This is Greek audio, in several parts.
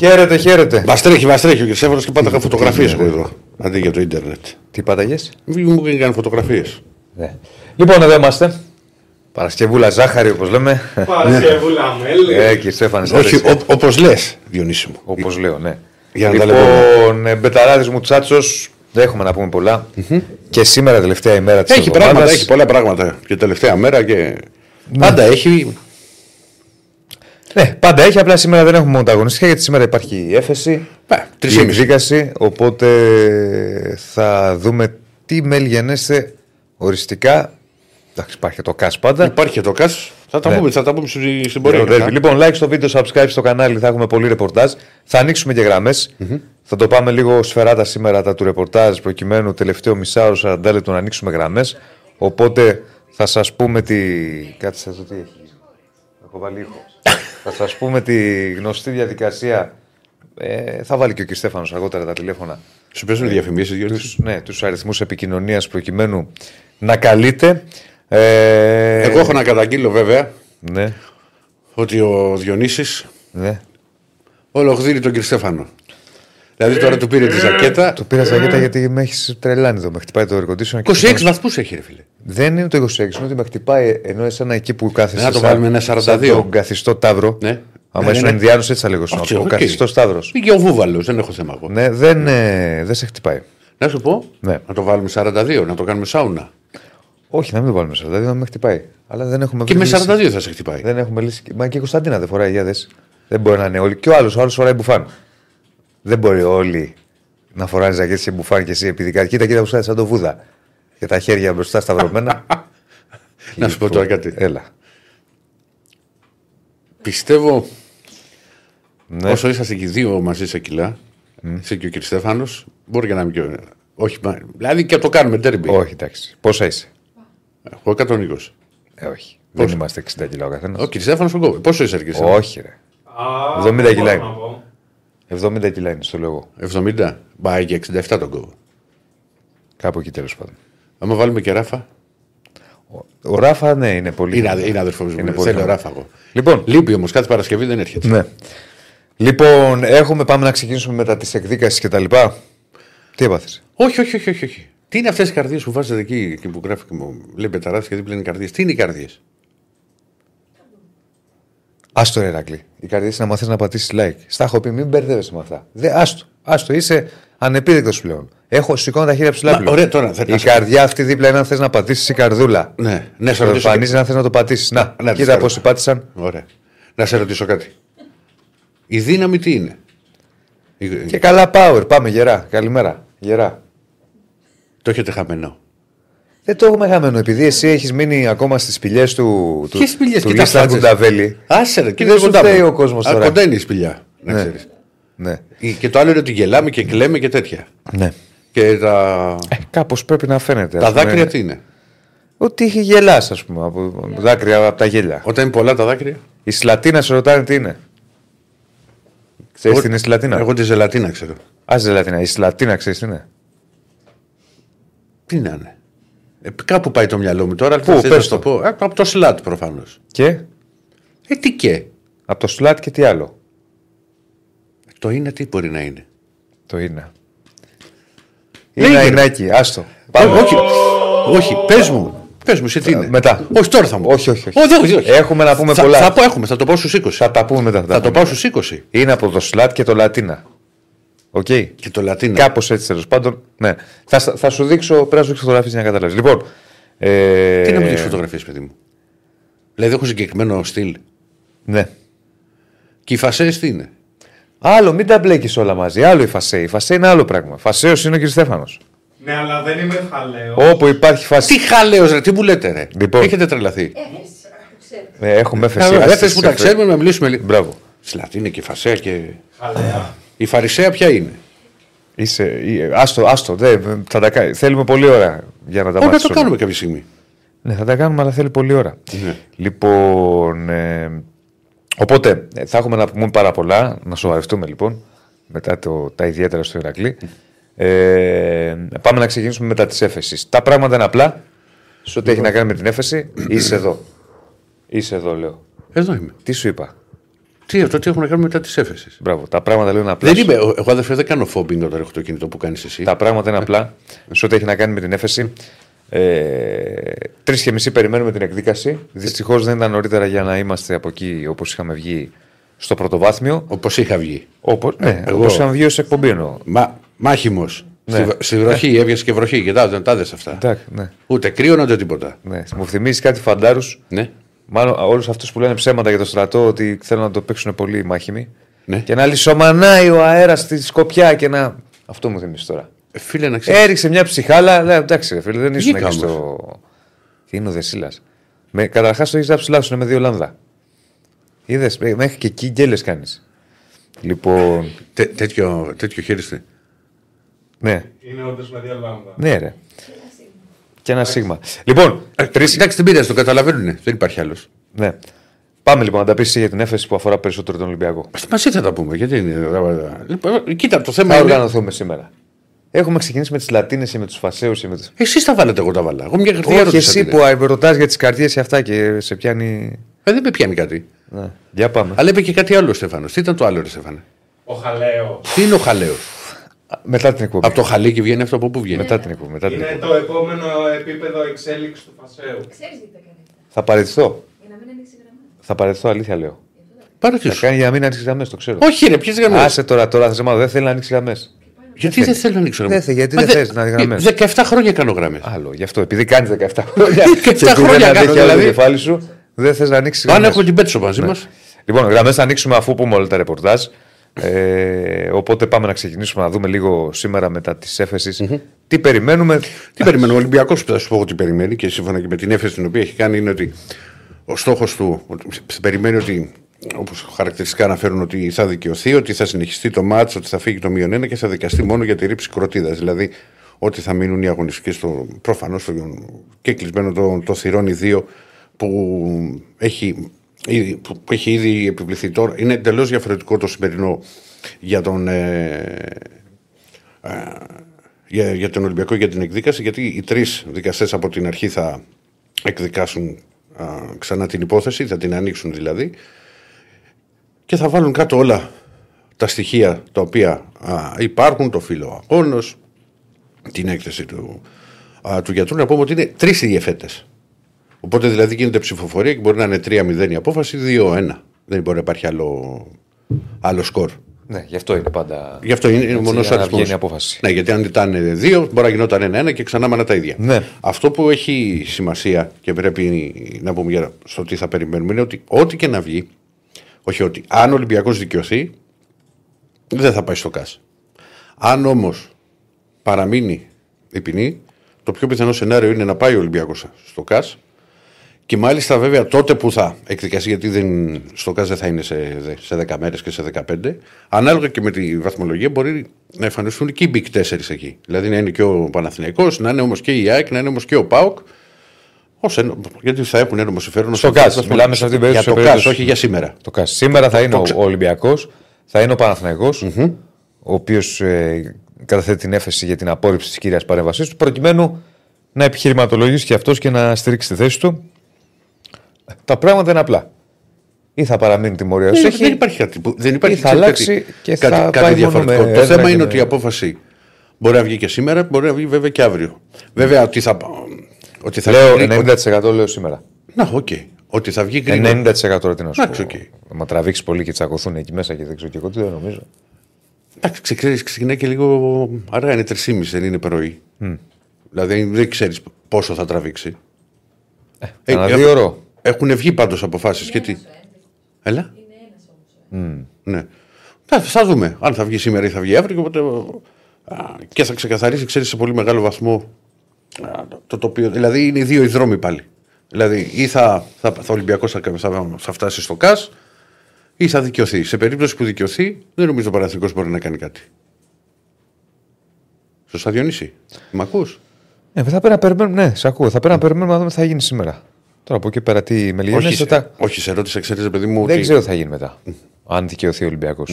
Χαίρετε, χαίρετε. Μα τρέχει, μα τρέχει. Και σέβαρο και πάντα φωτογραφίες εγώ εδώ. Αντί για το ίντερνετ. Τι πάταγες; Μου έκανε φωτογραφίες. Ναι. Λοιπόν, εδώ είμαστε. Παρασκευούλα ζάχαρη, όπως λέμε. Παρασκευούλα μέλι. Ε, κύριε Στέφανε. Όχι, όπως λες, Διονύση μου. Όπως λέω, ναι. Για να τα λοιπόν, ε, Μπεταράδη μου Τσάτσος, δεν έχουμε να πούμε πολλά. Και σήμερα, τελευταία ημέρα της Έχει πράγματα, έχει πολλά πράγματα. Και τελευταία μέρα και. Πάντα έχει. Ναι, πάντα έχει. Απλά σήμερα δεν έχουμε μονοταγωνιστικά γιατί σήμερα υπάρχει η έφεση. Ναι, τρεις η ή μισή. εκδίκαση. Οπότε θα δούμε τι μέλη γενέστε οριστικά. Εντάξει, υπάρχει και το ΚΑΣ πάντα. Υπάρχει και το ΚΑΣ. Θα τα Ναι. πούμε, θα τα πούμε στην στην Ωραίο πορεία. derby. Λοιπόν, like στο βίντεο, subscribe στο κανάλι, θα έχουμε πολύ ρεπορτάζ. Θα ανοίξουμε και γραμμε Θα το πάμε λίγο σφαιράτα σήμερα τα του ρεπορτάζ, προκειμένου τελευταίο μισάωρο 40 λεπτό να ανοίξουμε γραμμές. Οπότε θα σας πούμε τη. Κάτσε εδώ τι έχει. Έχω βάλει ήχο. Θα σας πούμε τη γνωστή διαδικασία. Ε, θα βάλει και ο κ. Στέφανο αργότερα τα τηλέφωνα. Σου παίζουν διαφημίσεις, Γιώργος; Τους, ναι, τους αριθμούς επικοινωνίας προκειμένου να καλείτε. Ε, Εγώ έχω να καταγγείλω βέβαια Ναι, ότι ο Διονύσης ναι. ολογδίνει τον κύριο Στέφανο. Δηλαδή τώρα του πήρε τη ζακέτα. Το πήρα ζακέτα γιατί με έχεις τρελάνει εδώ. Με χτυπάει το air conditioner. και 26 το- βαθμούς έχει, ρε φίλε. Δεν είναι το 26, είναι ότι με χτυπάει ενώ εσένα εκεί που κάθεσαι. Να το σαν- βάλουμε ένα 42. σαν Τον καθιστό ταύρο. Ναι. Αν Ναι, ήσουν ναι, ναι. Ινδιάνος, έτσι θα λέγω στον Όχι, Ο οκ. καθιστός τάβρο. Πήγε ο Βούβαλος, δεν έχω θέμα εγώ. Ναι, δεν, ε, δεν σε χτυπάει. Να σου πω, Ναι. να το βάλουμε 42, να το κάνουμε σάουνα. Όχι, να μην το βάλουμε 42, να με χτυπάει. Αλλά δεν έχουμε Και βρει με λύση. 42 θα σε χτυπάει. Δεν έχουμε λύση. Μα και η Κωνσταντίνα δεν φοράει για δες. Δεν μπορεί να είναι όλοι. Και ο άλλος, ο άλλος φοράει μπουφάν. Δεν μπορεί όλοι να φοράνε ζακέτε και μπουφάν και εσύ επειδή κάτι. Κοίτα, κοίτα που σαν το βούδα. Και τα χέρια μπροστά σταυρωμένα. Να σου πω τώρα κάτι. Έλα. Πιστεύω, Ναι. όσο είσαστε και οι δύο μαζί σε κιλά, εσύ και ο κ. Στέφανος, μπορεί και να είμαι και. ο- Όχι, μα- δηλαδή και το κάνουμε τέρμπι. Όχι, εντάξει. Πόσα είσαι; Εγώ 120. Ε, όχι. Δεν είμαστε 60 κιλά ο καθένας. Ο κ. Στέφανος τον κόβει. Πόσο είσαι, κ. Στέφανο; Όχι, ρε. Α, 70 δεν κιλά μπορώ είναι. να πω. 70 κιλά είναι στο λόγο. 70. Πάει και 67 τον κόβω. Κάπου εκεί τέλος πάντων. Άμα βάλουμε και ράφα. Ο Ράφα, ναι, είναι πολύ. Είναι, αδε- είναι αδερφός μου. Είναι Είναι πολύ Θέλω καλός. ράφα εγώ. Λοιπόν, Λείπει όμως κάθε Παρασκευή δεν έρχεται. ναι. Λοιπόν, έχουμε, πάμε να ξεκινήσουμε μετά τις εκδίκασεις και τα λοιπά. Τι έπαθες; Όχι, όχι, όχι, όχι, όχι. Τι είναι αυτές οι καρδιέ που βάζετε εκεί και που γράφει και μου λέει πεταράδε και δίπλα είναι καρδιέ. Τι είναι οι καρδιέ. Άστο, ρε Ερακλή. Η καρδιά είναι να μάθεις να πατήσεις like. Στα έχω πει, μην μπερδεύεσαι με αυτά. Δε, άστο, άστο, είσαι ανεπίδεκτος πλέον. Έχω σηκώνει τα χέρια ψηλά Μα, πλέον. ωραία, τώρα, θα- Η να σε- καρδιά αυτή δίπλα είναι αν θες να πατήσεις η καρδούλα. Ναι, ναι, σε Το ρωτήσω. εμφανίζεις αν θες να το πατήσεις. Να, Να, τις κοίτα κάνω. πώς πάτησαν. Ωραία. Να σε ρωτήσω κάτι. Η δύναμη τι είναι; Η- Και καλά power. Πάμε γερά. Καλημέρα. Γερά. Το έχετε χαμένο. Δεν το έχουμε χαμένο. Επειδή εσύ έχεις μείνει ακόμα στις σπηλιές του. του Ποιες σπηλιές, του κοίτα, Ίστα φάτσες. Κουνταβέλη. Άσε ρε, Και κοίτα δεν σου κοντά φταίει μου. ο κόσμος Α, τώρα. Κοντά είναι η σπηλιά. Να Ναι. ξέρεις. Ναι. Και το άλλο είναι ότι γελάμε και κλαίμε και τέτοια. ναι. Και τα, Ε, Κάπως πρέπει να φαίνεται. τα ας πούμε. δάκρυα τι είναι; Ότι είχε γελάς, ας πούμε. Από δάκρυα από τα γέλια. Όταν είναι πολλά τα δάκρυα; Η Σλατίνα σε ρωτάνε τι είναι. Ξέρεις Εγώ- τι είναι η Σλατίνα; Εγώ τη ζελατίνα ξέρω. Α, Ζελατίνα. Η Σλατίνα ξέρεις τι είναι; Τι να είναι; Ε, κάπου πάει το μυαλό μου τώρα. Πού, Πού, θες πες να σου το πω. Ε, από το σλάτ προφανώς. Και; Ε, τι και; από το Σλάτ και τι άλλο; Το είναι τι μπορεί να είναι. Το είναι. Λέγε, Είναι ρε. Ινάκι, άστο. Ε, Πάμε. όχι, όχι, πες μου. Πες μου, σε τι είναι. μετά. Όχι, τώρα θα μου. Όχι, όχι, όχι. όχι, όχι, όχι. Έχουμε να πούμε θα, πολλά. Θα πω, έχουμε, θα το πάω στους 20. Θα τα πούμε μετά. Θα το πάω στους 20. Είναι από το Σλάτ και το Λατίνα. Οκ. Και το Λατίνα. Κάπως έτσι τέλος πάντων. Ναι. Θα, θα σου δείξω, πρέπει να σου δείξω φωτογραφίες για να καταλάβεις. Λοιπόν. Ε, Τι να μου δείξεις φωτογραφίες, παιδί μου; Δηλαδή, έχω συγκεκριμένο στυλ. Ναι. Και οι φασές τι είναι; Άλλο, μην τα μπλέκεις όλα μαζί. Άλλο η φασέ. Η φασέ είναι άλλο πράγμα. Φασέος είναι ο κ. Στέφανος. Ναι, αλλά δεν είμαι χαλαίος. Όπου υπάρχει φασέ. Τι χαλαίος, ρε, τι μου λέτε, ρε; Λοιπόν. Έχετε τρελαθεί. Ε, έχουμε έφεση. Καλά, Άσε Δεν θε που τις τα εφε- ξέρουμε να μιλήσουμε λίγο. Μπράβο. Σλατ είναι και φασέα και. Χαλαία. Η φαρισαία ποια είναι; Είσαι, ε, άστο, άστο. Δε, θα τα, κα- θέλουμε πολλή ώρα για να τα Όχι, να μάθεις το όλα. κάνουμε κάποια στιγμή. Ναι, θα τα κάνουμε, αλλά θέλει πολλή ώρα. Ναι. Λοιπόν. Ε, οπότε ε, θα έχουμε να πούμε πάρα πολλά. Να σοβαρευτούμε λοιπόν μετά το, τα ιδιαίτερα στο Ηρακλή. Ε, πάμε να ξεκινήσουμε μετά τις έφεσεις. Τα πράγματα είναι απλά. Σε ό,τι έχει να κάνει με την έφεση, είσαι εδώ. Είσαι εδώ, λέω. Εδώ είμαι. Τι σου είπα; Τι αυτό, τι έχουν να κάνουν μετά της έφεσης. Μπράβο. Τα πράγματα λέω είναι απλά. Δεν είμαι, εγώ αδερφέ δεν κάνω φόμπινγκ όταν έχω το κινητό που κάνεις εσύ. Τα πράγματα είναι απλά. Σε ό,τι έχει να κάνει με την έφεση. Ε, Τρεις και μισή περιμένουμε την εκδίκαση. Δυστυχώς δεν ήταν νωρίτερα για να είμαστε από εκεί όπως είχαμε βγει στο πρωτοβάθμιο. Όπως είχα βγει. Όπως, ναι, εγώ- όπως είχαμε βγει ως εκπομπή εννοώ. Μα, Μάχημος. Ναι. Στη, στη βροχή, έβγαινες και βροχή και τα δεν τα δες αυτά. Εντάξει, ναι, Ούτε κρύο ούτε τίποτα. ναι. Μου θυμίζει κάτι φαντάρους. Ναι. Μάλλον όλους αυτούς που λένε ψέματα για το στρατό ότι θέλουν να το παίξουν πολύ μάχημοι. Ναι. Και να λισομανάει ο αέρας στη σκοπιά και να. Αυτό μου θυμίζει τώρα. Ε, Φίλε, να ξέρει. Έριξε μια ψυχάλα. Λέει, εντάξει, ρε φίλε, δεν ήσουν Βγήκα εκεί στο. Τι είναι ο Δεσίλας; Καταρχάς το έχεις γράψει λάθος, είναι με δύο λάμδα. Είδες, μέχρι και εκεί γκέλε κάνεις. Λοιπόν. τέτοιο, τέτοιο χείριστε. Ναι, Είναι όντως με δύο λάμδα. ναι, ρε. Και ένα σίγμα. Λοιπόν, τρει. Εντάξει, την πήρε, το καταλαβαίνουν. Δεν υπάρχει άλλος. Ναι. Πάμε λοιπόν να τα πεις για την έφεση που αφορά περισσότερο τον Ολυμπιακό. Μαζί θα τα πούμε. Γιατί είναι. Λοιπόν, κοίτα, το θέμα Θα είναι. οργανωθούμε σήμερα. Έχουμε ξεκινήσει με τις Λατίνες ή με τους Φασαίου ή με του. Εσείς τα βάλετε, εγώ τα βάλα. Εγώ μια καρδιά Όχι ρώτησα εσύ την. που α, ρωτάς για τις καρδιέ και αυτά και σε πιάνει. Ε, δεν με πιάνει κάτι. Ναι. Για πάμε. Αλλά είπε και κάτι άλλο ο Στέφανο. Τι ήταν το άλλο, ρε Στέφανε; Ο Χαλαίο. Τι είναι ο χαλαίο. Μετά την εκπομπή. Από το χαλίκι βγαίνει αυτό από πού βγαίνει. Μετά την εκπομπή. Μετά την Είναι εκπομπή. το επόμενο επίπεδο εξέλιξης του Φασαίου. Ξέρεις γιατί τα κάνει αυτά. Θα παραιτηθώ. Για να μην ανοίξει γραμμά. Θα παραιτηθώ, αλήθεια λέω. Πάρε Θα σου. κάνει για να μην ανοίξει γραμμές, το ξέρω. Όχι, ρε, ποιες γραμμές; Άσε τώρα, τώρα θα σε μάθω. Δεν θέλει να ανοίξει γραμμές. Γιατί δεν θέλω να ανοίξω Δεν θε- γιατί Μα δεν δε- θες να δει γραμμές. 17 χρόνια κάνω γραμμές. Άλλο, γι' αυτό. Επειδή κάνει 17 χρόνια. 17 και επειδή χρόνια δεν κάνω, αντέχει άλλο δηλαδή. το κεφάλι σου, δεν θες να ανοίξεις Αν γραμμές. έχουμε την πέτσο μαζί μας. Λοιπόν, γραμμές θα ανοίξουμε αφού πούμε όλα τα ρεπορτάζ. Ε, οπότε πάμε να ξεκινήσουμε να δούμε λίγο σήμερα μετά τη εφεση Τι περιμένουμε; Τι περιμένω, ο Ολυμπιακός που θα σου πω τι περιμένει και σύμφωνα και με την έφεση την οποία έχει κάνει είναι ότι ο στόχος του ότι περιμένει ότι όπως χαρακτηριστικά αναφέρουν ότι θα δικαιωθεί, ότι θα συνεχιστεί το μάτσο, ότι θα φύγει το μείον ένα και θα δικαστεί μόνο για τη ρήψη κροτίδας. Δηλαδή ότι θα μείνουν οι αγωνιστικές στο προφανώς και κλεισμένο το, το θυρών οι δύο που έχει, ήδη, που έχει ήδη επιβληθεί τώρα. Είναι εντελώς διαφορετικό το σημερινό για τον. Ε, για, για τον Ολυμπιακό για την εκδίκαση, γιατί οι τρεις δικαστές από την αρχή θα εκδικάσουν α, ξανά την υπόθεση, θα την ανοίξουν δηλαδή και θα βάλουν κάτω όλα τα στοιχεία τα οποία α, υπάρχουν, το φύλλο αγώνος, την έκθεση του, α, του γιατρού. Να πούμε ότι είναι τρεις οι εφέτε. Οπότε δηλαδή γίνεται ψηφοφορία και μπορεί να είναι 3-0 η απόφαση, 2-1. Δεν μπορεί να υπάρχει άλλο, άλλο σκορ. Ναι, γι' αυτό είναι πάντα. Γι' αυτό είναι, είναι Έτσι, μονός για να αριθμός. βγαίνει η απόφαση. Ναι, γιατί αν ήταν δύο, μπορεί να γινόταν ένα-ένα και ξανά μάνα τα ίδια. Ναι. Αυτό που έχει σημασία και πρέπει να πούμε για στο τι θα περιμένουμε είναι ότι ό,τι και να βγει, όχι ότι αν ο Ολυμπιακός δικαιωθεί, δεν θα πάει στο ΚΑΣ. Αν όμως παραμείνει η ποινή, το πιο πιθανό σενάριο είναι να πάει ο Ολυμπιακός στο ΚΑΣ και μάλιστα βέβαια τότε που θα εκδικαστεί, γιατί δεν, στο ΚΑΣ δεν θα είναι σε, σε 10 μέρες και σε 15, ανάλογα και με τη βαθμολογία μπορεί να εμφανιστούν και οι Big 4 εκεί. Δηλαδή να είναι και ο Παναθηναϊκός, να είναι όμως και η ΑΕΚ, να είναι όμως και ο ΠΑΟΚ. Ως ένα, γιατί θα έχουν ένα συμφέρον. Στο ως ΚΑΣ, βαθμολογία. μιλάμε σε αυτήν την Για περίπτωση, το σε ΚΑΣ, περίπτωση- όχι για σήμερα. Το ΚΑΣ. Σήμερα θα είναι ο, ξε- ο Ολυμπιακός, θα είναι ο Παναθηναϊκός ο οποίος ε, καταθέτει την έφεση για την απόρριψη της κύριας παρέμβασής του, προκειμένου να επιχειρηματολογήσει και αυτός και να στηρίξει τη θέση του. Τα πράγματα είναι απλά. Ή θα παραμείνει τιμωρία ως Δεν, έχει, δεν υπάρχει κάτι. Που, δεν υπάρχει ή θα ξέρετε αλλάξει κάτι- και κάτι, θα κάτι πάει μόνο διαφορετικό. με Το έδρα θέμα και είναι με- ότι η απόφαση μπορεί να βγει και σήμερα, μπορεί να βγει βέβαια και αύριο. Βέβαια ότι θα. Ότι θα Λέω βγει γρήγορα- 90% λέω σήμερα. Να, οκ. Ότι θα βγει γρήγορα. 90% ρε, τι να σου Εντάξει, πω. οκ. Μα τραβήξεις πολύ και τσακωθούν εκεί μέσα και δεν ξέρω και εγώ τι δεν νομίζω. Εντάξει, ξεκινάει, ξεκινάει και λίγο αργά, είναι 3,5, δεν είναι πρωί. Δηλαδή δεν ξέρεις πόσο θα τραβήξει. Ε, Ένα ε, δύο ώρο. Έχουν βγει πάντως αποφάσεις. Και τι; Έλα. Είναι ένας όμως. Ναι. Θα, θα δούμε αν θα βγει σήμερα ή θα βγει αύριο. Οπότε, α, και θα ξεκαθαρίσει, ξέρεις, σε πολύ μεγάλο βαθμό α, το τοπίο. Δηλαδή είναι οι δύο οι δρόμοι πάλι. Δηλαδή ή θα, θα, θα ο Ολυμπιακός θα, θα, θα φτάσει στο ΚΑΣ ή θα δικαιωθεί. Σε περίπτωση που δικαιωθεί, δεν νομίζω ο Παναθηνικός μπορεί να κάνει κάτι. Σωστά, Διονύση. Μ' ακούς; Ε, θα πρέπει να περιμένουμε, ναι, σε ακούω. Θα πρέπει να περιμένουμε να δούμε τι θα γίνει σήμερα. Τώρα από εκεί πέρα τι με όχι, λιγένε. σε, Τα... όχι, σε ρώτησα, ξέρεις, παιδί μου, Δεν ότι... ξέρω τι θα γίνει μετά. Αν δικαιωθεί ο ολυμπιακο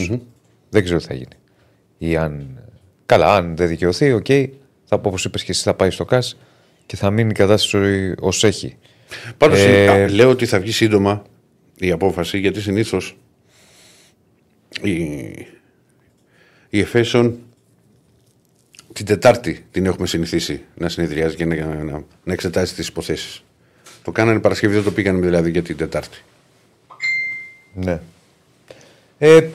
Δεν ξέρω τι θα γίνει. Ή αν. Καλά, αν δεν δικαιωθεί, οκ. θα πω όπως είπες και εσύ, θα πάει στο ΚΑΣ και θα μείνει η κατάσταση ως έχει. Πάντως, Ε, α, λέω ότι θα βγει σύντομα η απόφαση, γιατί συνήθως η, η Εφέσεων την Τετάρτη την έχουμε συνηθίσει να συνεδριάζει και να, να, να εξετάζει τις υποθέσεις. Το κάνανε Παρασκευή, δεν το πήγανε δηλαδή για την Τετάρτη. Ναι. Ε,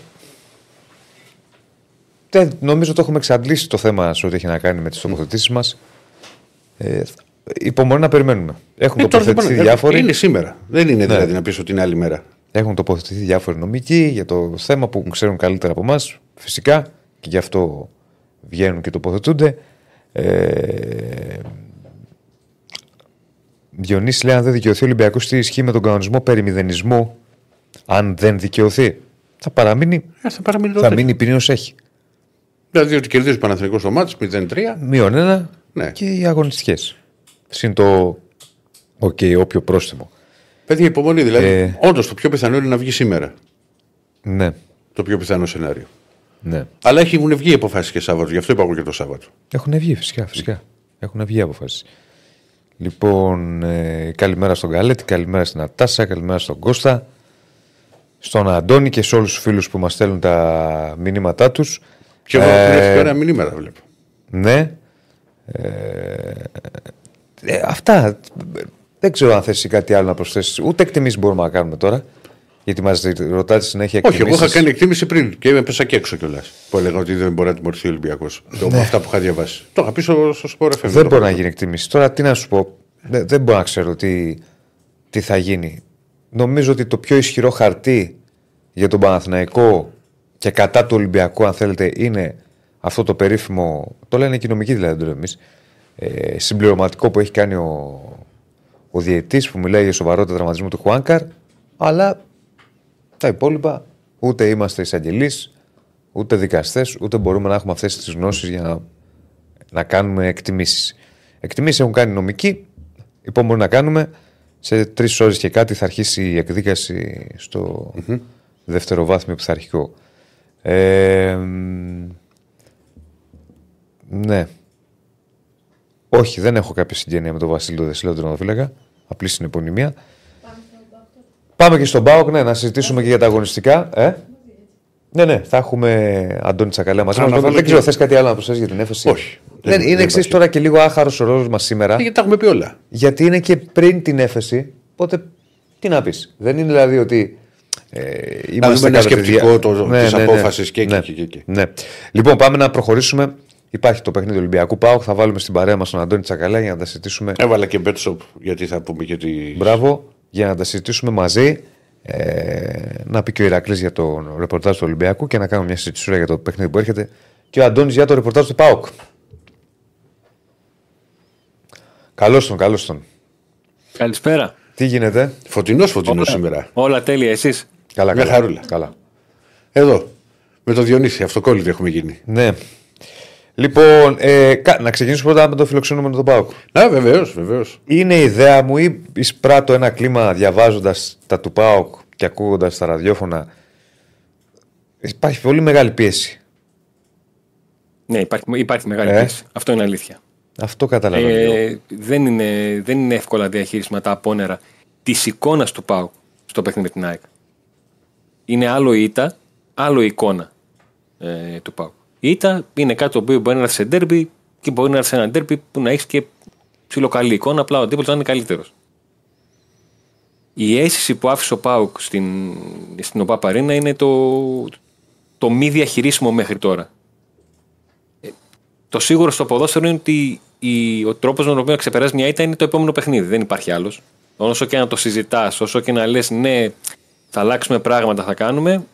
δεν, νομίζω το έχουμε εξαντλήσει το θέμα σε ό,τι έχει να κάνει με τις τοποθετήσεις μας. Ε, υπομονή να περιμένουμε. Έχουν Ε, τώρα δεν τοποθετηθεί πάνε- διάφοροι. Είναι σήμερα. Δεν είναι δηλαδή να πεις ότι είναι άλλη μέρα. Έχουν τοποθετηθεί διάφοροι νομικοί για το θέμα που ξέρουν καλύτερα από εμάς, φυσικά, και γι' αυτό βγαίνουν και τοποθετούνται. Ε, Διονύσης λέει: Αν δεν δικαιωθεί ο Ολυμπιακός, τι ισχύει με τον κανονισμό περί μηδενισμού, αν δεν δικαιωθεί, θα παραμείνει, Ε, θα παραμείνει θα τότε. μείνει ποινή ως έχει. Δηλαδή ότι κερδίζει ο Παναθηναϊκός στο ματς 0-3. Μείον ένα Ναι. και οι αγωνιστικές. Συν το. Οκ, όποιο πρόστιμο. Παιδιά, υπομονή δηλαδή. Ε. Όντως το πιο πιθανό είναι να βγει σήμερα. Ναι, Το πιο πιθανό σενάριο. ναι. Αλλά έχουν βγει αποφάσεις και Σάββατο, γι' αυτό είπα εγώ και το Σάββατο. Έχουν βγει, φυσικά. φυσικά. Έχουν βγει αποφάσεις. Λοιπόν, ε, καλημέρα στον Καλέτη, καλημέρα στην Ατάσα, καλημέρα στον Κώστα, στον Αντώνη και σε όλους τους φίλους που μας στέλνουν τα μηνύματά τους. Και εγώ ε... ένα μηνύματα βλέπω. Ναι. Ε, ε, αυτά. Δεν ξέρω αν θες κάτι άλλο να προσθέσεις. Ούτε εκτιμήσεις μπορούμε να κάνουμε τώρα. Γιατί μας ρωτάτε συνέχεια Όχι, εγώ εκτιμήσεις. είχα κάνει εκτίμηση πριν και έπεσα και έξω κιόλας. Που έλεγα ότι δεν μπορεί να τιμωρηθεί ο Ολυμπιακός. Ναι. αυτά που είχα διαβάσει. Το είχα πει στο, στο Sport FM. Δεν μπορεί να γίνει εκτίμηση. Τώρα τι να σου πω. Δεν, δεν μπορώ να ξέρω τι, τι θα γίνει. Νομίζω ότι το πιο ισχυρό χαρτί για τον Παναθηναϊκό και κατά του Ολυμπιακού, αν θέλετε, είναι αυτό το περίφημο. Το λένε και οι νομικοί δηλαδή, δεν το λέμε εμείς, Ε, συμπληρωματικό που έχει κάνει ο, ο διαιτής που μιλάει για σοβαρότητα τραυματισμού του Χουάνκαρ. Αλλά τα υπόλοιπα ούτε είμαστε εισαγγελείς, ούτε δικαστές, ούτε μπορούμε να έχουμε αυτές τις γνώσεις για να, να κάνουμε εκτιμήσεις. Εκτιμήσεις έχουν κάνει οι νομικοί. Υπομονή να κάνουμε. Σε τρεις ώρες και κάτι θα αρχίσει η εκδίκαση στο δευτεροβάθμιο πειθαρχικό. Ε, μ, ναι. Όχι, δεν έχω κάποια συγγένεια με τον Βασίλειο Δεσίλα, τον τερματοφύλακα. Απλή συνεπωνυμία. Πάμε και στον Πάοκ, ναι, να συζητήσουμε και για τα αγωνιστικά. Ε; Ναι, ναι, θα έχουμε Αντώνη Τσακαλέα μαζί Να μας. αναφέρω Δεν και- ξέρω, θες κάτι άλλο να προσθέσεις για την έφεση. Όχι. Δεν, Δεν- είναι δεν εξής υπάρχει. τώρα και λίγο άχαρος ο ρόλος μας σήμερα. Ε, Γιατί τα έχουμε πει όλα. Γιατί είναι και πριν την έφεση. Οπότε τι να πεις. Δεν είναι δηλαδή ότι. Ε, είμαστε ένα κατά τη σκεπτικό δια- το- της απόφασης και εκεί ναι, και εκεί και εκεί. ναι. Λοιπόν, πάμε να προχωρήσουμε. Υπάρχει το παιχνίδι του Ολυμπιακού Πάοκ. Θα βάλουμε στην παρέα μας τον Αντώνη Τσακαλέα για να τα συζητήσουμε. Έβαλα και bet shop γιατί θα πούμε και τη. Μπράβο, για να τα συζητήσουμε μαζί. Ε, να πει και ο Ηρακλής για το ρεπορτάζ του Ολυμπιακού και να κάνουμε μια συζήτηση για το παιχνίδι που έρχεται. Και ο Αντώνης για το ρεπορτάζ του ΠΑΟΚ. Καλώς τον, καλώς τον. Καλησπέρα. Τι γίνεται, Φωτεινός φωτεινός σήμερα. Όλα τέλεια, εσείς; Καλά, Μια καλά. χαρούλα. καλά. Εδώ. Με το Διονύση, αυτοκόλλητο έχουμε γίνει. Ναι. Λοιπόν, ε, κα- να ξεκινήσουμε πρώτα με το φιλοξενούμενο του ΠΑΟΚ. Α, βεβαίως, βεβαίως. Είναι η ιδέα μου ή εισπράττω ένα κλίμα διαβάζοντας τα του ΠΑΟΚ και ακούγοντας τα ραδιόφωνα. Υπάρχει πολύ μεγάλη πίεση. Ναι, υπάρχει, υπάρχει μεγάλη Ε; πίεση. Αυτό είναι αλήθεια. Αυτό καταλαβαίνω. Ε, δεν, είναι, δεν είναι εύκολα διαχείρισμα τα απόνερα της εικόνας του ΠΑΟΚ στο παιχνίδι με την ΑΕΚ. Είναι άλλο η ήττα, άλλο η εικόνα ε, του ΠΑΟΚ. Η ήττα είναι κάτι το οποίο μπορεί να έρθει σε ντέρμπι και μπορεί να έρθει σε ένα ντέρμπι που να έχεις και ψιλοκαλή εικόνα, απλά ο αντίπαλος να είναι καλύτερος. Η αίσθηση που άφησε ο ΠΑΟΚ στην, στην ΟΠΑ Παρίνα είναι το, το μη διαχειρίσιμο μέχρι τώρα. Το σίγουρο στο ποδόσφαιρο είναι ότι η, ο τρόπος με τον οποίο ξεπεράσει μια ήττα είναι το επόμενο παιχνίδι. Δεν υπάρχει άλλος. Όσο και να το συζητάς, όσο και να λες ναι, θα αλλάξουμε πράγματα, θα κάνουμε.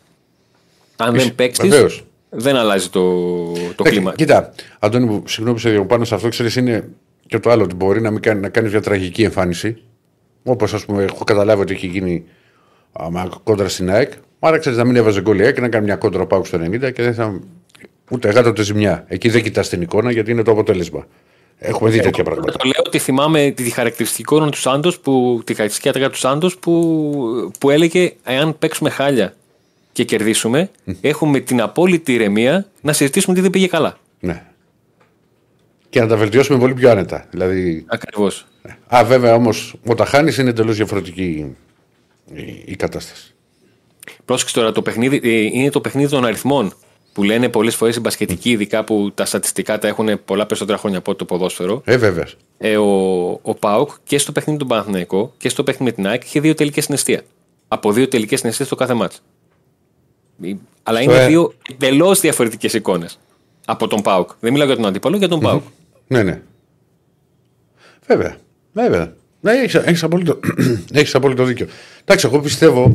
Αν δεν παίξεις, βεβαίως. Δεν αλλάζει το, το Ε, κλίμα. Κοίτα, Αντώνη, μου, συγγνώμη που σε διαβάζω πάνω σε αυτό, ξέρεις, είναι και το άλλο ότι μπορεί να, μην κάνει, να κάνεις μια τραγική εμφάνιση. Όπως ας πούμε, έχω καταλάβει ότι έχει γίνει άμα, κόντρα στην ΑΕΚ. Άρα ξέρεις να μην έβαζε γκολ η ΑΕΚ και να κάνει μια κόντρα πάω στο 90 και δεν θα. Ούτε γάτο ούτε ζημιά. Εκεί δεν κοιτάς την εικόνα γιατί είναι το αποτέλεσμα. Έχουμε δει τέτοια πράγματα. Το λέω ότι θυμάμαι τη χαρακτηριστική εικόνα του Σάντος, που, τη χαρακτηριστική ατάκα του Σάντος που, που έλεγε εάν παίξουμε χάλια και κερδίσουμε, έχουμε την απόλυτη ηρεμία να συζητήσουμε τι δεν πήγε καλά. Ναι. Και να τα βελτιώσουμε πολύ πιο άνετα. Δηλαδή, Ακριβώς. Α, βέβαια όμως, όταν χάνει είναι εντελώς διαφορετική η, η κατάσταση. Πρόσεξε τώρα, το παιχνίδι ε, είναι το παιχνίδι των αριθμών που λένε πολλές φορές οι μπασκετικοί, ειδικά που τα στατιστικά τα έχουν πολλά περισσότερα χρόνια από το ποδόσφαιρο. Ε, βέβαια. Ε, ο, ο Πάοκ και στο παιχνίδι του Παναθηναϊκό και στο παιχνίδι με την ΑΕΚ είχε δύο τελικές συναισθία. Από δύο τελικές συναισθίες στο κάθε μάτς. Ε, Αλλά Στο είναι ε- δύο εντελώς διαφορετικές εικόνες από τον Πάοκ. Δεν μιλάω για τον αντίπαλο, για τον Πάοκ. Ναι, ναι. Βέβαια. Βέβαια. Ναι, έχεις, έχεις, απόλυτο, έχεις απόλυτο δίκιο. Εντάξει, εγώ πιστεύω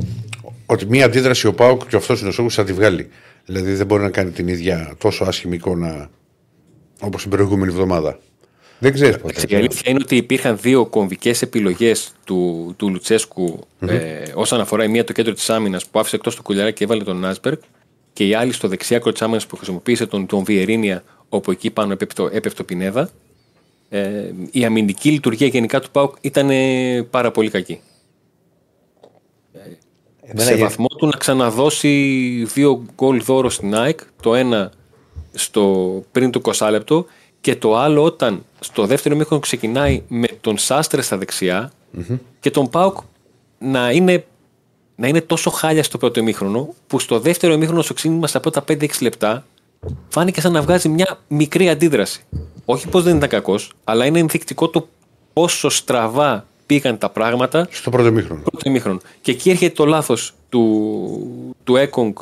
ότι μία αντίδραση ο Πάουκ και αυτός είναι ο Σόγκο θα τη βγάλει. Δηλαδή δεν μπορεί να κάνει την ίδια τόσο άσχημη εικόνα όπως την προηγούμενη εβδομάδα. Δεν ξέρεις ποτέ. Η αλήθεια είναι ότι υπήρχαν δύο κομβικές επιλογές του, του λουτσεσκου ε, όσον αφορά η μία το κέντρο της άμυνας που άφησε εκτός το κουλιαρά και έβαλε τον Νάσμπεργκ και η άλλη στο δεξιά άκρο της άμυνας που χρησιμοποίησε τον, τον Βιερίνια όπου εκεί πάνω έπεφτο, έπεφτο Πινέδα. Ε, η αμυντική λειτουργία γενικά του ΠΑΟΚ ήταν ε, πάρα πολύ κακή. Εμένα σε γε- βαθμό του να ξαναδώσει δύο γκολ δώρο στην ΑΕΚ, το ένα στο πριν το 20 λεπτό και το άλλο όταν στο δεύτερο μήχρονο ξεκινάει με τον Σάστρε στα δεξια και τον Πάουκ να είναι, να είναι τόσο χάλια στο πρώτο ημίχρονο που στο δεύτερο ημίχρονο στο ξύνημα στα πρώτα 5-6 λεπτά φάνηκε σαν να βγάζει μια μικρή αντίδραση. Όχι πως δεν ήταν κακός, αλλά είναι ενδεικτικό το πόσο στραβά πήγαν τα πράγματα Στο πρώτο μήχρονο. πρώτο ημίχρονο. Και εκεί έρχεται το λάθος του, του Έκογκ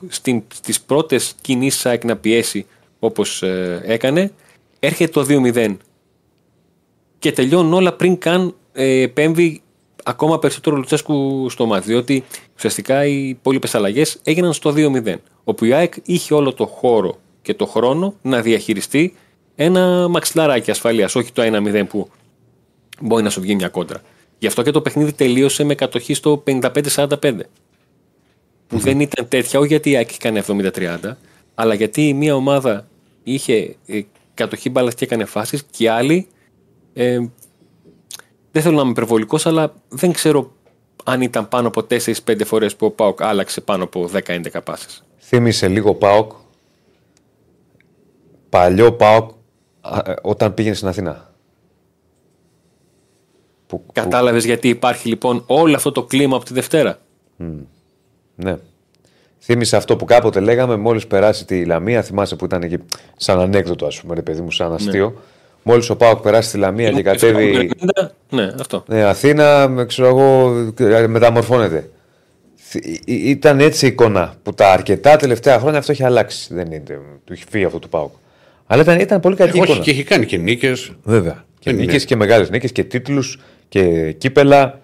στις πρώτες κινήσεις ΑΕΚ να πιέσει όπως έκανε. Έρχεται το 2-0 και τελειώνουν όλα πριν καν ε, επέμβει ακόμα περισσότερο ο Λουτσέσκου στο μάτι. Διότι ουσιαστικά οι υπόλοιπες αλλαγές έγιναν στο 2-0. Όπου η ΑΕΚ είχε όλο το χώρο και το χρόνο να διαχειριστεί ένα μαξιλαράκι ασφαλείας, όχι το 1-0 που μπορεί να σου βγει μια κόντρα. Γι' αυτό και το παιχνίδι τελείωσε με κατοχή στο 55-45. Που δεν ήταν τέτοια, όχι γιατί η ΑΕΚ έκανε 70-30, αλλά γιατί η μία ομάδα είχε ε, κατοχή μπάλας και έκανε φάσεις και η άλλη. Ε, δεν θέλω να είμαι υπερβολικός, αλλά δεν ξέρω αν ήταν πάνω από 4-5 φορές που ο Πάοκ άλλαξε πάνω από 10-11 πάσει. Θύμισε λίγο Πάοκ. Παλιό Πάοκ α, ε, όταν πήγαινε στην Αθήνα. Που, που- Κατάλαβες γιατί υπάρχει λοιπόν όλο αυτό το κλίμα από τη Δευτέρα; ναι. Θύμισε αυτό που κάποτε λέγαμε μόλις περάσει τη Λαμία. Θυμάσαι που ήταν εκεί σαν ανέκδοτο, ας πούμε, ρε παιδί μου, σαν αστείο. Ναι. Μόλις ο Πάοκ περάσει τη Λαμία και κατέβει. Ναι, αυτό. Ναι, Αθήνα, με- ξέρω εγώ, μεταμορφώνεται. Θ- ή- ή- Ήταν έτσι η εικόνα που τα αρκετά τελευταία χρόνια αυτό έχει αλλάξει. Δεν είναι, του έχει φύγει αυτό του Πάουκ. Αλλά ήταν, ήταν πολύ κακή Όχι, εικόνα. και έχει κάνει και νίκες. Βέβαια. Και Δεν είναι. νίκες και μεγάλες νίκες και τίτλους και κύπελλα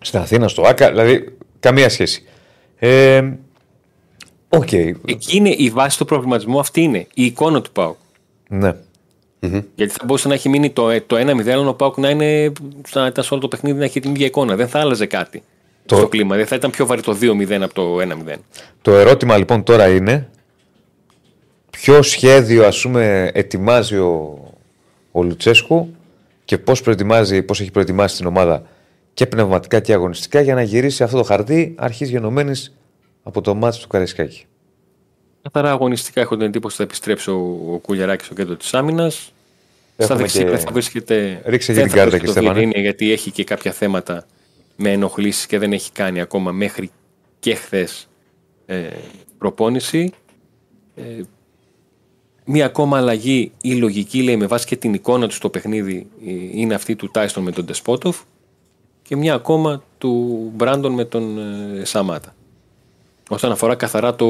στην Αθήνα, στο ΟΑΚΑ. Δηλαδή, καμία σχέση. Ε, Οκ. Εκεί είναι η βάση του προβληματισμού, αυτή είναι η εικόνα του ΠΑΟΚ. Ναι. Γιατί θα μπορούσε να έχει μείνει το, το 1-0, αλλά ο ΠΑΟΚ να είναι σαν να ήταν σε όλο το παιχνίδι να έχει την ίδια εικόνα. Δεν θα άλλαζε κάτι Το- στο κλίμα. Δεν θα ήταν πιο βαρύ το 2-0 από το 1-0. Το ερώτημα λοιπόν τώρα είναι ποιο σχέδιο ας πούμε ετοιμάζει ο, ο Λουτσέσκου και πώς, προετοιμάζει, πώς έχει προετοιμάσει την ομάδα και πνευματικά και αγωνιστικά για να γυρίσει αυτό το χαρτί αρχής γενομένης από το μάτι του Καραϊσκάκη. Καθαρά αγωνιστικά έχω την εντύπωση ότι θα επιστρέψει ο, ο Κουλιαράκης στο κέντρο της άμυνας. Στα Έχουμε δεξίπλα και- θα βρίσκεται. Ρίξε δεν και την θα κάρτα βρίσκεται εκεί, το Στέφανε. Βιερίνια, γιατί έχει και κάποια θέματα με ενοχλήσεις και δεν έχει κάνει ακόμα μέχρι και χθες ε, προπόνηση. Ε, μία ακόμα αλλαγή η λογική λέει με βάση και την εικόνα του στο παιχνίδι ε, είναι αυτή του Τάιστον με τον Ντεσπότοφ και μία ακόμα του Μπράντον με τον ε, Σαμάτα όσον αφορά καθαρά το,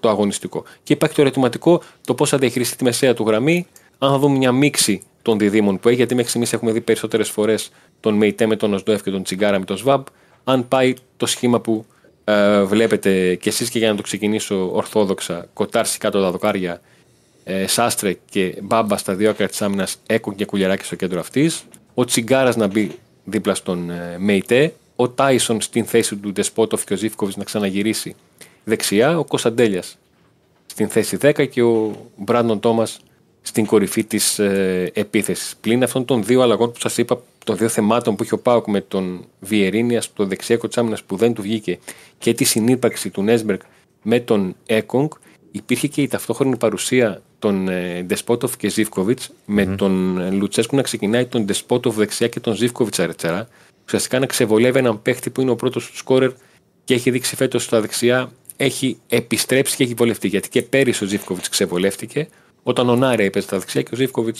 το αγωνιστικό. Και υπάρχει το ερωτηματικό το πώ θα διαχειριστεί τη μεσαία του γραμμή, αν θα δούμε μια μίξη των διδήμων που έχει, γιατί μέχρι στιγμής έχουμε δει περισσότερες φορές τον Μεϊτέ με τον Οσδόεφ και τον Τσιγκάρα με τον Σβάμπ. Αν πάει το σχήμα που ε, βλέπετε κι εσείς και για να το ξεκινήσω ορθόδοξα, κοτάρση κάτω τα δοκάρια, ε, Σάστρε και Μπάμπα στα δύο άκρα της άμυνας, Έκον και Κουλιαράκη στο κέντρο αυτής. Ο Τσιγκάρας να μπει δίπλα στον ε, Μεϊτέ. Ο Τάισον στην θέση του Ντεσπότοφ και ο Ζήφκοβιτς να ξαναγυρίσει δεξιά. Ο Κωνσταντέλιας στην θέση 10 και ο Μπράντον Τόμας στην κορυφή της ε, επίθεσης. Πλην αυτών των δύο αλλαγών που σας είπα, των δύο θεμάτων που είχε ο Πάουκ με τον Βιερίνια στο δεξιάκο της άμυνας που δεν του βγήκε και τη συνύπαρξη του Νέσμπεργκ με τον Έκογκ, υπήρχε και η ταυτόχρονη παρουσία των ε, Ντεσπότοφ και ζηφκοβιτ με τον ε, Λουτσέσκου να ξεκινάει τον Ντεσπότοφ δεξιά και τον Ζήφκοβιτς αριστερά. Ουσιαστικά να ξεβολεύει έναν παίχτη που είναι ο πρώτος του σκόρερ και έχει δείξει φέτος στα δεξιά έχει επιστρέψει και έχει βολευτεί. Γιατί και πέρυσι ο Ζήφκοβιτς ξεβολεύτηκε όταν ο Νάρη έπαιζε στα δεξιά και ο Ζήφκοβιτ.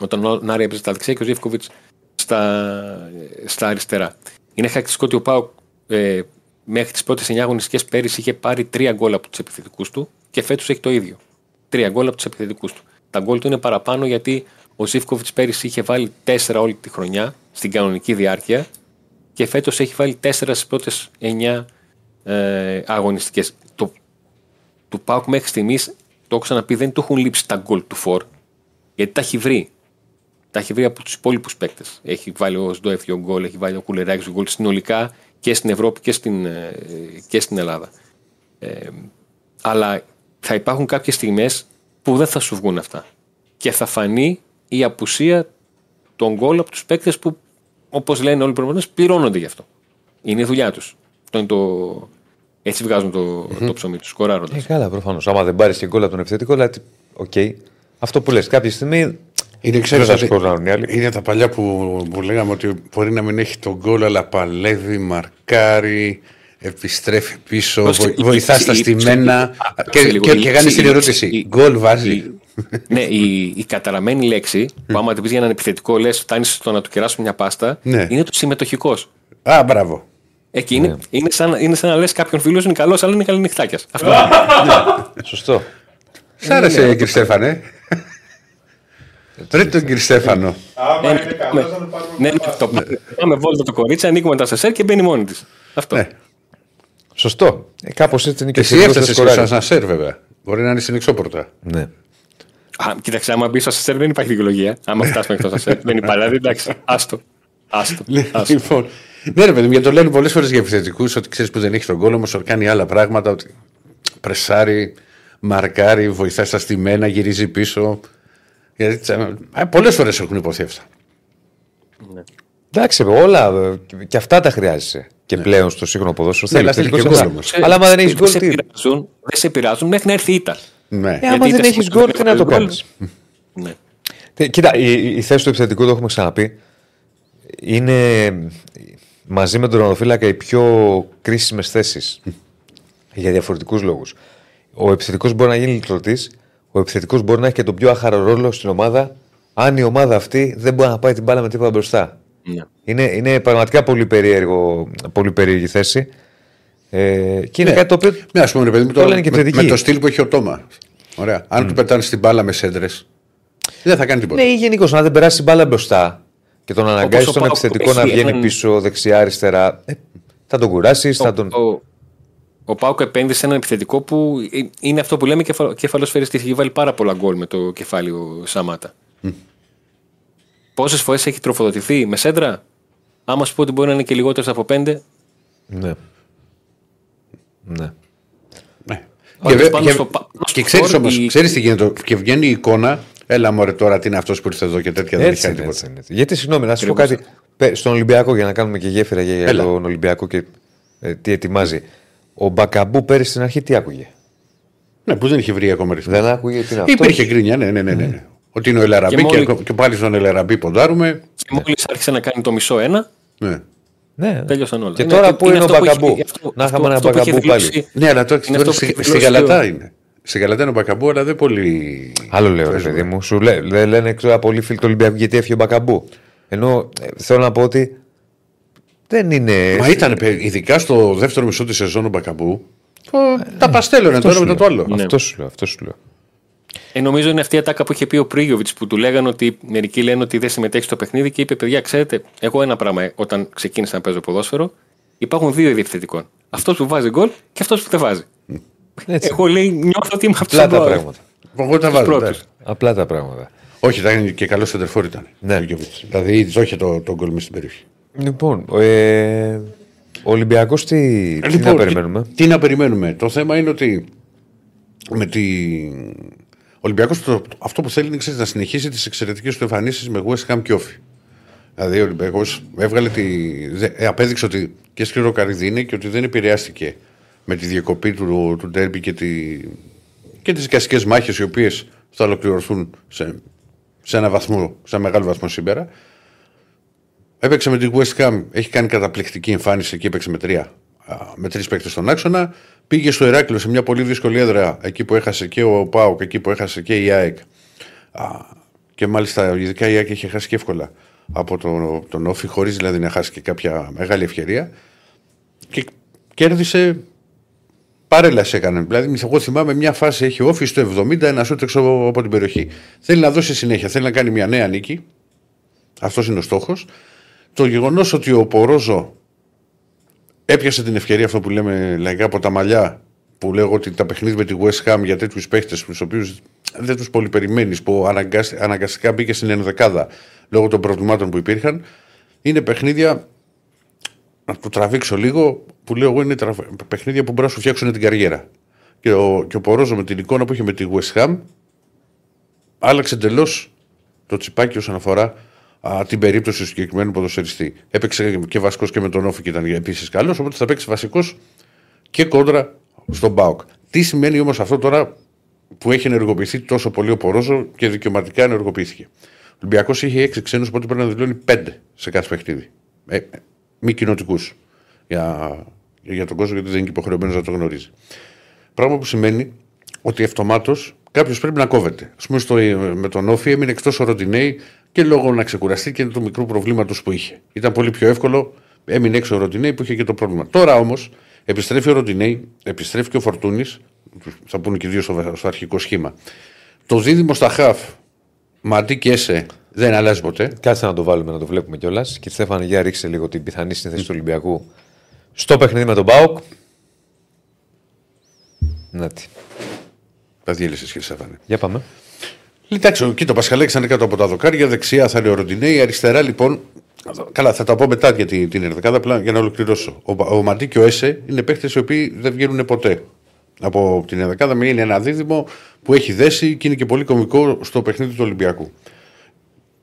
Όταν ο Νάρη έπαιζε στα δεξιά και ο Ζήφκοβιτς στα, στα αριστερά. Είναι χαρακτηριστικό ότι ο Πάο ε, μέχρι τις πρώτες 9 αγωνιστικές πέρυσι είχε πάρει τρία γκολ από τους επιθετικούς του και φέτος έχει το ίδιο. Τρία γκολ από τους επιθετικούς του. Τα γκολ του είναι παραπάνω γιατί ο Ζήφκοβιτς πέρυσι είχε βάλει τέσσερα όλη τη χρονιά στην κανονική διάρκεια και φέτος έχει βάλει τέσσερα στις πρώτες 9 ε, αγωνιστικές. Το, του Πάουκ μέχρι στιγμής, το έχω ξαναπεί, δεν του έχουν λείψει τα γκολ του Φορ γιατί τα έχει βρει. Τα έχει βρει από τους υπόλοιπους παίκτες. Έχει βάλει ο Σντοεφ δύο γκολ, έχει βάλει ο Κουλεράκης δύο γκολ συνολικά και στην Ευρώπη και στην, ε, και στην Ελλάδα. Ε, αλλά θα υπάρχουν κάποιες στιγμές που δεν θα σου βγουν αυτά. Και θα φανεί η απουσία των γκολ από τους παίκτες που, όπως λένε όλοι οι προπονητές, πληρώνονται γι' αυτό. Είναι η δουλειά τους. Αυτό είναι το. Έτσι βγάζουν το, το ψωμί τους, σκοράροντα. Ε, καλά, προφανώς. Άμα δεν πάρεις και γκολ από τον επιθετικό, δηλαδή. Οκ. Αυτό που λες, κάποια στιγμή. Είναι, ξέρεις, δεν θα ότι- σκοράρουν οι άλλοι. είναι τα παλιά που, που λέγαμε ότι μπορεί να μην έχει τον γκολ, αλλά παλεύει, μαρκάρει, επιστρέφει πίσω, Πώς- βοη- η- βοηθά η- στα η- στημένα. η- Και, λίγο, και, η- και κάνει η- την η- ερώτηση: η- γκολ βάζει. Η- ναι, η, η καταραμένη λέξη που άμα την πεις για έναν επιθετικό, λες, φτάνεις στο να του κεράσουμε μια πάστα, Ναι. είναι το συμμετοχικός. Α, μπράβο. Εκεί είναι, είναι, σαν, είναι σαν να λες κάποιον φίλος είναι καλός, αλλά είναι καλή νυχτάκια. Αυτό. Σωστό. Σ' άρεσε, κύριε Στέφανε. Ρε τον κύριο Στέφανο. Άμα Ναι, είναι καλό, θα το πάρουμε. ναι, ναι, το πάμε, πάμε βόλτα το κορίτσι, ανοίγουμε τα σεσέρ και μπαίνει μόνη της. Αυτό. Ναι. Σωστό. Ε, Κάπως έτσι είναι και Εσύ επιθετικός έφτασες δεν στο σκοράρει. ασανσέρ, βέβαια. Μπορεί να είναι στην εξώπορτα. Ναι. Α, κοίταξε, άμα μπεις στο σεσέρ δεν υπάρχει δικαιολογία. Άμα φτάσουμε εκτό σεσέρ δεν υπάρχει. Δηλαδή, εντάξει, άστο. Άστο. άστο. Λοιπόν, ναι, ρε παιδί μου, γιατί το λένε πολλές φορές για επιθετικούς ότι ξέρεις που δεν έχει τον κόλλο, όμω κάνει άλλα πράγματα. Ότι πρεσάρει, μαρκάρει, βοηθάει στα στημένα, γυρίζει πίσω. Γιατί πολλές φορές έχουν υποθεί αυτά. Εντάξει, όλα ε, και αυτά τα χρειάζεσαι. Και πλέον στο σύγχρονο ποδόσφαιρο Ναι, θέλεις αλλά θέλει επιθετικός και γκολ ένας. όμως. Αλλά άμα δεν έχεις Δεν γκολ, σε τι. πειράζουν, δεν σε πειράζουν μέχρι να έρθει η ήττα. Ναι. Ε, άμα Γιατί δεν είτε έχεις σε γκολ, τι να το γκολ, κάνει. Ναι. Κοίτα, η, η- η θέση του επιθετικού, το έχουμε ξαναπεί, είναι μαζί με τον ονοφύλακα οι πιο κρίσιμες θέσεις. για διαφορετικούς λόγους. Ο επιθετικός μπορεί να γίνει λυτρωτή, ο επιθετικός μπορεί να έχει και τον πιο άχαρο ρόλο στην ομάδα, αν η ομάδα αυτή δεν μπορεί να πάει την μπάλα με τίποτα μπροστά. Ναι. Είναι, είναι πραγματικά πολύ, περίεργο, πολύ περίεργη θέση. Ε, και είναι Ναι. κάτι το οποίο. Ναι, ας πούμε, ρε παιδί μου, Το το, λένε και με, θετικοί. με το στυλ που έχει ο Τόμας. Ωραία. Αν του πετάνε στην μπάλα με σέντρες, δεν θα κάνει τίποτα. Ναι, ή γενικώς να δεν περάσει την μπάλα μπροστά και τον αναγκάζεις ο τον Πάοκ επιθετικό να έχει βγαίνει έναν- πίσω, δεξιά, αριστερά. Ε, θα τον κουράσεις, θα τον. Ο, ο Πάουκ επένδυσε σε έναν επιθετικό που ε, είναι αυτό που λέμε κεφα, κεφαλοσφαιριστή. Έχει βάλει πάρα πολλά γκολ με το κεφάλι ο Σαμάτα. Πόσες φορές έχει τροφοδοτηθεί με σέντρα, άμα σου πω ότι μπορεί να είναι και λιγότερες από πέντε, Ναι. Ναι. Ναι. Όχι, Και, βε- πάνω και, στο πα- και στο ξέρεις φόρ όμω, η- ξέρεις τι γίνεται. Και βγαίνει η εικόνα, έλα μωρέ τώρα τι είναι αυτός που ήρθε εδώ και τέτοια δεν έχει Έτσι κάνει είναι, τίποτα. έτσι είναι. Γιατί συγγνώμη, να σου πω Ακριβώς. κάτι. Πε- Στον Ολυμπιακό, για να κάνουμε και γέφυρα για, για Έλα. τον Ολυμπιακό και ε, τι ετοιμάζει. Ο Μπακαμπού πέρυσι στην αρχή τι άκουγε; Ναι, που δεν είχε βρει ακόμα ρυθμό. Δεν άκουγε τι είναι αυτό; Υπήρχε γκρίνια, ναι, ναι, ναι. ναι, ναι. Ότι είναι ο Ελαραμπή και, μόλι- και, πάλι στον Ελαραμπή ποντάρουμε. και μόλις άρχισε να κάνει το μισό ένα, Ναι. Ναι. τέλειωσαν όλα. Και Είναι- τώρα που είναι ο αυτό που έχει- Μπακαμπού; αυτό- Να αυτό- είχαμε ένα αυτό που έχει Μπακαμπού πάλι. δηλώσει- ναι, αλλά τώρα, Είναι τώρα αυτό στη, που στη έχει δηλώσει Γαλατά ο- είναι. Στη Γαλατά είναι ο Μπακαμπού, αλλά δεν πολύ. Άλλο λέω, ρε παίζουμε. παιδί μου. Σου λέ, λέ- λένε τώρα πολλοί φίλοι του Ολυμπιακού γιατί έφυγε ο Μπακαμπού. Ενώ ε, θέλω να πω ότι δεν είναι. Μα ήταν παι- ειδικά στο δεύτερο μισό της σεζόν ο Μπακαμπού. το- τα παστέλωνε το ένα σου μετά το λέω. άλλο. Ναι. Αυτό σου λέω. Αυτό σου λέω. Ε, νομίζω είναι αυτή η ατάκα που είχε πει ο Πρίγιοβιτς που του λέγανε ότι μερικοί λένε ότι δεν συμμετέχει στο παιχνίδι και είπε: Παιδιά, ξέρετε, εγώ ένα πράγμα ε, όταν ξεκίνησα να παίζω ποδόσφαιρο, υπάρχουν δύο είδη επιθετικών. Αυτός που βάζει γκολ και αυτός που δεν βάζει. Έτσι. Εγώ λέει: Νιώθω ότι είμαι αυτό Απλά τα πράγματα. Εγώ τα βάζω. πρώτους. εντάξει. Απλά τα πράγματα. Όχι, ήταν και καλός σεντερφόρ ήταν. Ναι. ο Γιώβιτς. Δηλαδή, ζόχε το, το γκολ μες στην περιοχή. Λοιπόν, ε, ο Ολυμπιακός τι, τι Λοιπόν, να περιμένουμε; Τι, τι να περιμένουμε; Το θέμα είναι ότι με τη... ο Ολυμπιακό αυτό που θέλει είναι ξέρεις, να συνεχίσει τις εξαιρετικές του εμφανίσεις με West Ham και Όφη. Δηλαδή ο Ολυμπιακός έβγαλε τη. δε- ε, απέδειξε ότι και σκληρό καρύδι είναι και ότι δεν επηρεάστηκε με τη διακοπή του, του ντέρμπι και, τη, και τις δικαστικέ μάχες οι οποίες θα ολοκληρωθούν σε, σε ένα βαθμό, σε ένα μεγάλο βαθμό σήμερα. Έπαιξε με την West Ham, έχει κάνει καταπληκτική εμφάνιση και έπαιξε με τρία. α, με τρεις παίκτες στον άξονα. Πήγε στο Ηράκλειο σε μια πολύ δύσκολη έδρα, εκεί που έχασε και ο Πάοκ, εκεί που έχασε και η ΑΕΚ. Α, και μάλιστα ειδικά η ΑΕΚ είχε χάσει και εύκολα από τον, τον Όφη, χωρίς δηλαδή να χάσει και κάποια μεγάλη ευκαιρία. Και κέρδισε Παρέλαση έκανε. Δηλαδή, εγώ θυμάμαι μια φάση έχει όφη στο 70 ένα σούτ έξω από την περιοχή. Θέλει να δώσει συνέχεια, θέλει να κάνει μια νέα νίκη. Αυτός είναι ο στόχος. Το γεγονός ότι ο Πορόζο έπιασε την ευκαιρία αυτό που λέμε λαϊκά από τα μαλλιά που λέγω ότι τα παιχνίδια με τη West Ham για τέτοιους παίχτες, τους οποίους δεν τους πολύ περιμένεις, που αναγκαστικά μπήκε στην ενδεκάδα λόγω των προβλημάτων που υπήρχαν, είναι παιχνίδια να το τραβήξω λίγο, που λέω εγώ είναι τραβ... παιχνίδια που μπορεί να σου φτιάξουν την καριέρα. Και ο, και ο Πορόζο με την εικόνα που είχε με τη West Ham άλλαξε εντελώς το τσιπάκι όσον αφορά α, την περίπτωση του συγκεκριμένου ποδοσφαιριστή. Έπαιξε και βασικός και με τον Όφη και ήταν επίσης καλός, οπότε θα παίξει βασικός και κόντρα στον Μπάουκ. Τι σημαίνει όμως αυτό τώρα που έχει ενεργοποιηθεί τόσο πολύ ο Πορόζο και δικαιωματικά ενεργοποιήθηκε. Ο Ολυμπιακός είχε 6 ξένους, οπότε πρέπει να δηλώνει 5 σε κάθε παιχνίδι. Ε, μη κοινοτικούς για, για τον κόσμο, γιατί δεν είναι υποχρεωμένος να το γνωρίζει. Πράγμα που σημαίνει ότι αυτομάτω κάποιος πρέπει να κόβεται. Α πούμε, στο, με τον Όφη έμεινε εκτός ο Ροντινέη και λόγω να ξεκουραστεί και του μικρού προβλήματος που είχε. Ήταν πολύ πιο εύκολο, έμεινε έξω ο Ροντινέη που είχε και το πρόβλημα. Τώρα όμως επιστρέφει ο Ροντινέη, επιστρέφει και ο Φορτούνης, θα πούνε και οι δύο στο, στο αρχικό σχήμα. Το δίδυμο στα χαφ, Μαντί και Έσε, δεν αλλάζει ποτέ. Κάτσε να το βάλουμε να το βλέπουμε κιόλας. Και Στέφανε, για ρίξε λίγο την πιθανή σύνθεση του Ολυμπιακού στο παιχνίδι με τον Μπάουκ. Να τι. Τα διέλυσε, κύριε Στέφανε. Για πάμε. Εντάξει, εκεί το Πασχαλέξ ήταν κάτω από τα δοκάρια, δεξιά θα είναι ο Ροντινέη, αριστερά λοιπόν. Καλά, θα τα πω μετά για την, την Ερδεκάδα, απλά για να ολοκληρώσω. Ο, ο Μαντί και ο Έσε είναι παίχτε οι οποίοι δεν βγαίνουν ποτέ από την Ερδεκάδα. Με είναι ένα δίδυμο που έχει δέσει και είναι και πολύ κομικό στο παιχνίδι του Ολυμπιακού.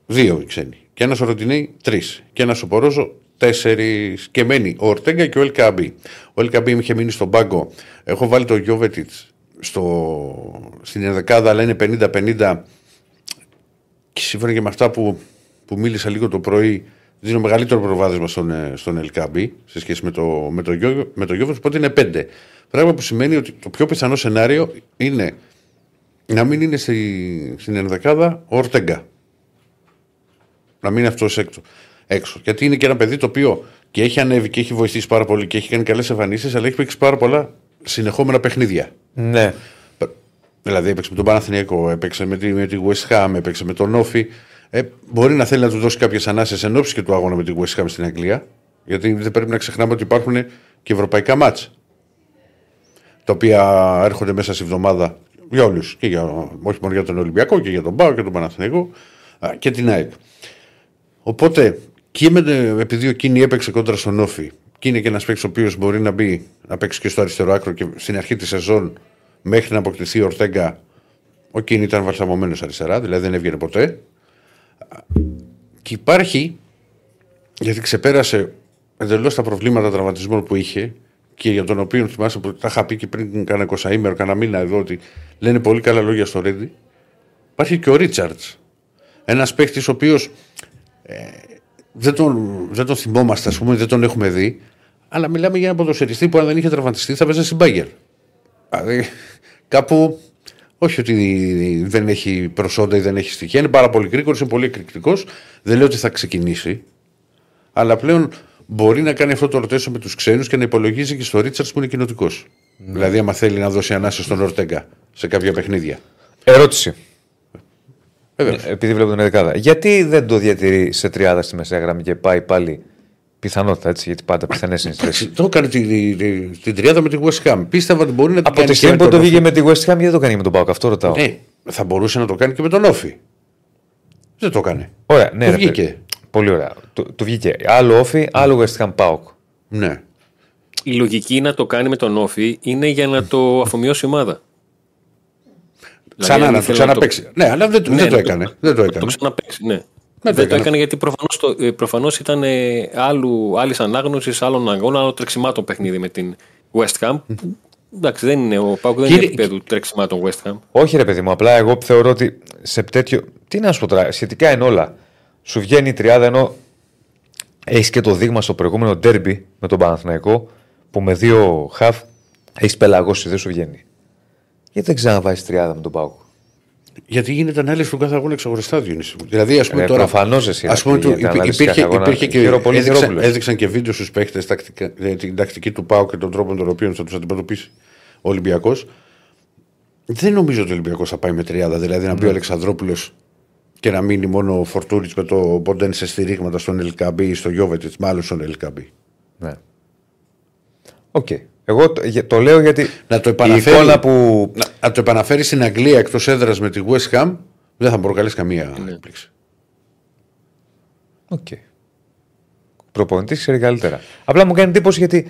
Δύο οι ξένοι. Και ένας ο Ροντινέη, τρεις. Και ένας ο Πορόζο, τέσσερις. Και μένει ο Ορτέγκα και ο Ελκαμπή. Ο Ελκαμπή είχε μείνει στον πάγκο. Έχω βάλει το Γιώβετιτς στο... στην ενδεκάδα, αλλά είναι 50-50. Και σύμφωνα και με αυτά που, που μίλησα λίγο το πρωί, δίνω μεγαλύτερο προβάδισμα στον, ε, στον Ελκαμπή σε σχέση με το, με το, με το Γιώβετιτ, οπότε είναι 5. Πράγμα που σημαίνει ότι το πιο πιθανό σενάριο είναι να μην είναι στη, στην ενδεκάδα ο Ορτέγκα να μείνει αυτός έξω. έξω. Γιατί είναι και ένα παιδί το οποίο και έχει ανέβει και έχει βοηθήσει πάρα πολύ και έχει κάνει καλές εμφανίσεις, αλλά έχει παίξει πάρα πολλά συνεχόμενα παιχνίδια. Ναι. Δηλαδή έπαιξε με τον Παναθηναϊκό, έπαιξε με τη, με τη West Ham, έπαιξε με τον Όφη. Ε, μπορεί να θέλει να του δώσει κάποιες ανάσχε εν ώψη και του αγώνα με τη West Ham στην Αγγλία. Γιατί δεν πρέπει να ξεχνάμε ότι υπάρχουν και ευρωπαϊκά μάτσα. Τα οποία έρχονται μέσα στη βδομάδα για όλους. Όχι μόνο για τον Ολυμπιακό και για τον Πάο και τον Παναθηναϊκό και την ΑΕΚ. Οπότε και με, επειδή ο Κίνη έπαιξε κόντρα στον Όφη και είναι και ένας παίκτης ο οποίος μπορεί να μπει να παίξει και στο αριστερό άκρο και στην αρχή της σεζόν μέχρι να αποκτηθεί ο Ορτέγκα, ο Κίνη ήταν βαρθαμωμένο αριστερά, δηλαδή δεν έβγαινε ποτέ. Και υπάρχει, γιατί ξεπέρασε εντελώς τα προβλήματα τραυματισμών που είχε και για τον οποίο θυμάσαι που τα είχα πει και πριν κάνα 20 ημέρο, κάνα μήνα εδώ, ότι λένε πολύ καλά λόγια στο Ρέντι. Υπάρχει και ο Ρίτσαρτς. Ένας παίκτη ο οποίος ε, δεν, τον, δεν τον θυμόμαστε, ας πούμε, δεν τον έχουμε δει. Αλλά μιλάμε για ένα ποδοσφαιριστή που αν δεν είχε τραυματιστεί θα παίζει στην Μπάγκερ. Δηλαδή κάπου. Όχι ότι δεν έχει προσόντα ή δεν έχει στοιχεία. Είναι πάρα πολύ γρήγορος, είναι πολύ εκρηκτικός. Δεν λέω ότι θα ξεκινήσει. Αλλά πλέον μπορεί να κάνει αυτό το ρωτήσω με τους ξένους και να υπολογίζει και στο Ρίτσαρτς που είναι κοινοτικός. Ναι. Δηλαδή, άμα θέλει να δώσει ανάσα στον Ορτέγκα σε κάποια παιχνίδια. Ερώτηση. Βεβαίως. Ε, Επειδή βλέπω την δεκάδα. Γιατί δεν το διατηρεί σε τριάδα στη μεσαία γραμμή και πάει πάλι πιθανότητα έτσι, γιατί πάντα πιθανές είναι οι θέσει. Το έκανε την, την, την τριάδα με τη West Ham. Πίστευα ότι μπορεί να την Από κάνει τη και στιγμή με που τον το βγήκε Όφη. με τη West Ham, γιατί δεν το κάνει με τον Πάοκ, αυτό ρωτάω. Ναι, θα μπορούσε να το κάνει και με τον Όφη. Δεν το έκανε. Ωραία, ναι, Του ρε, βγήκε. παιδί. Πολύ ωραία. Του, του βγήκε άλλο όφη, άλλο West Ham Πάοκ. Ναι. Η λογική να το κάνει με τον Όφη είναι για να το αφομοιώσει η ομάδα. Ξανά αν να το ήθελε ξαναπέξει. Ναι, αλλά δεν, Ναι, δεν το να έκανε. Δεν το Να το έκανε. ξαναπέξει, ναι. Το Δεν το έκανε. έκανε γιατί προφανώς, το, ε, προφανώς ήταν ε, άλλου, άλλης ανάγνωσης, άλλων αγώνων, άλλων τρεξιμάτων παιχνίδι με την West Ham. που, Εντάξει, δεν είναι, ο Πάουκ δεν Κύριε- είναι επίπεδου τρεξιμάτων West Ham. Όχι, ρε παιδί μου, απλά εγώ θεωρώ ότι σε τέτοιο. Τι να σου πω τώρα, σχετικά είναι όλα. Σου βγαίνει η τριάδα ενώ έχεις και το δείγμα στο προηγούμενο ντέρμπι με τον Παναθηναϊκό που με δύο χαφ έχεις πελαγώσει, δεν σου βγαίνει. Γιατί δεν ξαναβάζεις τριάδα με τον Πάουκ; Γιατί γίνεται ανάλυση του κάθε αγώνα ξεχωριστά, Διονύση. μου. Δηλαδή, ας πούμε Ρε, τώρα. προφανώς εσύ ας πούμε, είναι του- αυτή, γιατί υπή- ανάλυση υπήρχε, κάθε αγώνα. υπήρχε και. Χαίρο πολύ έδειξαν, Χειρόπουλος. έδειξαν και βίντεο στους παίχτες την τακτική του Πάου και τον τρόπο με τον οποίο θα τους αντιμετωπίσει ο Ολυμπιακός. Δεν νομίζω ότι ο Ολυμπιακός θα πάει με τριάδα. Δηλαδή να Ναι. μπει ο Αλεξανδρόπουλος και να μείνει μόνο ο Φορτούρης με το Ποντέν σε στηρίγματα στον Ελκαμπή ή στο Γιώβετιτς, μάλλον στον Ελκαμπή. Ναι. Οκ. Εγώ το, για- το λέω γιατί Να το η επαναφέρει, εικόνα που. να, να το επαναφέρει στην Αγγλία εκτός έδρας με τη West Ham δεν θα προκαλέσει καμία Ναι. έκπληξη. Οκ. Προπονητής ξέρει καλύτερα. Απλά μου κάνει εντύπωση γιατί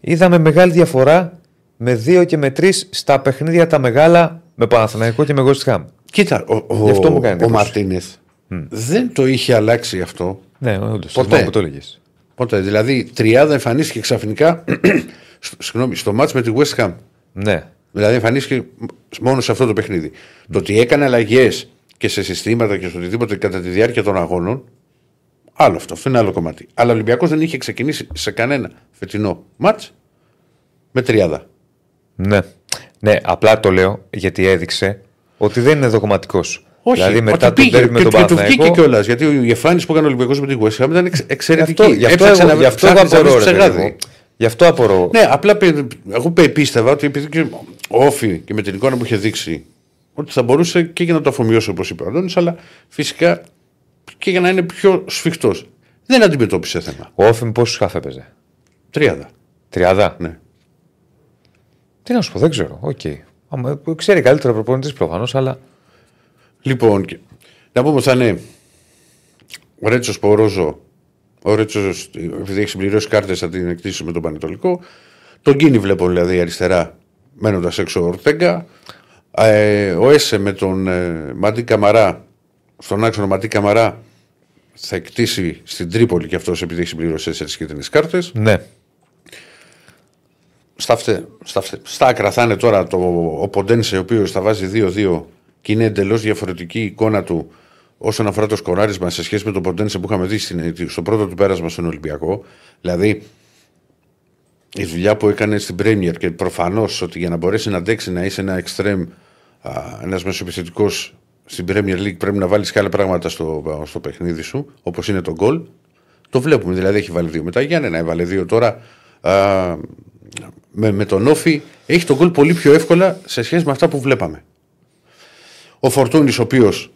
είδαμε μεγάλη διαφορά με δύο και με τρεις στα παιχνίδια τα μεγάλα με Παναθηναϊκό και με West Ham. Κοίτα, ο, ο, Γι' αυτό μου κάνει ο εντύπωση. Μαρτίνεθ δεν το είχε αλλάξει αυτό. Ναι, όντως. Ποτέ. που το έλεγες. Πότε, δηλαδή, τριάδα εμφανίστηκε ξαφνικά στο, συγγνώμη, στο μάτς με τη West Ham. Ναι. Δηλαδή, εμφανίστηκε μόνο σε αυτό το παιχνίδι. Το ότι έκανε αλλαγές και σε συστήματα και σε οτιδήποτε κατά τη διάρκεια των αγώνων, άλλο αυτό. Αυτό είναι άλλο κομμάτι. Αλλά ο Ολυμπιακός δεν είχε ξεκινήσει σε κανένα φετινό μάτς με τριάδα. Ναι. Ναι, απλά το λέω γιατί έδειξε ότι δεν είναι δογματικό. Όχι, δηλαδή μετά ότι τον πήγε τέρμι με και, τον και του βγήκε Παναθηναϊκό. κιόλας. Γιατί η εμφάνιση που έκανε ο Ολυμπιακός με τη West Ham ήταν εξ- εξαιρετική. Γι' αυτό, γι' αυτό, Έψαξε εγώ, να- γι' αυτό εγώ ψάχνει να βρεις απορώ. το ρε παιδί ψεγάδι. Μου. Γι' αυτό απορώ. Ναι, απλά πε- εγώ πε- πίστευα ότι επειδή και ο ΟΦΗ και με την εικόνα που είχε δείξει ότι θα μπορούσε και για να το αφομοιώσει όπως είπε ο Αντώνης, αλλά φυσικά και για να είναι πιο σφιχτός. Δεν αντιμετώπισε θέμα. Ο ΟΦΗ με πόσους χαφ έπαιζε; Τριάδα. Τριάδα; Ναι. Τι να σου πω, δεν ξέρω. Οκ. Άμα- Ξέρει καλύτερα προπονητής προφανώς, αλλά. Λοιπόν, και- να πούμε ότι θα είναι ο Ρέτσος Πορόζο. Ο Ρέτσο, επειδή έχει συμπληρώσει κάρτες, θα την εκτίσει με τον Πανετολικό. Τον Κίνη βλέπω δηλαδή αριστερά, μένοντας έξω ο Ορτέγκα. Ε, ο Έσε με τον ε, Μαντί Καμαρά, στον άξονα Μαντί Καμαρά, θα εκτίσει στην Τρίπολη και αυτός επειδή έχει συμπληρώσει 4 κίτρινε κάρτες. Ναι. Στα, φτε, στα, φτε, στα άκρα θα είναι τώρα το, ο Ποντένσε, ο οποίος θα βάζει 2-2 και είναι εντελώς διαφορετική η εικόνα του όσον αφορά το σκοράρισμα σε σχέση με τον Ποντένσε που είχαμε δει στην, στο πρώτο του πέρασμα στον Ολυμπιακό. Δηλαδή, η δουλειά που έκανε στην Premier και προφανώς ότι για να μπορέσει να αντέξει να είσαι ένα extreme, ένας μεσοπιθετικός στην Premier League πρέπει να βάλεις και άλλα πράγματα στο, στο παιχνίδι σου, όπως είναι το γκολ. Το βλέπουμε. Δηλαδή έχει βάλει δύο μετά. Γιάννενα έβαλε δύο τώρα. Α, με, με τον Όφη έχει τον γκολ πολύ πιο εύκολα σε σχέση με αυτά που βλέπαμε. Ο Φορτούνης, ο οποίος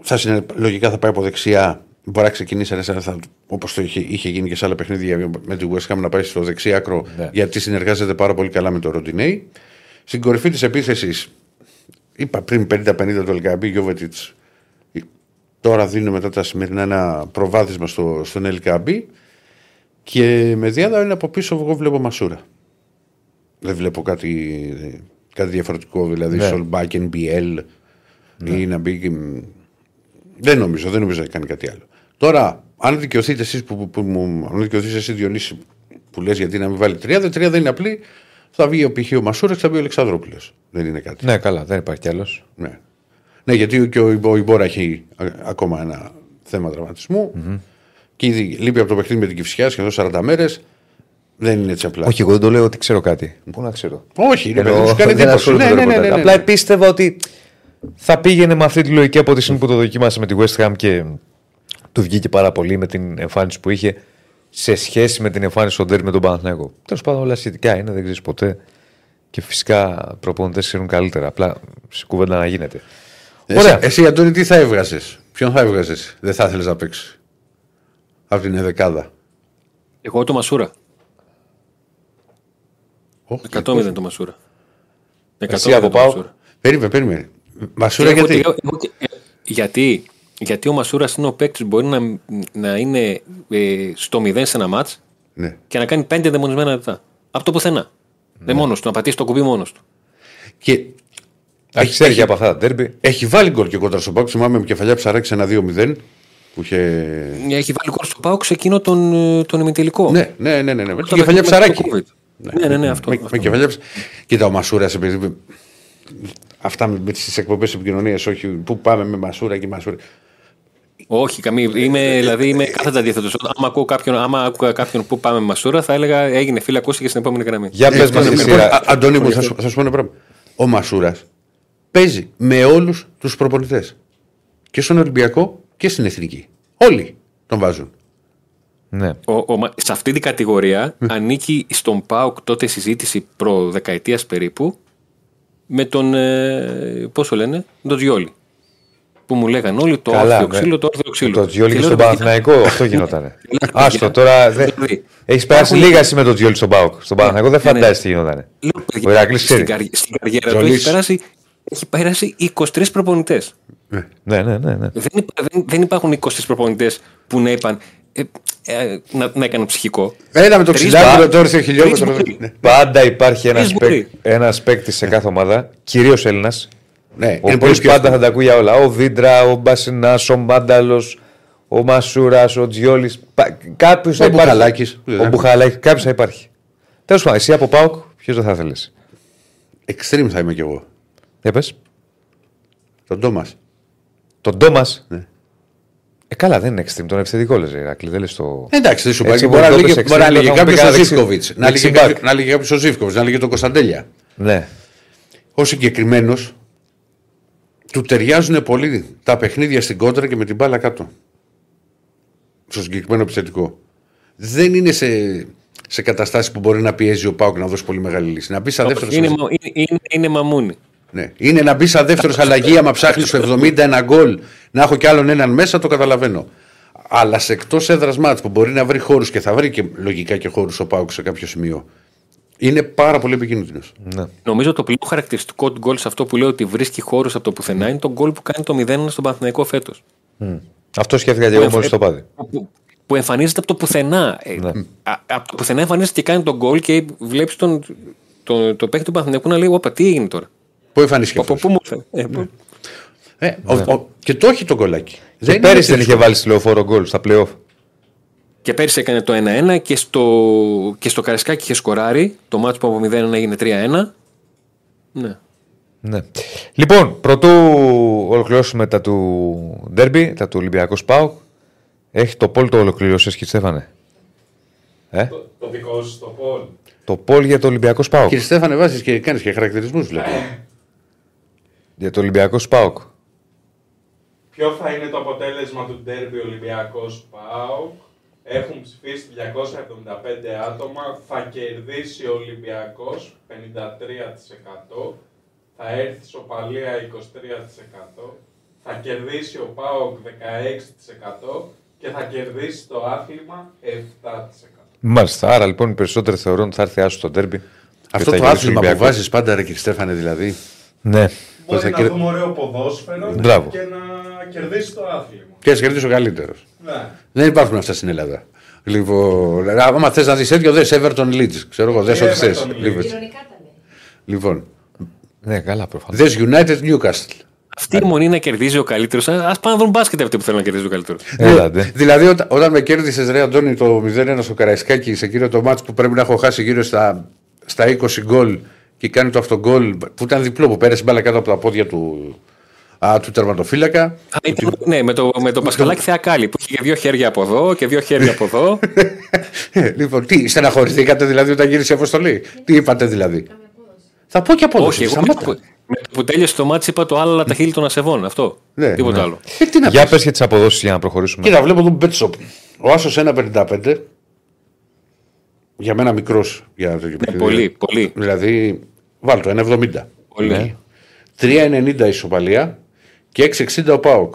θα συνε- λογικά θα πάει από δεξιά, μπορεί να ξεκινήσει αριστερά, όπως το είχε, είχε γίνει και σε άλλα παιχνίδια με τη West Ham να πάει στο δεξί άκρο, Ναι. γιατί συνεργάζεται πάρα πολύ καλά με τον Ροντινέη. Στην κορυφή της επίθεσης, είπα πριν 50-50 το Ελκαμπή, Γιώβετιτς. Τώρα δίνω μετά τα σημερινά ένα προβάδισμα στο, στον Ελκαμπή. Και με διάδα είναι από πίσω, εγώ βλέπω Μασούρα. Δεν βλέπω κάτι, κάτι διαφορετικό, δηλαδή Ναι. Σολμπάκεν, BL ή να μπει. Και- Δεν νομίζω, δεν νομίζω να κάνει κάτι άλλο. Τώρα, αν δικαιωθείτε εσείς που, που, που μου. Αν δικαιωθείς εσύ Διονύση που λες γιατί να μην βάλει τρία, τρία δεν είναι απλή. Θα βγει ο π.χ. ο Μασούρα και θα βγει ο Αλεξανδρόπουλος. Δεν είναι κάτι. Ναι, καλά, δεν υπάρχει κι άλλος. Ναι. ναι, γιατί και ο, ο Ιμπόρα έχει α, ακόμα ένα θέμα τραυματισμού. Και ήδη λείπει από το παιχνίδι με την Κυφσιά σχεδόν 40 μέρες. Δεν είναι έτσι απλά. Όχι, εγώ δεν το λέω ότι ξέρω κάτι. Πού να ξέρω. Όχι, ρε παιδί, Εννοώ, σου κάνει δεν εντύπωση. ασχολούμαι Ναι, με ναι, το ναι, ναι, ρεπορτάζ. ναι. Απλά πίστευα ότι θα πήγαινε με αυτή τη λογική από τη στιγμή που το δοκίμασε με τη West Ham και του βγήκε πάρα πολύ με την εμφάνιση που είχε σε σχέση με την εμφάνιση στον Ντέρμπι με τον Παναθηναϊκό. Τέλος πάντων, όλα σχετικά είναι, δεν ξέρεις ποτέ. Και φυσικά προπονητές ξέρουν καλύτερα. Απλά σε κουβέντα να γίνεται. Εσύ, Ωραία. εσύ, Αντώνη, τι θα έβγαζες; Ποιον θα έβγαζες; Δεν θα ήθελες να παίξεις. Από την δεκάδα. Εγώ το Μασούρα. Όχι, 100 το Μασούρα. 100 Εσύ από το πάω. Μασούρα. Περίμενε, περίμενε. Μασούρα Εγώ- γιατί; εγώ- εγώ- ε, γιατί, γιατί ο Μασούρας είναι ο παίκτης που μπορεί να, να είναι ε, στο 0 σε ένα μάτς Ναι. και να κάνει 5 δαιμονισμένα λεπτά. Από το πουθενά. Δεν μόνος του, να πατήσει το κουμπί μόνος του. Και Έχει ξέρει και από αυτά τα Ντέρμπι. έχει βάλει γκολ και κόντρα στο Πάκου. Θυμάμαι με κεφαλιά ψαράκι σε ένα 2-0 που είχε. Έχει βάλει κόρ στο πάω ξεκινώ τον, ε, τον ημιτελικό. Ναι, ναι, ναι, ναι, ναι. Με την Το κεφαλιά παιχνίδι με το ψαράκι. COVID. Ναι, ναι, ναι, αυτό. Με, αυτό. με κεφαλιά ψ- Κοίτα, ο Μασούρας, επειδή. Αυτά με, με τι εκπομπέ επικοινωνία, όχι. Πού πάμε με Μασούρα και Μασούρα. Όχι, καμία. Είμαι, δηλαδή, είμαι κάθετα αντίθετο. Άμα ακούω κάποιον, άμα άκουγα κάποιον που πάμε Μασούρα, θα έλεγα έγινε φίλε, ακούστηκε στην επόμενη γραμμή. Για πε μα Λοιπόν, εσύ. λοιπόν, Α- Αντώνη μου, θα σου, θα σου πω ένα πράγμα. Ο Μασούρα παίζει με όλου του προπονητέ. Και στον Ολυμπιακό και στην Εθνική. Όλοι τον βάζουν. Ναι. Ο, ο, Μα- σε αυτή την κατηγορία ανήκει στον ΠΑΟΚ τότε η συζήτηση προ δεκαετία περίπου με τον. Ε, Πώς το λένε, τον Τζιόλι. Που μου λέγανε όλοι το όρθιο με- ξύλο, το όρθιο ξύλο. Το Τζιόλι και λέω, στον «Ρε παιδιά, Παναθηναϊκό αυτό γινότανε. παιδιά, Άστο τώρα. δηλαδή, Έχεις περάσει υπάρχουν- λίγα εσύ με τον Τζιόλι στον Πάοκ. Στον Παναθηναϊκό δεν ναι, ναι. φαντάζεσαι τι γινότανε. Λέω, παιδιά, Ο Ηρακλής στην, ξέρει. καρι- στην καριέρα του Τζολής. έχει περάσει, έχει περάσει 23 προπονητές. Ναι, ναι, ναι. ναι. Δεν, υπά- δεν, δεν υπάρχουν 23 προπονητές που να είπαν ε, ε, να, να έκαναν ψυχικό. Ένα με το Τρεις ξυλάδι, μπα- το όρθιο χιλιόμετρος. τρεις μπορεί. Ναι. Πάντα υπάρχει ένα Τρεις μπορεί. ένας παίκτη σε κάθε ομάδα, κυρίως Έλληνας, Ναι, ο είναι οποίο πολύ πιο πάντα εύκολο. θα τα ακούει για όλα. Ο Βίντρα, ο Μπασινάς, ο Μάνταλος, ο Μασούρας, ο Τζιόλης. Κάποιος θα Ο υπάρχει. Μπουχαλάκης. Ο Μπουχαλάκης, κάποιος θα υπάρχει. Τέλος πάντων, εσύ από Πάοκ, ποιος δεν θα ήθελε. Extreme θα είμαι κι εγώ. Για πες. Τον Τόμας. Τον Τόμας; Ναι. Ε, καλά, δεν είναι extreme. Τον ευθετικό λες, Ηρακλή. Δεν λες το. Εντάξει, δεν σου Έτσι, πάει. Μπορεί να μπορεί να λέγει- το πες μπορεί να extreme, λέγει θα μου πει κάποιος ο κανένα Ζήφκοβιτς. δεξι- Να λέγει δεξιμπάκ. κάποιο- να λέγει κάποιος ο Ζήφκοβιτς. Να λέγει τον Κωνσταντέλια. Ναι. Ο συγκεκριμένος του ταιριάζουν πολύ τα παιχνίδια στην κόντρα και με την μπάλα κάτω. Στο συγκεκριμένο επιθετικό. Δεν είναι σε, σε καταστάσεις που μπορεί να πιέζει ο Πάουκ να δώσει πολύ μεγάλη λύση. Να μπει σαν δεύτερος. Είναι, μα- είναι, είναι, είναι μαμούνι. Ναι. Είναι να μπεις σαν δεύτερος αλλαγή, άμα ψάχνεις στο 70 ένα γκολ, να έχω κι άλλον έναν μέσα, το καταλαβαίνω. Αλλά σε εκτός έδρας μάτς που μπορεί να βρει χώρους και θα βρει και λογικά και χώρους ο Πάουκ σε κάποιο σημείο. Είναι πάρα πολύ επικίνδυνος. ναι. Νομίζω το πλέον χαρακτηριστικό του γκολ σε αυτό που λέω ότι βρίσκει χώρους από το πουθενά είναι το γκολ που κάνει το 0 στον Παναθηναϊκό φέτος. Αυτό σκέφτηκα και εγώ μόλις το πάδι. Που, που εμφανίζεται από το πουθενά. Ε, Ναι. α, από το πουθενά εμφανίζεται και κάνει τον γκολ και βλέπεις τον, τον, το παίκτη του Παναθηναϊκού να λέει: Όπα, τι έγινε τώρα. Πού εμφανίστηκε Από αυτός; πού μου ήρθε. Ε, πού- Ε, ο- ο- και το έχει το γκολάκι. Και είναι πέρυσι έτσι δεν είχε βάλει στη λεωφόρο γκολ στα playoff. Και πέρυσι έκανε το 1-1 και στο, και στο Καρεσκάκι είχε σκοράρει. Το μάτσο που από 0-1 έγινε 3-1. Ναι. Ναι. Λοιπόν, πρωτού ολοκληρώσουμε τα του Ντέρμπι, τα του Ολυμπιακού Σπάου. Έχει το Πολ το ολοκλήρωσε, κύριε Στέφανε. Ε; Το, το δικό σου το πόλ. Το Πολ για το Ολυμπιακό Σπάουκ. Κύριε Στέφανε, βάζεις και κάνεις και χαρακτηρισμούς βλέπω. Για το Ολυμπιακό Σπάουκ. Ποιο θα είναι το αποτέλεσμα του ντέρμπι Ολυμπιακός ΠΑΟΚ. Έχουν ψηφίσει 275 άτομα. Θα κερδίσει ο Ολυμπιακός 53%. Θα έρθει σοπαλία 23%. Θα κερδίσει ο ΠΑΟΚ 16% και θα κερδίσει το άθλημα 7%. Μάλιστα. Άρα λοιπόν οι περισσότεροι θεωρούν ότι θα έρθει άσο το Ντέρμπι. Αυτό το άθλημα που βάζεις πάντα, ρε κύριε Στέφανε, δηλαδή. Ναι. Μπορεί θα να κερ- δούμε ωραίο ποδόσφαιρο Μπράβο. και να κερδίσει το άθλημα. Και να κερδίσει ο καλύτερο. Ναι. Δεν υπάρχουν αυτά στην Ελλάδα. Λοιπόν, άμα θες να δεις τέτοιο, δες Everton Leeds. Ξέρω εγώ, δες Τι ό,τι θες. Everton Leeds. Λοιπόν, Ηρωνικά τα λέει. λοιπόν Ναι, καλά προφανώς. δες United Newcastle. Αυτή η μονή να κερδίζει ο καλύτερος. Α πάνε να δουν μπάσκετ αυτοί που θέλουν να κερδίζει ο καλύτερος. Έλα, ναι. Δηλαδή, όταν, όταν με κέρδισες, Ρε Αντώνη, το 0-1 στο Καραϊσκάκι, σε εκείνο το μάτσο που πρέπει να έχω χάσει γύρω στα, στα 20 γκολ και κάνει το αυτογκολ που ήταν διπλό, που πέρασε μπάλα κάτω από τα πόδια του, α, του τερματοφύλακα. Α, ήταν- ναι, με το, με το Πασχαλάκι Θεακάλη που είχε δύο χέρια από εδώ και δύο χέρια από εδώ. Ε, λοιπόν, τι, στεναχωρηθήκατε δηλαδή όταν γύρισε η αποστολή; Τι είπατε δηλαδή; Κάμε απόδοση. Θα πω και απόδοση. Όχι, εγώ με το, σταμάτα. που, με το που τέλειωσε το μάτι είπα το άλλα τα χείλη των ασεβών. Αυτό. Ναι, Τίποτα ναι. άλλο. Ε, τι να Για πεις. πες και τις αποδόσεις για να προχωρήσουμε. Κοίτα, βλέπω εδώ bet shop. Ο Άσος 1,55. Για μένα μικρός. Για το Ναι, πολύ, πολύ. Δηλαδή, βάλ το 1,70. πολύ. Ναι. 3,90 ισοπαλία και 6,60 ο Πάοκ.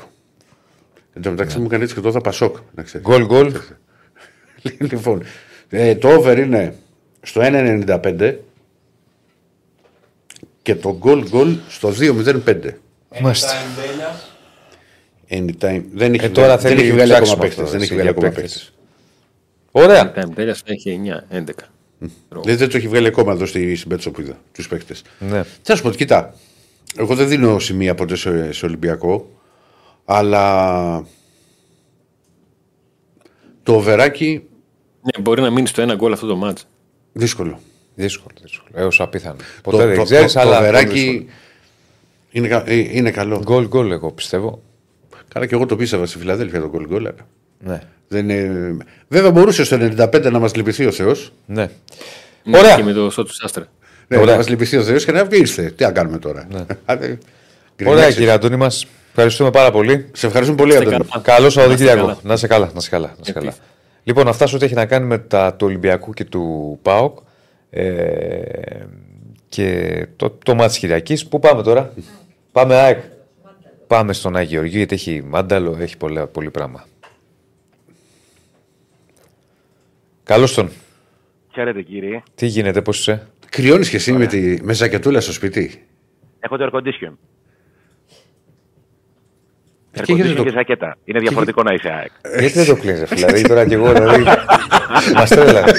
Εν τω μεταξύ μου έκανε έτσι και τώρα Πασόκ. Να ξέρεις. Γκολ γκολ. λοιπόν, ε, το over είναι στο 1,95 και το goal goal στο 2,05. Μάλιστα. Anytime τέλειας. Anytime. Δεν έχει, Ε, τώρα δεν θέλει έχει βγάλει ψάξιμο ακόμα αυτό, παίκτες. Δεν έτσι, έχει βγάλει για ακόμα παίκτες. Παίκτες. Ωραία. Time τέλεια έχει 9, 11. Δεν, δεν το έχει βγάλει ακόμα εδώ στη Μπέτσο που είδα τους παίκτες. Ναι. Θα σου πω, κοίτα. Εγώ δεν δίνω σημεία ποτέ σε, σε Ολυμπιακό, αλλά το οβεράκι Ναι, μπορεί να μείνει στο ένα γκολ αυτό το μάτς. δύσκολο. Δύσκολο. δύσκολο. Έως απίθανο. Το, Ποτέ δεν το, ξέρεις, το, αλλά. το πολύ οβεράκι δύσκολο. είναι, κα- ε, είναι καλό. Γκολ γκολ, εγώ πιστεύω. Καλά και εγώ το πίστευα στη Φιλαδέλφια το γκολ γκολ. αλλά Ναι. Δεν είναι... Βέβαια μπορούσε στο 95 να μας λυπηθεί ο Θεός. ναι. Ναι, Ωραία. Και με το σώτ του Άστρα. Ναι, Ωραία. να μας λυπηθεί ο Θεός και να βγει ήρθε. Τι να κάνουμε τώρα. Άντε, Ωραία, γκρινιάξεις. κύριε Αντώνη μας. Ευχαριστούμε πάρα πολύ. Σε ευχαριστούμε πολύ, Είστε Αντώνη. καλά. Καλό Να είστε Σαββατοκύριακο. καλά. Να είσαι καλά. Να είσαι καλά. Να είσαι Γιατί. καλά. Λοιπόν, αυτά σε ό,τι έχει να κάνει με τα του Ολυμπιακού και του ΠΑΟΚ. Ε, και το, το μάτι Κυριακής. Πού πάμε τώρα, Πάμε ΑΕΚ. Πάμε στον Άγιο Γεωργίου γιατί έχει μάνταλο, έχει πολλά, πολύ πράγμα. Καλώς τον. Χαίρετε κύριε. Τι γίνεται, πώς είσαι; Κρυώνεις και εσύ με, τη, με ζακετούλα στο σπίτι; Έχω το air condition. Air Και γιατί condition το- και ζακέτα. Είναι διαφορετικό να είσαι ΑΕΚ. Γιατί δεν το κλείνει, δηλαδή τώρα κι εγώ. Δηλαδή, Μας τρέλανε.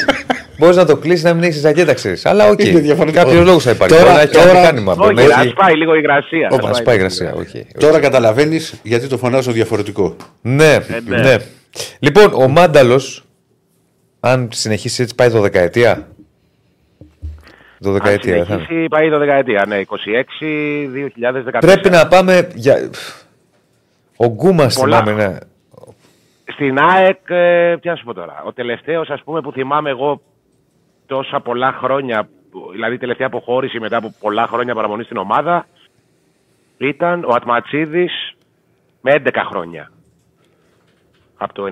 Μπορείς να το κλείσεις να μην έχεις ζακέτα, ξέρεις. Αλλά οκ. Είναι διαφορετικό. Κάποιο λόγο θα υπάρχει. Τώρα- Μπορεί να έχει τώρα- άλλο μηχάνημα. Μπορεί να Όχι, έχει- ας πάει λίγο η υγρασία. Όπα, Ας ας πάει η λίγο υγρασία. οκ. Τώρα καταλαβαίνεις γιατί το φωνάζω διαφορετικό. Ναι, ναι. ναι. Λοιπόν, ο Μάνταλος, αν συνεχίσει έτσι, πάει 12 ετία. 12 Αν ετία, δεν θα είναι. συνεχίσει, πάει το δεκαετία. Ναι, 26-2014. Πρέπει να πάμε. Για... Ο Γκούμα Πολλά. θυμάμαι, ναι. Στην ΑΕΚ, ε, τι να σου πω τώρα. Ο τελευταίος, ας πούμε, που θυμάμαι εγώ τόσα πολλά χρόνια, που- δηλαδή η τελευταία αποχώρηση μετά από πολλά χρόνια παραμονή στην ομάδα, ήταν ο Ατματσίδης με 11 χρόνια. Από το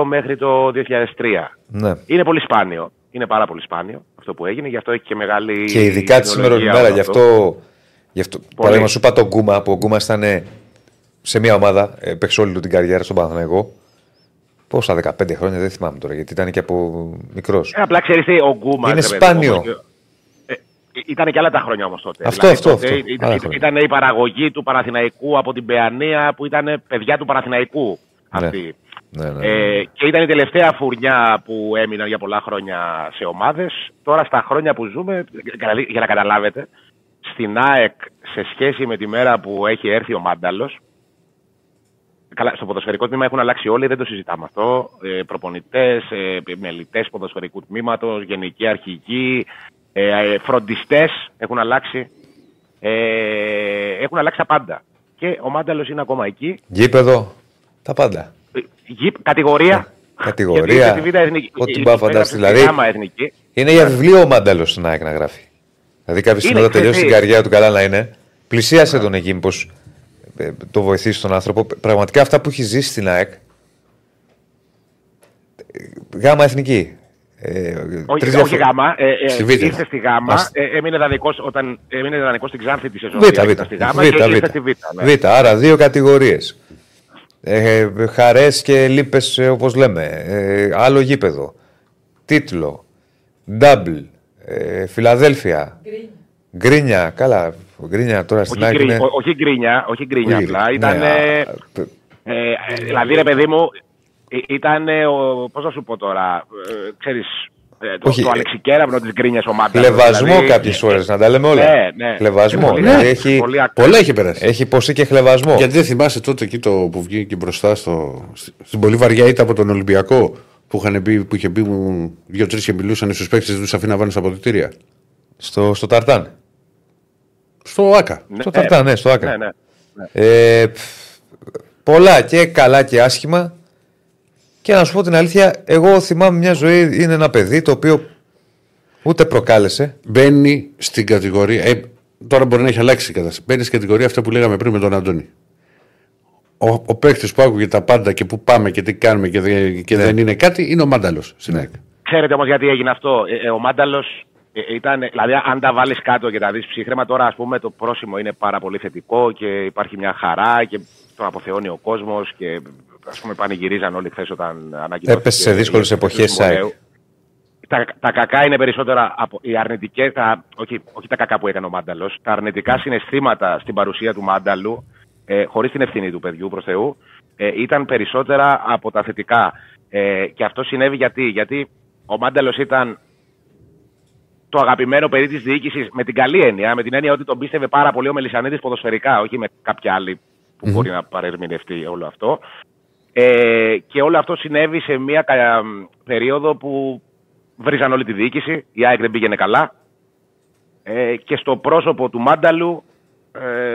92 μέχρι το 2003. ναι. Είναι πολύ σπάνιο. Είναι πάρα πολύ σπάνιο αυτό που έγινε, γι' αυτό έχει και μεγάλη. Και ειδικά τη σήμερα ιδεολογία ημέρα, όλο γι' αυτό. Γι αυτό παράδειγμα, σου είπα τον Γκούμα, που ο Γκούμας ήταν ε, σε μια ομάδα, ε, παίξε όλη του την καριέρα στον Παναθηναϊκό. Πόσα, 15 χρόνια, δεν θυμάμαι τώρα, γιατί ήταν και από μικρός. Ε, απλά ξέρεις τι, ο Γκούμα. Είναι ρε παιδί σπάνιο. μου, ε, ήταν και άλλα τα χρόνια όμως τότε. Αυτό, αυτό, τότε αυτό. Ήταν, Άλλα ήταν, χρόνια. ήταν η παραγωγή του Παναθηναϊκού από την Παιανία που ήταν παιδιά του Παναθηναϊκού. Αυτή. Ναι, ναι, ναι. Ε, και ήταν η τελευταία φουρνιά που έμειναν για πολλά χρόνια σε ομάδες. Τώρα στα χρόνια που ζούμε, δηλαδή, για να καταλάβετε, στην ΑΕΚ σε σχέση με τη μέρα που έχει έρθει ο Μάνταλος. Καλά, στο ποδοσφαιρικό τμήμα έχουν αλλάξει όλοι, δεν το συζητάμε αυτό. Ε, Προπονητές, ε, μελητές ποδοσφαιρικού τμήματος, γενικοί αρχηγοί, ε, ε, φροντιστές έχουν αλλάξει. Ε, έχουν αλλάξει τα πάντα. Και ο Μάνταλος είναι ακόμα εκεί. Γήπεδο, τα πάντα. Ε, γη- Κατηγορία. Κατηγορία, Γιατί είναι στη Β' εθνική. ό,τι η- πάει η- φανταστείς, η- δηλαδή. η Γάμα εθνική. Είναι για βιβλίο ο Μάνταλος στην ΑΕΚ να γράφει. Δηλαδή κάποια στιγμή Είναι, θα τελειώσει την ξέρεις. καριέρα του καλά να είναι. Πλησίασε τον εκεί, μήπω το βοηθήσει τον άνθρωπο. Πραγματικά αυτά που έχει ζήσει στην ΑΕΚ. ε, Γάμα εθνική. Ε, τρεις Όχι, διαφο- όχι γάμα. Ε, ε, Στη Β'. ήρθε στη γάμα. Ας- Ε, έμεινε δανεικός όταν έμεινε δανεικός στην Ξάνθη τη σεζόν. Β, Ήταν Β, Στη γάμα Β, και ήρθε Β. στη Β. ναι. Β, άρα δύο κατηγορίες. Ε, Χαρές και λύπες, όπως λέμε. Ε, άλλο γήπεδο. Τίτλο. Ντάμπλ. Ε, Φιλαδέλφια. Γκρίνια. Γκρίνια. Καλά. Γκρίνια τώρα στην Όχι, ΑΕΚ γκρι, είναι. ό- όχι γκρίνια, όχι γκρίνια Όχι, απλά. ναι, Ήταν. α, ε, π- ε, ε, δηλαδή, ρε παιδί μου, ήταν. Πώς να σου πω τώρα. Ε, ξέρεις, ε, το, Όχι, το ε, αλεξικέραυνο της γκρίνιας ο Μάντα. Χλεβασμό κάποιες φορές, να τα λέμε όλα. Ναι, ναι. Χλεβασμό. Και πολύ- δηλαδή ναι, έχει, πολύ άκρα. Πολλά έχει περάσει. έχει ποσή και χλεβασμό. Γιατί δεν θυμάσαι τότε εκεί το που βγήκε μπροστά στο, στην πολύ βαριά ήττα από τον Ολυμπιακό που, είχαν πει, που είχε πει δύο-τρει και μιλούσαν στους παίκτες δεν τους αφήνει να βάλουν στα αποδητήρια. Στο, στο Ταρτάν. Στο ΑΚΑ. Ναι, Στο Ταρτάν, ναι, στο Άκρα. ναι, ναι. Ε, πφ, πολλά και καλά και άσχημα. Και να σου πω την αλήθεια, εγώ θυμάμαι μια ζωή, είναι ένα παιδί το οποίο ούτε προκάλεσε. Μπαίνει στην κατηγορία. Ε, τώρα μπορεί να έχει αλλάξει η κατάσταση. Μπαίνει στην κατηγορία αυτά που λέγαμε πριν με τον Αντώνη. Ο, ο παίκτης που άκουγε τα πάντα και πού πάμε και τι κάνουμε και, δεν- και Ναι. δεν είναι κάτι είναι ο Μάνταλος στην ΑΕΚ. Ξέρετε όμως γιατί έγινε αυτό. Ε, ε, ο Μάνταλος ήταν. Δηλαδή, αν τα βάλεις κάτω και τα δεις ψύχρεμα, τώρα ας πούμε το πρόσημο είναι πάρα πολύ θετικό και υπάρχει μια χαρά και τον αποθεώνει ο κόσμος και ας πούμε πανηγυρίζαν όλοι χθες όταν ανακοινώθηκε. Έπεσε σε δύσκολες η επιστροφή εποχές, του Μωρέου. ΑΕΚ. Τα, τα κακά είναι περισσότερα από οι αρνητικές, τα, όχι, όχι τα κακά που έκανε ο Μάνταλος, τα αρνητικά συναισθήματα στην παρουσία του Μάνταλου, ε, χωρίς την ευθύνη του παιδιού προς Θεού, ε, ήταν περισσότερα από τα θετικά. Ε, και αυτό συνέβη γιατί, γιατί ο Μάνταλος ήταν το αγαπημένο παιδί της διοίκησης με την καλή έννοια, με την έννοια ότι τον πίστευε πάρα πολύ ο Μελισανίδης ποδοσφαιρικά, όχι με κάποια άλλη που μπορεί να παρερμηνευτεί όλο αυτό. Ε, και όλο αυτό συνέβη σε μια κα- περίοδο που βρίζαν όλη τη διοίκηση, η ΑΕΚ δεν πήγαινε καλά. Ε, και στο πρόσωπο του Μάνταλου ε,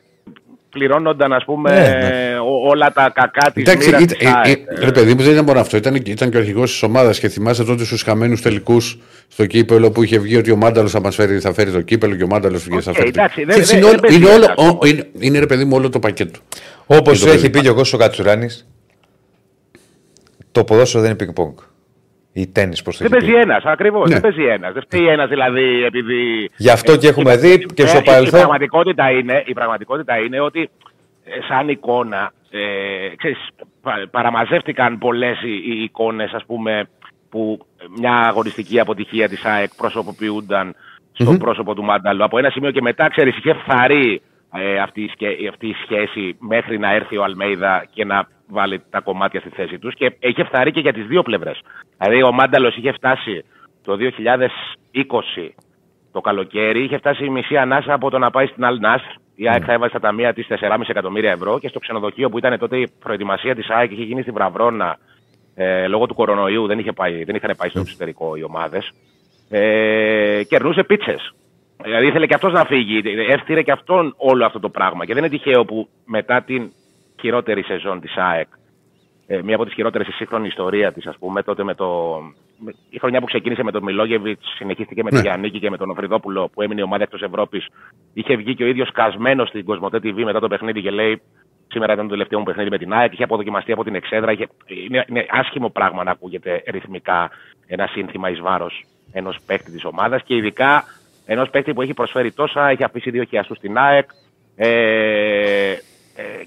πληρώνονταν ας πούμε Ναι, ναι. ό- όλα τα κακά της Εντάξει, μοίρας ήταν- της ΑΕΚ. ε, ε, ρε παιδί μου, δεν ήταν μόνο αυτό. Ήταν, ήταν και ο αρχηγός της ομάδας και θυμάσαι τότε στους χαμένους τελικούς στο κύπελο που είχε βγει ότι ο Μάνταλος θα μας φέρει, θα φέρει το κύπελο και ο Μάνταλος βγήκε θα Οκ, φέρει. εντάξει, δεν- Ξέρεις, δεν- είναι, δεν όλο- παίζει είναι, όλο, ένας ο- είναι, είναι ρε παιδί μου όλο το πακέτο. Όπως Και το έχει παιδί. πει και ο Κώστας Κατσουράνης, το ποδόσφαιρο δεν είναι ping-pong. Ή τέννη προ το Δεν έχει παίζει πει. ένας, ακριβώς. Ναι. Δεν παίζει ένας. Δεν φταίει ένας δηλαδή επειδή. Γι' αυτό και έχουμε δει και στο Ε, παρελθόν. Η πραγματικότητα είναι, η πραγματικότητα είναι ότι ε, σαν εικόνα, ε, ξέρεις, πα- παραμαζεύτηκαν πολλές οι, οι εικόνες, ας πούμε, που μια αγωνιστική αποτυχία της ΑΕΚ προσωποποιούνταν στο πρόσωπο του Μάνταλου. Από ένα σημείο και μετά, ξέρεις, είχε φθαρεί ε, αυτή, η σκε- αυτή η σχέση μέχρι να έρθει ο Αλμέιδα και να βάλει τα κομμάτια στη θέση τους και είχε φθαρεί και για τις δύο πλευρές. Δηλαδή ο Μάνταλος είχε φτάσει το 2020 το καλοκαίρι είχε φτάσει η μισή ανάσα από το να πάει στην Al Nassr. Η ΑΕΚ θα έβαζε στα ταμεία της 4,5 εκατομμύρια ευρώ και στο ξενοδοχείο που ήταν τότε η προετοιμασία της ΑΕΚ είχε γίνει στη Βραβρώνα ε, λόγω του κορονοϊού. Δεν, είχε πάει, δεν είχαν πάει στο εξωτερικό οι ομάδες. Ε, κερνούσε πίτσες. Δηλαδή ήθελε και αυτός να φύγει. Έφτιαξε και αυτόν όλο αυτό το πράγμα. Και δεν είναι τυχαίο που μετά την χειρότερη σεζόν της ΑΕΚ ε, μία από τις χειρότερες στη σύγχρονη ιστορία της, ας πούμε, τότε με το. με- η χρονιά που ξεκίνησε με τον Μιλόγεβιτς, συνεχίστηκε με τον Ναι. Γιάννικη και με τον Οφριδόπουλο που έμεινε η ομάδα εκτός Ευρώπης. Είχε βγει και ο ίδιος κασμένος στην Κοσμοτέ TV μετά το παιχνίδι και λέει: Σήμερα ήταν το τελευταίο μου παιχνίδι με την ΑΕΚ. Είχε αποδοκιμαστεί από την Εξέδρα. Είχε... Είναι, είναι άσχημο πράγμα να ακούγεται ρυθμικά ένα σύνθημα εις βάρος ενός παίκτη της ομάδας και ειδικά ενός παίκτη που έχει προσφέρει τόσα, έχει αφήσει δύο χιλιαστού στην ΑΕΚ. Ε, ε,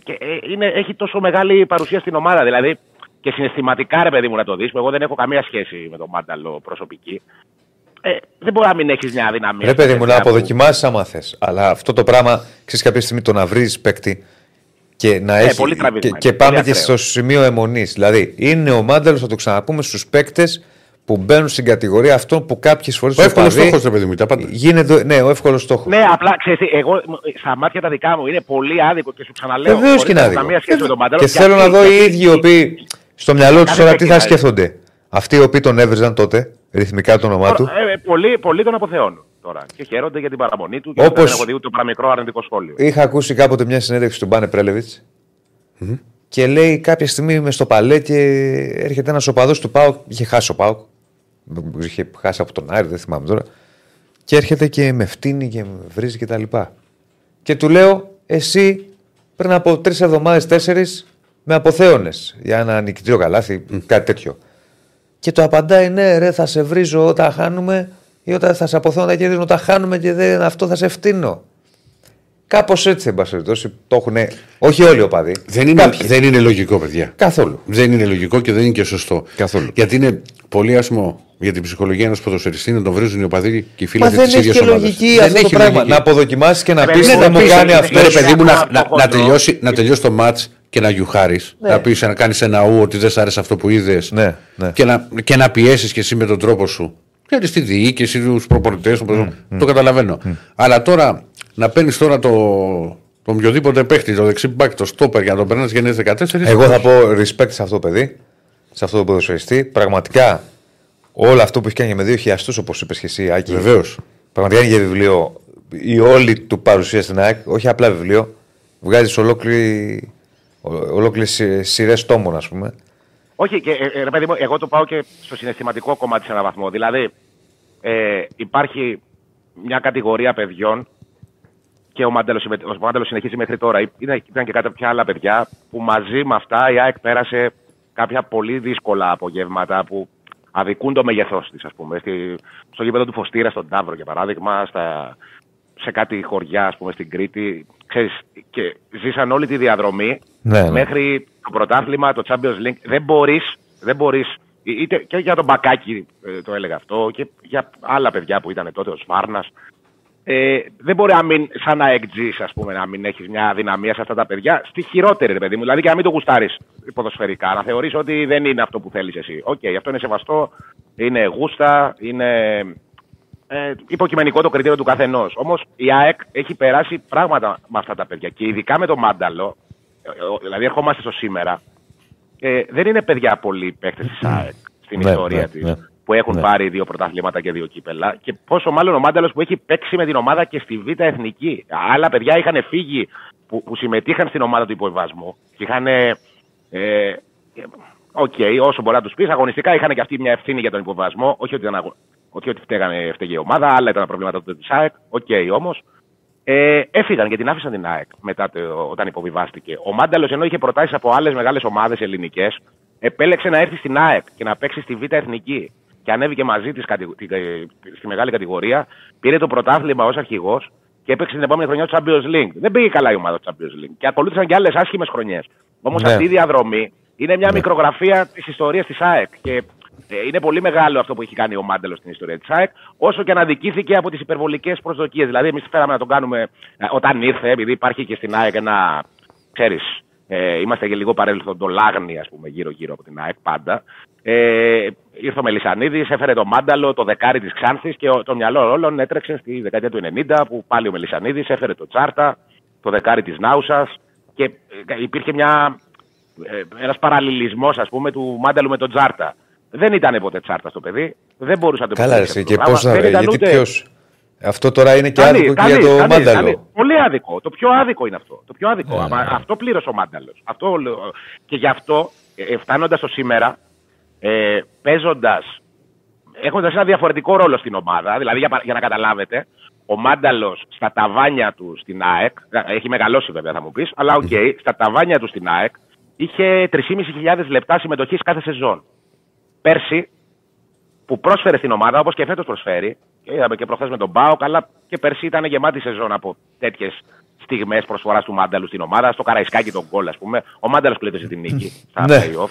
και ε, είναι, έχει τόσο μεγάλη παρουσία στην ομάδα. Δηλαδή και συναισθηματικά, ρε παιδί μου, να το δεις, που εγώ δεν έχω καμία σχέση με τον Μάνταλο προσωπική. Ε, δεν μπορεί να μην έχεις μια αδυναμία. Ρε παιδί μου, στην να τέτοια που- αποδοκιμάσεις άμα θες. Αλλά αυτό το πράγμα, ξέρεις κάποια στιγμή το να βρεις παίκτη και να έχει. Ε, πολύ τραβηγμένο, και, και πολύ πάμε και ακραίο. στο σημείο αιμονής. Δηλαδή, είναι ο Μάνταλος, θα το ξαναπούμε, στους παίκτες που μπαίνουν στην κατηγορία αυτών που κάποιες φορές. Ο εύκολος στόχος, ρε παιδί μου, τα πάντα. Γίνεται, ναι, ο εύκολος στόχος. Ναι, απλά ξέρεις, εγώ στα μάτια τα δικά μου είναι πολύ άδικο και σου ξαναλέω. Βεβαίως χωρίς και να είναι έχω άδικο. Καμία σχέση με τον Μάνταλο. Και θέλω να δω οι ίδιοι οι οποίοι στο μυαλό τους Κάθε τώρα τι θα παίκτη σκέφτονται. Αυτοί οι οποίοι τον έβριζαν τότε, ρυθμικά το όνομά του. Ε, ε, πολλοί, πολλοί τον αποθεώνουν τώρα και χαίρονται για την παραμονή του και Όπως- δεν έχω δει ούτε παραμικρό αρνητικό σχόλιο. Είχα ακούσει κάποτε μια συνέντευξη του Μπάνε Πρέλεβιτς και λέει κάποια στιγμή είμαι στο παλέ και έρχεται ένας οπαδός του Πάουκ. Είχε χάσει ο Πάουκ. Είχε χάσει από τον Άρη, δεν θυμάμαι τώρα. Και έρχεται και με φτύνει και με βρίζει κτλ. Και, και του λέω, εσύ πριν από τρεις εβδομάδες, τέσσερις, με αποθέωνες για ένα νικητήριο καλάθι, κάτι τέτοιο. Και το απαντάει, ναι, ρε, θα σε βρίζω όταν χάνουμε ή όταν θα σε αποθέω να κερδίζω όταν χάνουμε και δεν, αυτό θα σε φτύνω. Κάπως έτσι, εν πάση περιπτώσει, το έχουν. Όχι όλοι οι οπαδοί. Δεν είναι, Κάποιοι. δεν είναι λογικό, παιδιά. Καθόλου. Δεν είναι λογικό και δεν είναι και σωστό. Καθόλου. Γιατί είναι πολύ άσχημο για την ψυχολογία ενός ποδοσφαιριστή να τον βρίζουν οι οπαδοί και οι φίλοι Μα δεν της έχει ίδιας και ομάδας. λογική αυτό το πράγμα. Να αποδοκιμάσεις και να Ε, πεις ναι, ότι να μου πεις, κάνει ναι, αυτό. Ναι, ρε Είναι παιδί μου, να, ακόμα να, το να, χοντρό. τελειώσει, να τελειώσει το ματ και να γιουχάρεις. Να πεις να κάνεις ένα ου ότι δεν σ' άρεσε αυτό που είδες. Ναι, ναι. Και να, και να πιέσεις κι εσύ με τον τρόπο σου. Γιατί στη διοίκηση, του προπονητές, το καταλαβαίνω. Αλλά τώρα να παίρνεις τώρα το, τον οποιοδήποτε παίχτη, το δεξί μπακ, το στόπερ για να τον περνάς γενναίες 14. Εγώ θα πω respect σε αυτό το παιδί, σε αυτό το ποδοσφαιριστή. Πραγματικά όλο αυτό που έχει κάνει με δύο χιλιαστού, όπως είπες και εσύ, Άκη. Βεβαίως. Πραγματικά είναι για βιβλίο. Η όλη του παρουσία στην ΑΕΚ, όχι απλά βιβλίο, βγάζει ολόκληρες σειρές τόμων, ας πούμε. Όχι, και, ε, ε, ρε παιδί μου, εγώ το πάω και στο συναισθηματικό κομμάτι σε έναν βαθμό. Δηλαδή, ε, υπάρχει μια κατηγορία παιδιών και ο Μάντελος ο Μάντελος συνεχίζει μέχρι τώρα. Ήταν, ήταν και κάποια άλλα παιδιά που μαζί με αυτά η ΑΕΚ πέρασε κάποια πολύ δύσκολα απογεύματα που αδικούν το μέγεθό της, ας πούμε. Στη, στο γήπεδο του Φωστήρα, στον Ταύρο για παράδειγμα, στα, σε κάτι χωριά, ας πούμε, στην Κρήτη. Ξέρεις, και ζήσαν όλη τη διαδρομή Ναι, ναι. μέχρι το πρωτάθλημα, το Champions League. Δεν μπορείς, δεν μπορείς, είτε και για τον Μπακάκη ε, το έλεγα αυτό, και για άλλα παιδιά που ήταν τότε, ο Σφάρνας, ε, δεν μπορεί να μην, σαν ΑΕΚτζής, ας πούμε, να μην έχεις μια αδυναμία σε αυτά τα παιδιά. Στη χειρότερη, ρε παιδί μου. Δηλαδή και να μην το γουστάρεις ποδοσφαιρικά. Να θεωρείς ότι δεν είναι αυτό που θέλεις εσύ. Οκ, αυτό είναι σεβαστό. Είναι γούστα. Είναι ε, υποκειμενικό το κριτήριο του καθενός. Όμως η ΑΕΚ έχει περάσει πράγματα με αυτά τα παιδιά. Και ειδικά με το Μάνταλο, ε, ε, δηλαδή ερχόμαστε στο σήμερα, ε, δεν είναι παιδιά πολλοί παίκτες της ΑΕΚ στην Ναι, ιστορία ναι, της ναι. Που έχουν Ναι. πάρει δύο πρωταθλήματα και δύο κύπελα. Και πόσο μάλλον ο Μάνταλος που έχει παίξει με την ομάδα και στη Β' Εθνική. Άλλα παιδιά είχαν φύγει που, που συμμετείχαν στην ομάδα του υποβιβασμού και είχαν. Ε, ε, Οκ, όσο μπορεί να τους πεις, αγωνιστικά είχαν και αυτοί μια ευθύνη για τον υποβιβασμό. Όχι ότι, ήταν αγω... όχι ότι φταίγανε, φταίγε η ομάδα, άλλα ήταν τα προβλήματα του της ΑΕΚ. Οκ, όμως. Ε, έφυγαν και την άφησαν την ΑΕΚ μετά το, όταν υποβιβάστηκε. Ο Μάνταλος, ενώ είχε προτάσεις από άλλες μεγάλες ομάδες ελληνικές, επέλεξε να έρθει στην ΑΕΚ και να παίξει στη Β' Εθνική. Και ανέβηκε μαζί της στη μεγάλη κατηγορία, πήρε το πρωτάθλημα ως αρχηγός και έπαιξε την επόμενη χρονιά του Champions League. Δεν πήγε καλά η ομάδα του Champions League. Και ακολούθησαν και άλλες άσχημες χρονιές. Όμως Ναι. αυτή η διαδρομή είναι μια μικρογραφία της ιστορίας της ΑΕΚ. Και ε, είναι πολύ μεγάλο αυτό που έχει κάνει ο Μάντελος στην ιστορία της ΑΕΚ, όσο και αναδικήθηκε από τις υπερβολικές προσδοκίες. Δηλαδή, εμείς θέλαμε να τον κάνουμε ε, όταν ήρθε, επειδή υπάρχει και στην ΑΕΚ ένα. ξέρεις, ε, είμαστε και λίγο παρελθοντολάγνοι, ας πούμε, γύρω-γύρω από την ΑΕΚ πάντα. Ε, ήρθε ο Μελισανίδης, έφερε τον Μάνταλο, το δεκάρι της Ξάνθης και ο- το μυαλό όλων έτρεξε στη δεκαετία του 90 που πάλι ο Μελισανίδης έφερε το Τσάρτα, το δεκάρι της Νάουσας και ε, υπήρχε μια, ε, ένας παραλληλισμός ας πούμε του Μάνταλου με τον Τσάρτα. Δεν ήταν ποτέ Τσάρτα στο παιδί, δεν μπορούσε να το Καλά, υποστηρίξει ρε, αυτό και το πράγμα. πώς να. Δεν ήταν Γιατί ούτε- ποιο. Αυτό τώρα είναι και Κανεί- άδικο και κανείς, για το κανείς, Μάνταλο. κανείς. Πολύ άδικο. Το πιο άδικο είναι αυτό. Το πιο άδικο. Ναι, Αμα- ναι. Αυτό πλήρωσε ο Μάνταλος. Αυτό, λέω. και γι' αυτό, ε, φτάνοντας στο σήμερα, ε, παίζοντας, έχοντας ένα διαφορετικό ρόλο στην ομάδα, δηλαδή για, πα- για να καταλάβετε, ο Μάνταλος στα ταβάνια του στην ΑΕΚ, ε, έχει μεγαλώσει βέβαια θα μου πεις, αλλά οκ, στα ταβάνια του στην ΑΕΚ είχε 3.500 λεπτά συμμετοχής κάθε σεζόν. Πέρσι, που πρόσφερε στην ομάδα, όπως και φέτος προσφέρει, και είδαμε και προχθές με τον Μπάο, αλλά και πέρσι ήταν γεμάτη σεζόν από τέτοιες στιγμές προσφοράς του Μάνταλου στην ομάδα, στο Καραϊσκάκι τον γκολ, ας πούμε. Ο Μάνταλος κλείτωσε την νίκη στα Ναι. playoff.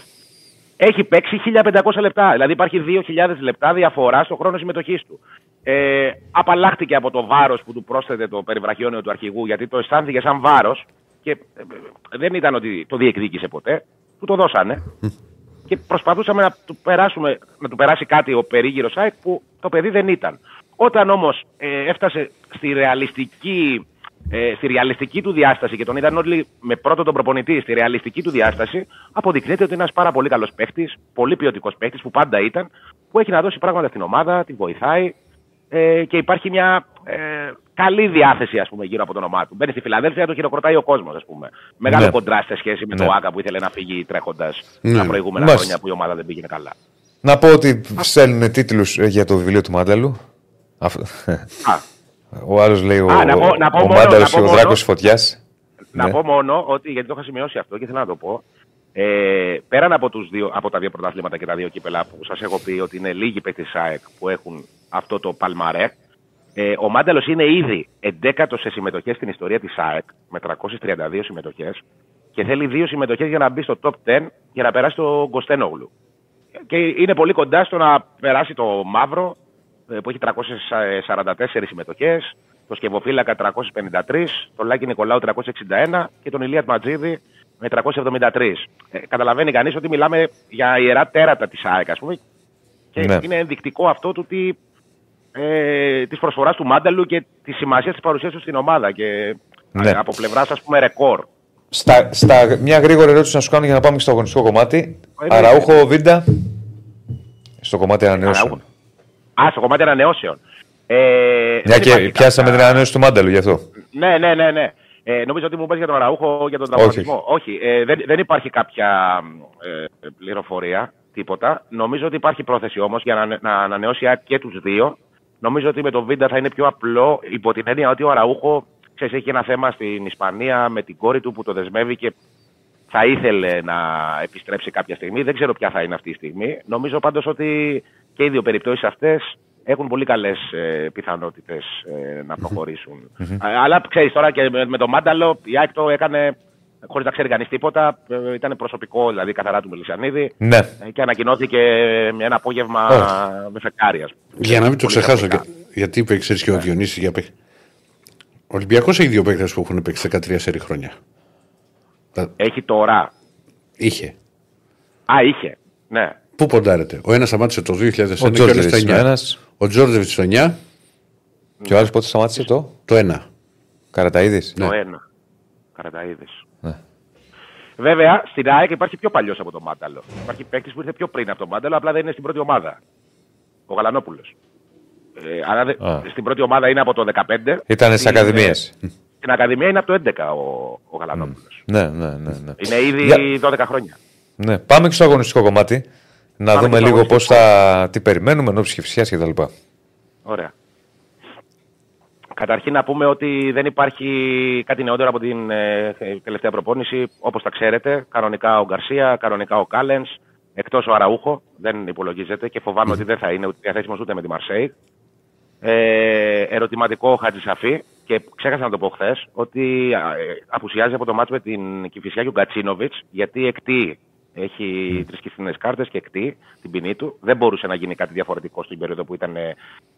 Έχει παίξει 1500 λεπτά. Δηλαδή υπάρχει 2.000 λεπτά διαφορά στο χρόνο συμμετοχής του. Ε, απαλλάχτηκε από το βάρος που του πρόσθεται το περιβραχιόνιο του αρχηγού, γιατί το αισθάνθηκε σαν βάρος και ε, ε, δεν ήταν ότι το διεκδίκησε ποτέ. Του το δώσανε και προσπαθούσαμε να του, περάσουμε, να του περάσει κάτι ο περίγυρος ΑΕΚ που το παιδί δεν ήταν. Όταν όμως ε, έφτασε στη ρεαλιστική, ε, στη ρεαλιστική του διάσταση και τον είδαν όλοι με πρώτο τον προπονητή στη ρεαλιστική του διάσταση, αποδεικνύεται ότι είναι ένας πάρα πολύ καλός παίχτης, πολύ ποιοτικός παίχτης που πάντα ήταν, που έχει να δώσει πράγματα στην ομάδα, την βοηθάει ε, και υπάρχει μια ε, καλή διάθεση ας πούμε, γύρω από το όνομά του. Μπαίνει στη Φιλαδέλφια, το χειροκροτάει ο κόσμος, ας πούμε. Μεγάλο Ναι. κοντράστ σε σχέση με Ναι. το Άκα που ήθελε να φύγει τρέχοντας Ναι. τα προηγούμενα Μάλιστα. χρόνια που η ομάδα δεν πήγαινε καλά. Να πω ότι στέλνουν τίτλους για το βιβλίο του Μάνταλου. Αυτό- Α, Ο άλλος λέει ο, Α, να πω- να πω ο μόνο, Μάνταλος να πω και ο μόνο. Δράκος Φωτιάς. Να πω μόνο ότι, γιατί το είχα σημειώσει αυτό και θέλω να το πω, ε, πέραν από, τους δύο, από τα δύο πρωταθλήματα και τα δύο κύπελα που σας έχω πει ότι είναι λίγοι παίκτες της ΑΕΚ που έχουν αυτό το παλμαρέ, ε, ο Μάνταλος είναι ήδη 11ο σε συμμετοχές στην ιστορία της ΑΕΚ με 332 συμμετοχές και θέλει δύο συμμετοχές για να μπει στο top 10 για να περάσει το Γκοστένογλου. Και είναι πολύ κοντά στο να περάσει το Μαύρο ε, που έχει 344 συμμετοχές, το Σκευοφύλακα 353, τον Λάκη Νικολάου 361 και τον Ηλία Ματζίδη με 373. Ε, καταλαβαίνει κανείς ότι μιλάμε για ιερά τέρατα της ΑΕΚ, ας πούμε, και Ναι. είναι ενδεικτικό αυτό του ότι ε, της προσφοράς του Μάνταλου και της σημασίας της παρουσίας του στην ομάδα και Ναι. ε, από πλευράς ας πούμε ρεκόρ. Στα, στα, μια γρήγορη ερώτηση να σου κάνω για να πάμε και στο αγωνιστικό κομμάτι. Ε, Αραούχο Βίντα. Στο κομμάτι ανανεώσεων. Αραούχο. Α, στο κομμάτι ανανεώσεων. Ε, Μια δεν και υπάρχει πιάσαμε την κάποια- ανανέωση του Μάνταλου γι' αυτό. Ναι, ναι, ναι. ναι. Ε, νομίζω ότι μου πες για τον Αραούχο για τον τραυματισμό. Όχι, ε, δεν, δεν υπάρχει κάποια ε, πληροφορία, τίποτα. Νομίζω ότι υπάρχει πρόθεση όμως για να, να ανανεώσει η ΑΕΚ και τους δύο. Νομίζω ότι με τον Βίντα θα είναι πιο απλό υπό την έννοια ότι ο Αραούχο ξέρεις, έχει ένα θέμα στην Ισπανία με την κόρη του που το δεσμεύει και θα ήθελε να επιστρέψει κάποια στιγμή. Δεν ξέρω ποια θα είναι αυτή η στιγμή. Νομίζω πάντως ότι και οι δύο περιπτώσεις αυτές έχουν πολύ καλές ε, πιθανότητες ε, να προχωρήσουν. Α, Αλλά ξέρεις τώρα και με, με τον Μάνταλο η ΑΕΚ το έκανε χωρίς να ξέρει κανείς τίποτα. Ε, ήταν προσωπικό δηλαδή καθαρά του Μελισανίδη Ναι. ε, και ανακοινώθηκε με ένα απόγευμα Ωραία. με φεκάρι. ας πούμε. Για να μην το Πολύ ξεχάσω, καθολικά. και- γιατί είπε, ξέρεις και ο Διονύσης για παίκτη. Ο Ολυμπιακός έχει δύο παίκτες που έχουν παίξει 13 σερή χρόνια. Τα- Έχει τώρα. Είχε. Α, είχε. Ναι. Πού ποντάρετε; Ο ένας σταμάτησε το 2001 Ο και ο άλλος Τζόρτζεβιτ το 9. ένας. Ο Τζόρτζεβιτς το 9, Και ο άλλος πότε σταμάτησε το; το 1. Καραταίδης. Ναι. Το ένα. Καραταίδης. Ναι. Βέβαια, στην ΑΕΚ υπάρχει πιο παλιός από τον Μάνταλο. Υπάρχει παίκτης που ήρθε πιο πριν από τον Μάνταλο, απλά δεν είναι στην πρώτη ομάδα. Ο Γαλανόπουλος. Ε, άρα δε- Α. στην πρώτη ομάδα είναι από το 15. Ήταν στις Είναι- ακαδημίες. στην Ακαδημία είναι από το 11 ο, ο Γαλανόπουλος. Ναι, ναι, ναι. ναι. Είναι ήδη Για- 12 χρόνια. ναι. Πάμε και στο αγωνιστικό κομμάτι. Να Πάμε δούμε και στο λίγο πώς αγωνιστικό. θα. τι περιμένουμε ενώ ψηφισιά κτλ. Ωραία. Καταρχήν να πούμε ότι δεν υπάρχει κάτι νεότερο από την ε, τελευταία προπόνηση. Όπως τα ξέρετε, κανονικά ο Γκαρσία, κανονικά ο Κάλενς, εκτός ο Αραούχο, δεν υπολογίζεται και φοβάμαι ότι δεν θα είναι ούτε διαθέσιμος ούτε με τη Μαρσέη. Ε, ερωτηματικό ο Χατζησαφή και ξέχασα να το πω χθες ότι ε, απουσιάζει από το μάτς με την Κηφισιά και ο Γκατσίνοβιτς γιατί εκτεί έχει τρεις κίτρινες κάρτες και εκτεί την ποινή του. Δεν μπορούσε να γίνει κάτι διαφορετικό στην περίοδο που ήταν ε,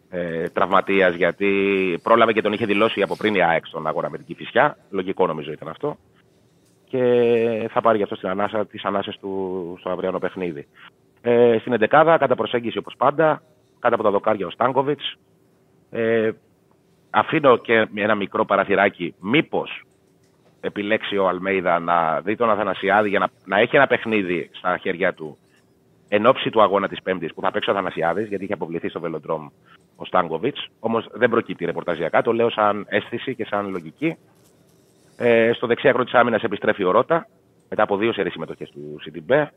ε, τραυματίας, γιατί πρόλαβε και τον είχε δηλώσει από πριν η ΑΕΚ στον αγώνα με την Κηφισιά. Λογικό νομίζω ήταν αυτό. Και θα πάρει γι' αυτό στην ανάσα, τις ανάσες του στο αυριανό παιχνίδι. Ε, στην 11 κατά προσέγγιση όπως πάντα, κάτω από τα δοκάρια ο Στάνκοβιτς. Ε, αφήνω και ένα μικρό παραθυράκι, μήπως επιλέξει ο Αλμέιδα να δει τον Αθανασιάδη για να, να έχει ένα παιχνίδι στα χέρια του εν ώψη του αγώνα της Πέμπτης που θα παίξει ο Αθανασιάδης, γιατί είχε αποβληθεί στο Βελοντρόμ ο Στάνκοβιτς. Όμως δεν προκύπτει ρεπορταζιακά, το λέω σαν αίσθηση και σαν λογική. Ε, στο δεξί άκρο της άμυνας επιστρέφει ο Ρότα, μετά από δύο σερί συμμετοχές του Σιντιμπέ.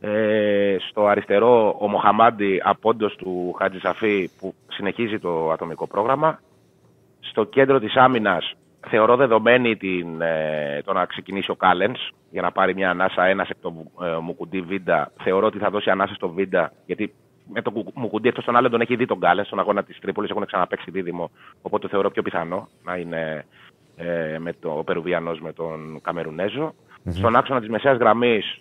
Ε, στο αριστερό ο Μοχαμάντι απόντος του Χατζη Σαφή που συνεχίζει το ατομικό πρόγραμμα. Στο κέντρο της άμυνας θεωρώ δεδομένη την, ε, το να ξεκινήσει ο Κάλενς για να πάρει μια ανάσα ένας εκ των ε, Μουκουντή Βίντα. Θεωρώ ότι θα δώσει ανάσα στο Βίντα γιατί με τον Κου- Μουκουντή εκτός των άλλων τον έχει δει τον Κάλενς στον αγώνα της Τρίπολης έχουν ξαναπαίξει δίδυμο οπότε θεωρώ πιο πιθανό να είναι ε, με το ο Περουβιανός με τον καμερουνεζο Στον άξονα της μεσαίας γραμμής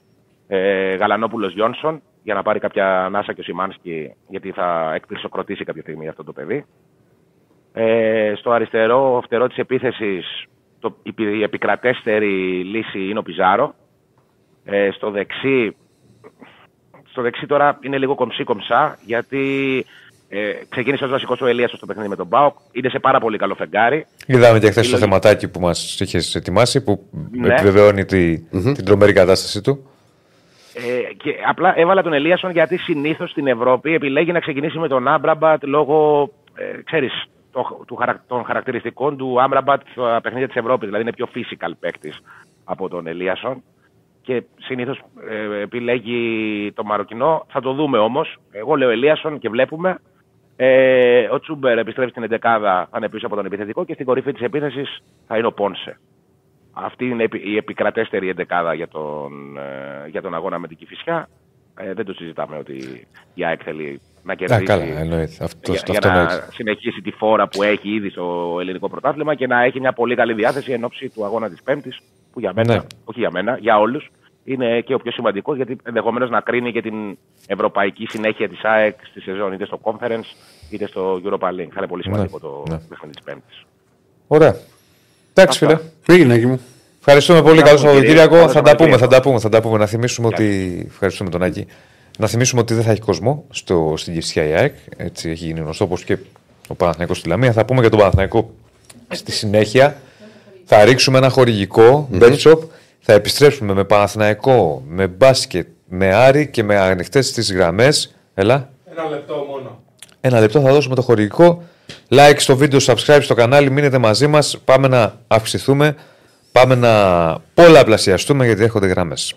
ε, Γαλανόπουλος Γιόνσον για να πάρει κάποια ανάσα και ο Σιμάνσκι γιατί θα εκπλησοκροτήσει κάποια στιγμή αυτό το παιδί. Ε, στο αριστερό φτερό της επίθεσης το, η, η επικρατέστερη λύση είναι ο Πιζάρο. Ε, στο δεξί στο δεξί τώρα είναι λίγο κομψή κομψά γιατί ε, ξεκίνησε ως βασικός ο Ελίας στο παιχνίδι με τον Μπάουκ. Είναι σε πάρα πολύ καλό φεγγάρι. Είδαμε και χθες το λογική- θεματάκι που μας είχες ετοιμάσει που Ναι. επιβεβαιώνει τη, την τρομερή κατάσταση του. Ε, και απλά έβαλα τον Ελίασον γιατί συνήθως στην Ευρώπη επιλέγει να ξεκινήσει με τον Άμπραμπατ λόγω, ε, ξέρεις, το, του, χαρακ- των χαρακτηριστικών του Άμπραμπατ στα παιχνίδια της Ευρώπης. Δηλαδή είναι πιο physical παίκτης από τον Ελίασον. Και συνήθως ε, επιλέγει το Μαροκινό. Θα το δούμε όμως. Εγώ λέω Ελίασον και βλέπουμε. Ε, ο Τσούμπερ επιστρέφει στην 11 θα είναι πίσω από τον επιθετικό και στην κορυφή της επίθεσης θα είναι ο Πόνσε. Αυτή είναι επι- η επικρατέστερη εντεκάδα για τον, ε, για τον αγώνα με την Κηφισιά. Ε, δεν το συζητάμε ότι η ΑΕΚ θέλει να Α, κερδίσει καλά, εννοείται. Αυτό, για, για αυτό να εννοείται. συνεχίσει τη φόρα που έχει ήδη στο ελληνικό πρωτάθλημα και να έχει μια πολύ καλή διάθεση εν ώψη του αγώνα της Πέμπτης που για μένα, Ναι. όχι για μένα, για όλους είναι και ο πιο σημαντικός γιατί ενδεχομένως να κρίνει και την ευρωπαϊκή συνέχεια της ΑΕΚ στη σεζόν είτε στο Conference είτε στο Europa League. Θα είναι πολύ σημαντικό το ναι. παιχνίδι της Πέμπτης. Ωραία. Εντάξει, Αυτά. φίλε. Πήγαινε εκεί μου. Ευχαριστούμε πολύ. Καλό κύριε. Σαββατοκύριακο. Καλό Θα τα πούμε, Σαββατοκύριακο. θα τα πούμε, θα τα πούμε. Να θυμίσουμε Γεια ότι. Ευχαριστούμε τον Άκη. Να θυμίσουμε ότι δεν θα έχει κόσμο στο, στην Κυψιά η ΑΕΚ. Έτσι έχει γίνει γνωστό όπως και ο Παναθηναϊκός στη Λαμία. Θα πούμε για τον Παναθηναϊκό στη συνέχεια. Θα ρίξουμε ένα χορηγικό bet shop. Θα επιστρέψουμε με Παναθηναϊκό, με μπάσκετ, με Άρη και με ανοιχτές τι γραμμές. Έλα. Ένα λεπτό μόνο. Ένα λεπτό θα δώσουμε το χορηγικό. Like στο βίντεο, subscribe στο κανάλι, μείνετε μαζί μας. Πάμε να αυξηθούμε, πάμε να πολλαπλασιαστούμε γιατί έρχονται γραμμές.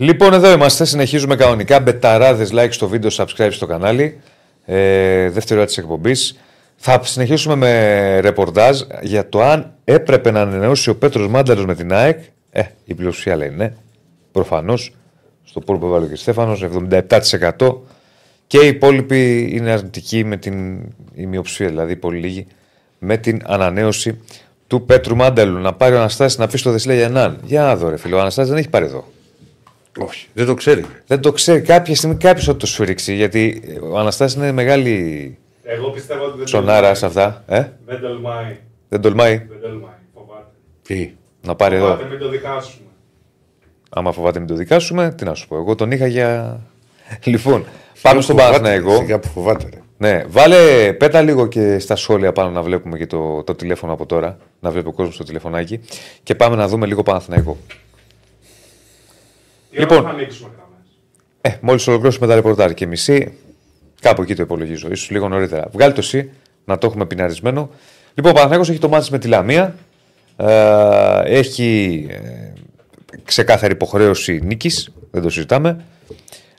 Λοιπόν, εδώ είμαστε, συνεχίζουμε κανονικά. Μπεταράδες, like στο βίντεο, subscribe στο κανάλι. Ε, δεύτερη ώρα της εκπομπής. Θα συνεχίσουμε με ρεπορτάζ για το αν έπρεπε να ανανεώσει ο Πέτρος Μάνταλος με την ΑΕΚ. Ε, η πλειοψηφία λέει ναι. Προφανώς. Στο πόλο που έβαλε και ο Στέφανος, 77%. Και οι υπόλοιποι είναι αρνητικοί με την η μειοψηφία, δηλαδή πολύ λίγοι, με την ανανέωση του Πέτρου Μάνταλου. Να πάρει ο Αναστάσης να πει στο Δεσίλα Γιαννάν. Για να δω, ρε φίλε, ο Αναστάσης δεν έχει πάρει εδώ. Όχι, δεν το ξέρει. Δεν το ξέρει. Κάποια στιγμή κάποιος θα το σφυρίξει. Γιατί ο Αναστάσης είναι μεγάλη Εγώ πιστεύω ότι δεν ψωνάρα τολμάει. σε αυτά. Ε; Δεν τολμάει. Δεν τολμάει Δεν τολμάει. Φοβάται. Τι. να πάρει εδώ. Φοβάται, μην το δικάσουμε. Άμα φοβάται μην το δικάσουμε, τι να σου πω. Εγώ τον είχα για. Λοιπόν, πάμε στον Φοβάται, Παναθηναϊκό. Σιγά που φοβάται. Ρε. Ναι, βάλε, πέτα λίγο και στα σχόλια πάνω να βλέπουμε και το, το τηλέφωνο από τώρα. Να βλέπει ο κόσμος το τηλεφωνάκι. Και πάμε να δούμε λίγο Παναθηναϊκό. Τι Λοιπόν. ώρα θα ανοίξουμε γραμμές. Ε, μόλις ολοκληρώσουμε τα ρεπορτάρ και μισή, κάπου εκεί το υπολογίζω. ίσως λίγο νωρίτερα. Βγάλει το εσύ, να το έχουμε πιναρισμένο. Λοιπόν, ο Παναθηναϊκός έχει το μάτι με τη Λαμία. Ε, έχει ε, ξεκάθαρη υποχρέωση νίκης, δεν το συζητάμε.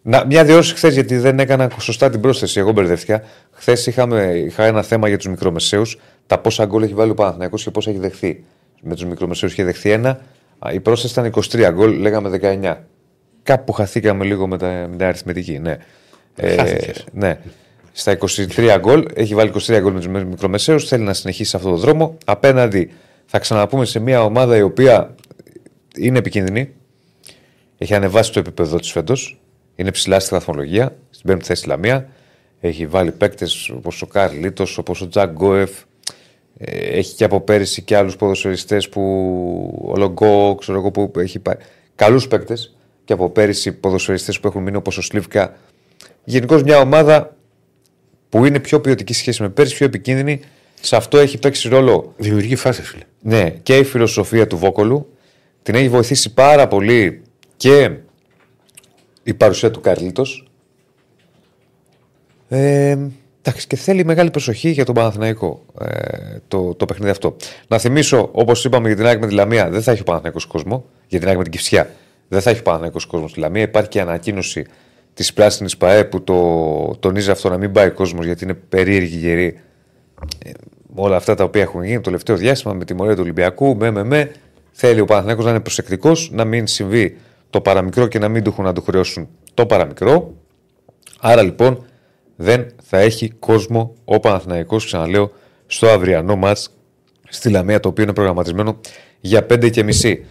Να, μια διόρθωση χθες γιατί δεν έκανα σωστά την πρόσθεση. Εγώ μπερδεύτηκα. Χθες είχα ένα θέμα για τους μικρομεσαίους. Τα πόσα γκολ έχει βάλει ο Παναθηναϊκός και πόσα έχει δεχθεί. Με τους μικρομεσαίους είχε δεχθεί ένα. Α, Η πρόσθεση ήταν 23 γκολ, λέγαμε 19. Κάπου χαθήκαμε λίγο με, τα, με την αριθμητική. Ναι. Ε, Χάθηκες. ναι. Στα 23 γκολ, έχει βάλει 23 γκολ με τους μικρομεσαίους. Θέλει να συνεχίσει σε αυτόν τον δρόμο. Απέναντι θα ξαναπούμε σε μια ομάδα η οποία είναι επικίνδυνη. Έχει ανεβάσει το επίπεδο της φέτος. Είναι ψηλά στη βαθμολογία. Στην πέμπτη θέση η Λαμία. Έχει βάλει παίκτες όπως ο Καρλίτο, όπως ο Τζακ Γκόεφ. Ε, Έχει και από πέρυσι και άλλους ποδοσφαιριστές που. Ο Λογκό, ξέρω εγώ που έχει πάει. Καλούς παίκτες και από πέρυσι ποδοσφαιριστές που έχουν μείνει όπως ο Σλίβκα. Γενικώς μια ομάδα που είναι πιο ποιοτική σχέση με πέρυσι, πιο επικίνδυνη. Σε αυτό έχει παίξει ρόλο Δημιουργεί φάσεις, φίλε. ναι, και η φιλοσοφία του Βόκολου. Την έχει βοηθήσει πάρα πολύ και η παρουσία του Καρλίτος. Ε, εντάξει, και θέλει μεγάλη προσοχή για τον Παναθηναϊκό ε, το, το παιχνίδι αυτό. Να θυμίσω, όπως είπαμε για την ΑΕΚ με τη Λαμία, δεν θα έχει ο Παναθηναϊκός κόσμο. Για την ΑΕΚ με την Κυφσιά, δεν θα έχει ο Παναθηναϊκός κόσμος στη Λαμία. Υπάρχει και ανακοίνωση της πράσινης ΠαΕ που το τονίζει αυτό να μην πάει κόσμος γιατί είναι περίεργη γερή με όλα αυτά τα οποία έχουν γίνει το τελευταίο διάστημα με τη μορία του Ολυμπιακού, με, με, με. Θέλει ο Παναθηναϊκός να είναι προσεκτικός, να μην συμβεί το παραμικρό και να μην του έχουν να του χρεώσουν το παραμικρό. Άρα λοιπόν δεν θα έχει κόσμο ο Παναθηναϊκός, ξαναλέω, στο αυριανό μάτς στη Λαμία, το οποίο είναι προγραμματισμένο για 5 και μισή.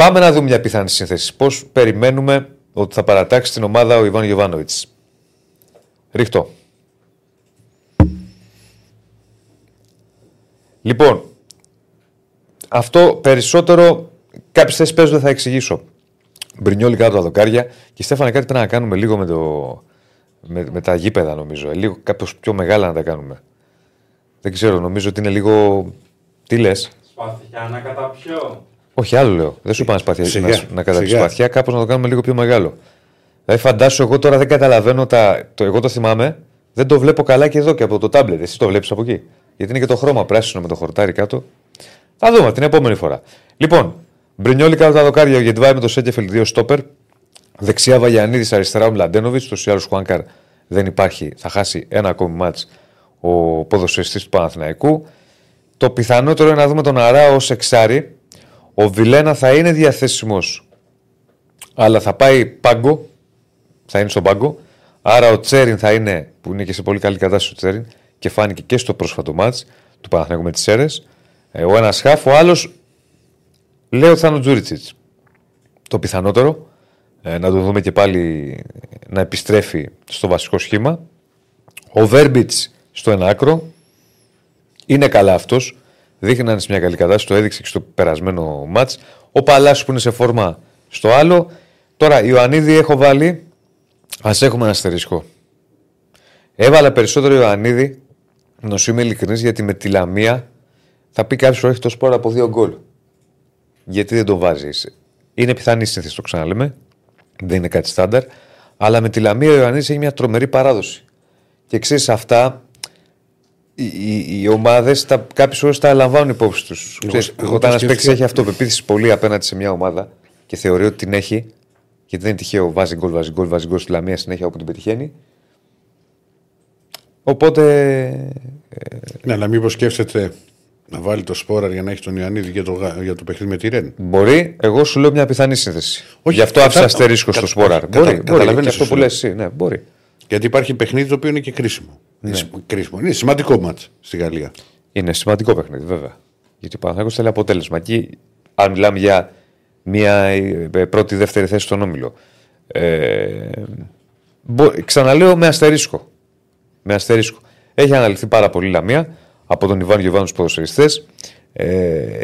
Πάμε να δούμε μια πιθανή σύνθεση. Πώς περιμένουμε ότι θα παρατάξει την ομάδα ο Ιβάν Γιοβάνοβιτ. Ρίχτω. Λοιπόν, αυτό περισσότερο κάποιες θέσεις παίζω δεν θα εξηγήσω. Μπρινιόλι κάτω τα δοκάρια και Στέφανε κάτι πρέπει να κάνουμε λίγο με, το, με, με τα γήπεδα νομίζω. Ε, Λίγο κάπως πιο μεγάλα να τα κάνουμε. Δεν ξέρω, νομίζω ότι είναι λίγο. Τι λες; Σπαθιά να καταπιώ. Όχι, άλλο λέω. Δεν σου είπα να σπαθιά Σιγά, να, να καταπιεί σιγά. σπαθιά, κάπως να το κάνουμε λίγο πιο μεγάλο. Δηλαδή, φαντάσου, εγώ τώρα δεν καταλαβαίνω τα. Το, εγώ το θυμάμαι, δεν το βλέπω καλά και εδώ και από το τάμπλετ. Εσύ το βλέπεις από εκεί. Γιατί είναι και το χρώμα πράσινο με το χορτάρι κάτω. Θα δούμε την επόμενη φορά. Λοιπόν, Μπρινιόλι κάτω τα δοκάρια, ο Γετβάη με το Σέντεφελ 2 στόπερ. Δεξιά Βαγιανίδης, αριστερά ο Μλαντένοβιτ. Το ή άλλω Χουάνκαρ δεν υπάρχει. Θα χάσει ένα ακόμη μάτς ο ποδοσφαιριστής του Παναθηναϊκού. Το πιθανότερο είναι να δούμε τον Αρά ω εξάρι. Ο Βιλένα θα είναι διαθέσιμος, αλλά θα πάει πάγκο. Θα είναι στον πάγκο. Άρα ο Τσέριν θα είναι, που είναι και σε πολύ καλή κατάσταση ο Τσέριν και φάνηκε και στο πρόσφατο μάτς του Παναθηναϊκού με τις Σέρες. Ο ένας χάφ, ο άλλος λέω ότι θα είναι ο Τζούριτσιτς. Το πιθανότερο. Ε, να τον δούμε και πάλι να επιστρέφει στο βασικό σχήμα. Ο Βέρμπιτς στο ένα άκρο. Είναι καλά αυτός. Δείχνει να είναι σε μια καλή κατάσταση. Το έδειξε και στο περασμένο μάτς. Ο Παλάσιος που είναι σε φόρμα στο άλλο. Τώρα, Ιωαννίδη έχω βάλει. Α έχουμε ένα αστερίσκο. Έβαλα περισσότερο Ιωαννίδη, να σου είμαι ειλικρινής, γιατί με τη Λαμία θα πει κάποιος ότι έχει το σπόρο από δύο γκολ. Γιατί δεν το βάζεις. Είναι πιθανή σύνθεση, το ξαναλέμε. Δεν είναι κάτι στάνταρ. Αλλά με τη Λαμία ο Ιωαννίδης έχει μια τρομερή παράδοση. Και ξέρεις αυτά, οι, οι, οι ομάδες κάποιες φορές τα λαμβάνουν υπόψη τους. Εγώ- εγώ Όταν το ένα παίκτη σκέφτηκα- έχει αυτοπεποίθηση πολύ απέναντι σε μια ομάδα και θεωρεί ότι την έχει, γιατί δεν είναι τυχαίο, βάζει γκολ, βάζει γκολ, βάζει γκολ στη Λαμία συνέχεια όπου την πετυχαίνει. Οπότε. Ναι, αλλά μήπως σκέφτεται να βάλει το σπόρα για να έχει τον Ιωαννίδη για το, γα- για το παιχνίδι με τη Ρεν; Μπορεί, εγώ σου λέω μια πιθανή σύνθεση. Όχι, Γι' αυτό κατα- άφησα αστερίσκο στο κατα- Σπόραρ. κατα- Μπορεί, μπορεί. καταλαβαίνω Και αυτό τι που σου λες λέω. εσύ, ναι, μπορεί. Γιατί υπάρχει παιχνίδι το οποίο είναι και κρίσιμο. Είναι σημα- κρίσιμο. Είναι σημαντικό μάτς στη Γαλλία. Είναι σημαντικό παιχνίδι, βέβαια. Γιατί ο Παναθηναϊκός θέλει αποτέλεσμα. Εκεί, αν μιλάμε για μια ε, πρώτη-δεύτερη θέση στον όμιλο. Ε, μπο- ξαναλέω με αστερίσκο. Με αστερίσκο. Έχει αναλυθεί πάρα πολύ η Λαμία από τον Ιβάν Γιωβάνου του ποδοσφαιριστέ. Ε,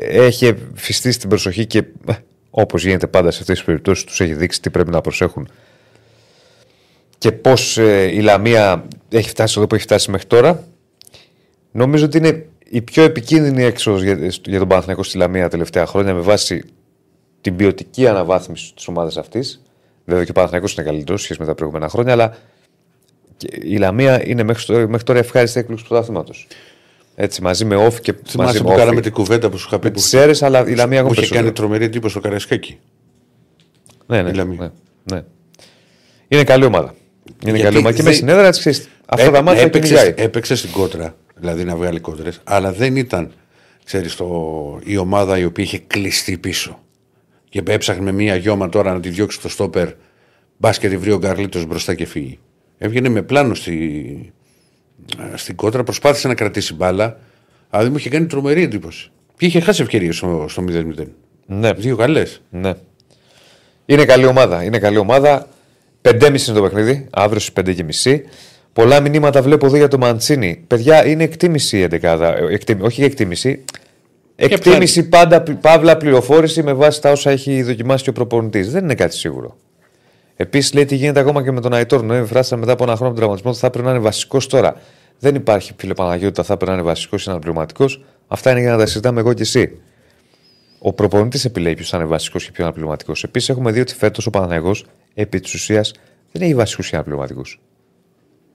έχει φυστεί την προσοχή και όπως γίνεται πάντα σε αυτές τις περιπτώσεις, τους έχει δείξει τι πρέπει να προσέχουν και πώς η Λαμία έχει φτάσει εδώ που έχει φτάσει μέχρι τώρα. Νομίζω ότι είναι η πιο επικίνδυνη έξοδος για, για τον Παναθηναϊκό στη Λαμία τα τελευταία χρόνια με βάση την ποιοτική αναβάθμιση της ομάδας αυτής. Βέβαια και ο Παναθηναϊκός είναι καλύτερος σχέση με τα προηγούμενα χρόνια, αλλά και η Λαμία είναι μέχρι, στο- μέχρι τώρα ευχάριστη έκπληξη του πρωταθλήματος. Έτσι, μαζί με off και μαζί Θυμάσαι με που off. κάναμε την κουβέντα που σου είχα πει Με που, τις αίρες, αλλά η Λαμία που ακόμα είχε κάνει περισσότερο. τρομερή εντύπωση στο Καραϊσκάκι. Ναι, ναι, η Λαμία. ναι, ναι. Είναι καλή ομάδα. Είναι Γιατί καλή ομάδα. Και με δεν- συνέδρα τη ξέρεις. Αυτά Ε, τα μάτια έπαιξε, κυνηγάει. έπαιξες στην κότρα, δηλαδή να βγάλει κόντρες, αλλά δεν ήταν ξέρεις, το, η ομάδα η οποία είχε κλειστεί πίσω. Και έψαχνε με μία γιώμα τώρα να τη διώξει το στόπερ, μπας και τη βρει ο Γκαρλίτος μπροστά και φύγει. Έβγαινε με πλάνο στη, στην κότρα, προσπάθησε να κρατήσει μπάλα, αλλά δεν μου είχε κάνει τρομερή εντύπωση. Και είχε χάσει ευκαιρίες στο, στο 0-0. Ναι, Δύο καλές. ναι. Είναι καλή ομάδα. Είναι καλή ομάδα. 5,5 είναι το παιχνίδι. Αύριο στις 5.30. Πολλά μηνύματα βλέπω εδώ για το Μαντσίνη. Παιδιά, είναι εκτίμηση η 11. ε, Εκτίμη, όχι εκτίμηση. Εκτίμηση πάντα, πλη- παύλα πληροφόρηση με βάση τα όσα έχει δοκιμάσει και ο προπονητής. Δεν είναι κάτι σίγουρο. Επίσης λέει τι γίνεται ακόμα και με τον Αϊτόρ. Ναι, φράσαμε μετά από ένα χρόνο από τον τραυματισμό θα πρέπει να είναι βασικός τώρα. Δεν υπάρχει φίλε Παναγιώτη, θα πρέπει να είναι βασικός ή αναπληρωματικός. Αυτά είναι για να τα συζητάμε εγώ και εσύ. Ο προπονητής επιλέγει ποιος θα είναι βασικός και ποιος αναπληρωματικός. Επίσης, έχουμε δει ότι φέτος ο Παναγιώ επί της ουσίας δεν έχει βασικού και αναπληρωματικού.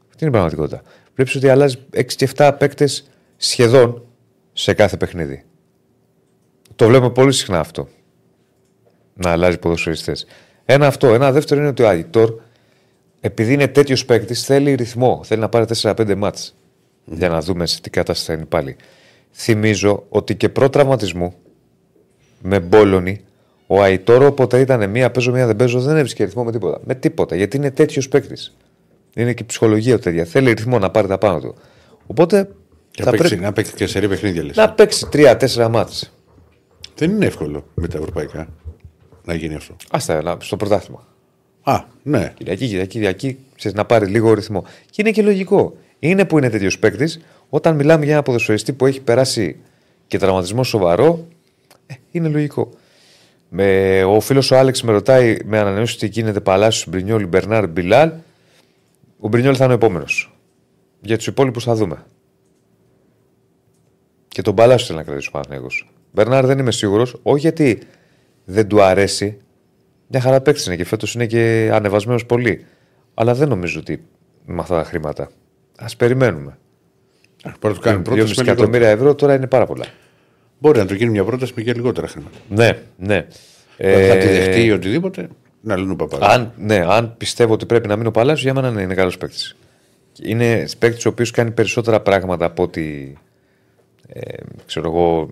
Αυτή είναι η πραγματικότητα. Βλέπεις ότι αλλάζει 6 και 7 παίκτες σχεδόν σε κάθε παιχνίδι. Το βλέπουμε πολύ συχνά αυτό. Να αλλάζει ποδοσφαιριστές. Ένα αυτό. Ένα δεύτερο είναι ότι ο Αϊτόρ, επειδή είναι τέτοιος παίκτης, θέλει ρυθμό. Θέλει να πάρει 4-5 μάτς. Για να δούμε σε τι κατάσταση θα είναι πάλι. Θυμίζω ότι και προ τραυματισμού με μπόλονι, ο Αϊτόρο όποτε ήταν μία παίζω, μία δεν παίζω, δεν έβρισκε ρυθμό με τίποτα. Με τίποτα. Γιατί είναι τέτοιος παίκτης. Είναι και η ψυχολογία του τέτοια. Θέλει ρυθμό να πάρει τα πάνω του. Οπότε Και θα να παίξει, πρέπει να παίξει και σε παιχνίδια λες. να παίξει 3-4 μάτς. Δεν είναι εύκολο με τα ευρωπαϊκά να γίνει αυτό. Άστα να- στο πρωτάθλημα. Α, ναι. Κυριακή, Κυριακή, Κυριακή, ξέρεις, να πάρει λίγο ρυθμό. Και είναι και λογικό. Είναι που είναι τέτοιος παίκτης, όταν μιλάμε για ένα ποδοσφαιριστή που έχει περάσει και τραυματισμό σοβαρό, ε, είναι λογικό. Με, ο φίλος ο Άλεξ με ρωτάει με ανανεώσει τι γίνεται Παλάσιο, Μπρινιόλ, Μπερνάρ, Μπιλάλ. Ο Μπρινιόλ θα είναι ο επόμενος. Για τους υπόλοιπους θα δούμε. Και τον Παλάσιο θέλει να κρατήσει ο Παναθηναϊκός. Μπερνάρ δεν είμαι σίγουρος, όχι γιατί δεν του αρέσει. Μια χαρά παίκτης είναι και φέτος είναι και ανεβασμένος πολύ. Αλλά δεν νομίζω ότι με αυτά τα χρήματα. Α περιμένουμε. Μπορεί να του κάνει 2,5 πρόταση με λιγότερα. εκατομμύρια ευρώ τώρα είναι πάρα πολλά. Μπορεί να του γίνει μια πρόταση με και λιγότερα χρήματα. Ναι, ναι. Ε, θα τη Ε, δεχτεί ή οτιδήποτε. Να λύνουν παπά. αν, ναι, αν πιστεύω ότι πρέπει να μείνει ο Παλάσιος, για μένα ναι, είναι καλός παίκτης. Είναι παίκτης ο οποίος κάνει περισσότερα πράγματα από ότι ε, ξέρω εγώ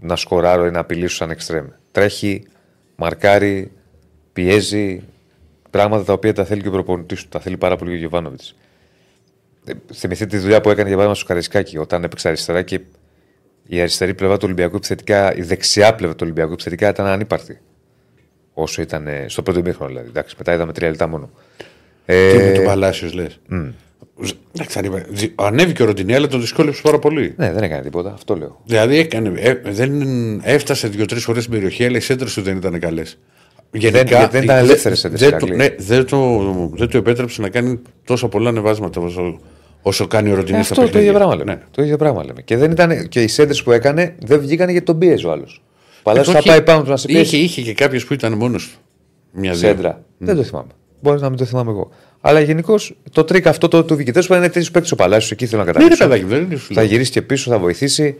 να σκοράρω ή να απειλήσω σαν εξτρέμ. Τρέχει, μαρκάρει, πιέζει. Πράγματα τα οποία τα θέλει και ο προπονητής του. Τα θέλει πάρα πολύ και ο Γιωβάνοβιτς. Θυμηθείτε τη δουλειά που έκανε για παράδειγμα στο Καρισκάκι όταν έπαιξε αριστερά και η αριστερή πλευρά του Ολυμπιακού επιθετικά, η δεξιά πλευρά του Ολυμπιακού επιθετικά ήταν ανύπαρκτη. Όσο ήταν ε, στο πρώτο ημίχρονο δηλαδή. Εντάξει, μετά είδαμε τρία λεπτά μόνο. Τι με Ε, τον Παλάσιος λες. Εντάξει, αν είπα- ζη- Ανέβηκε ο Ροντινέ, αλλά τον δυσκόλεψε πάρα πολύ. ναι, δεν έκανε τίποτα. Αυτό λέω. Δηλαδή έκανε, ε, δεν έφτασε δύο-τρεις φορές στην περιοχή, αλλά οι σέντρες του δεν ήταν καλές. γιατί δεν ήταν ελεύθερες έντρες δεν, η το- Γαλλία. ναι, δεν, το, δεν το επέτρεψε να κάνει τόσο πολλά ανεβάσματα όσο, όσο κάνει ο Ροντινέ Ε, στα αυτό το ίδιο παιχνίδια. πράγμα λέμε. Ναι. Το ίδιο πράγμα λέμε. Και, δεν ήταν, και οι σέντρε που έκανε δεν βγήκαν γιατί τον πίεζε ο άλλος. Παλάσιο θα Όχι, πάει πάνω του να σε είχε, πιέσει. είχε και κάποιε που ήταν μόνος του. Μια δύο. Σέντρα. Δεν το θυμάμαι. Μπορείς να μην το θυμάμαι εγώ. Αλλά γενικώς το τρίκ αυτό το του διοικητές που είναι τέτοιο παίκτη ο Παλάσιος. Εκεί θέλω να Ναι, ρε καταλήξω. παιδάκι, μου, δεν είναι σου θα λέω. γυρίσεις και πίσω, θα βοηθήσει.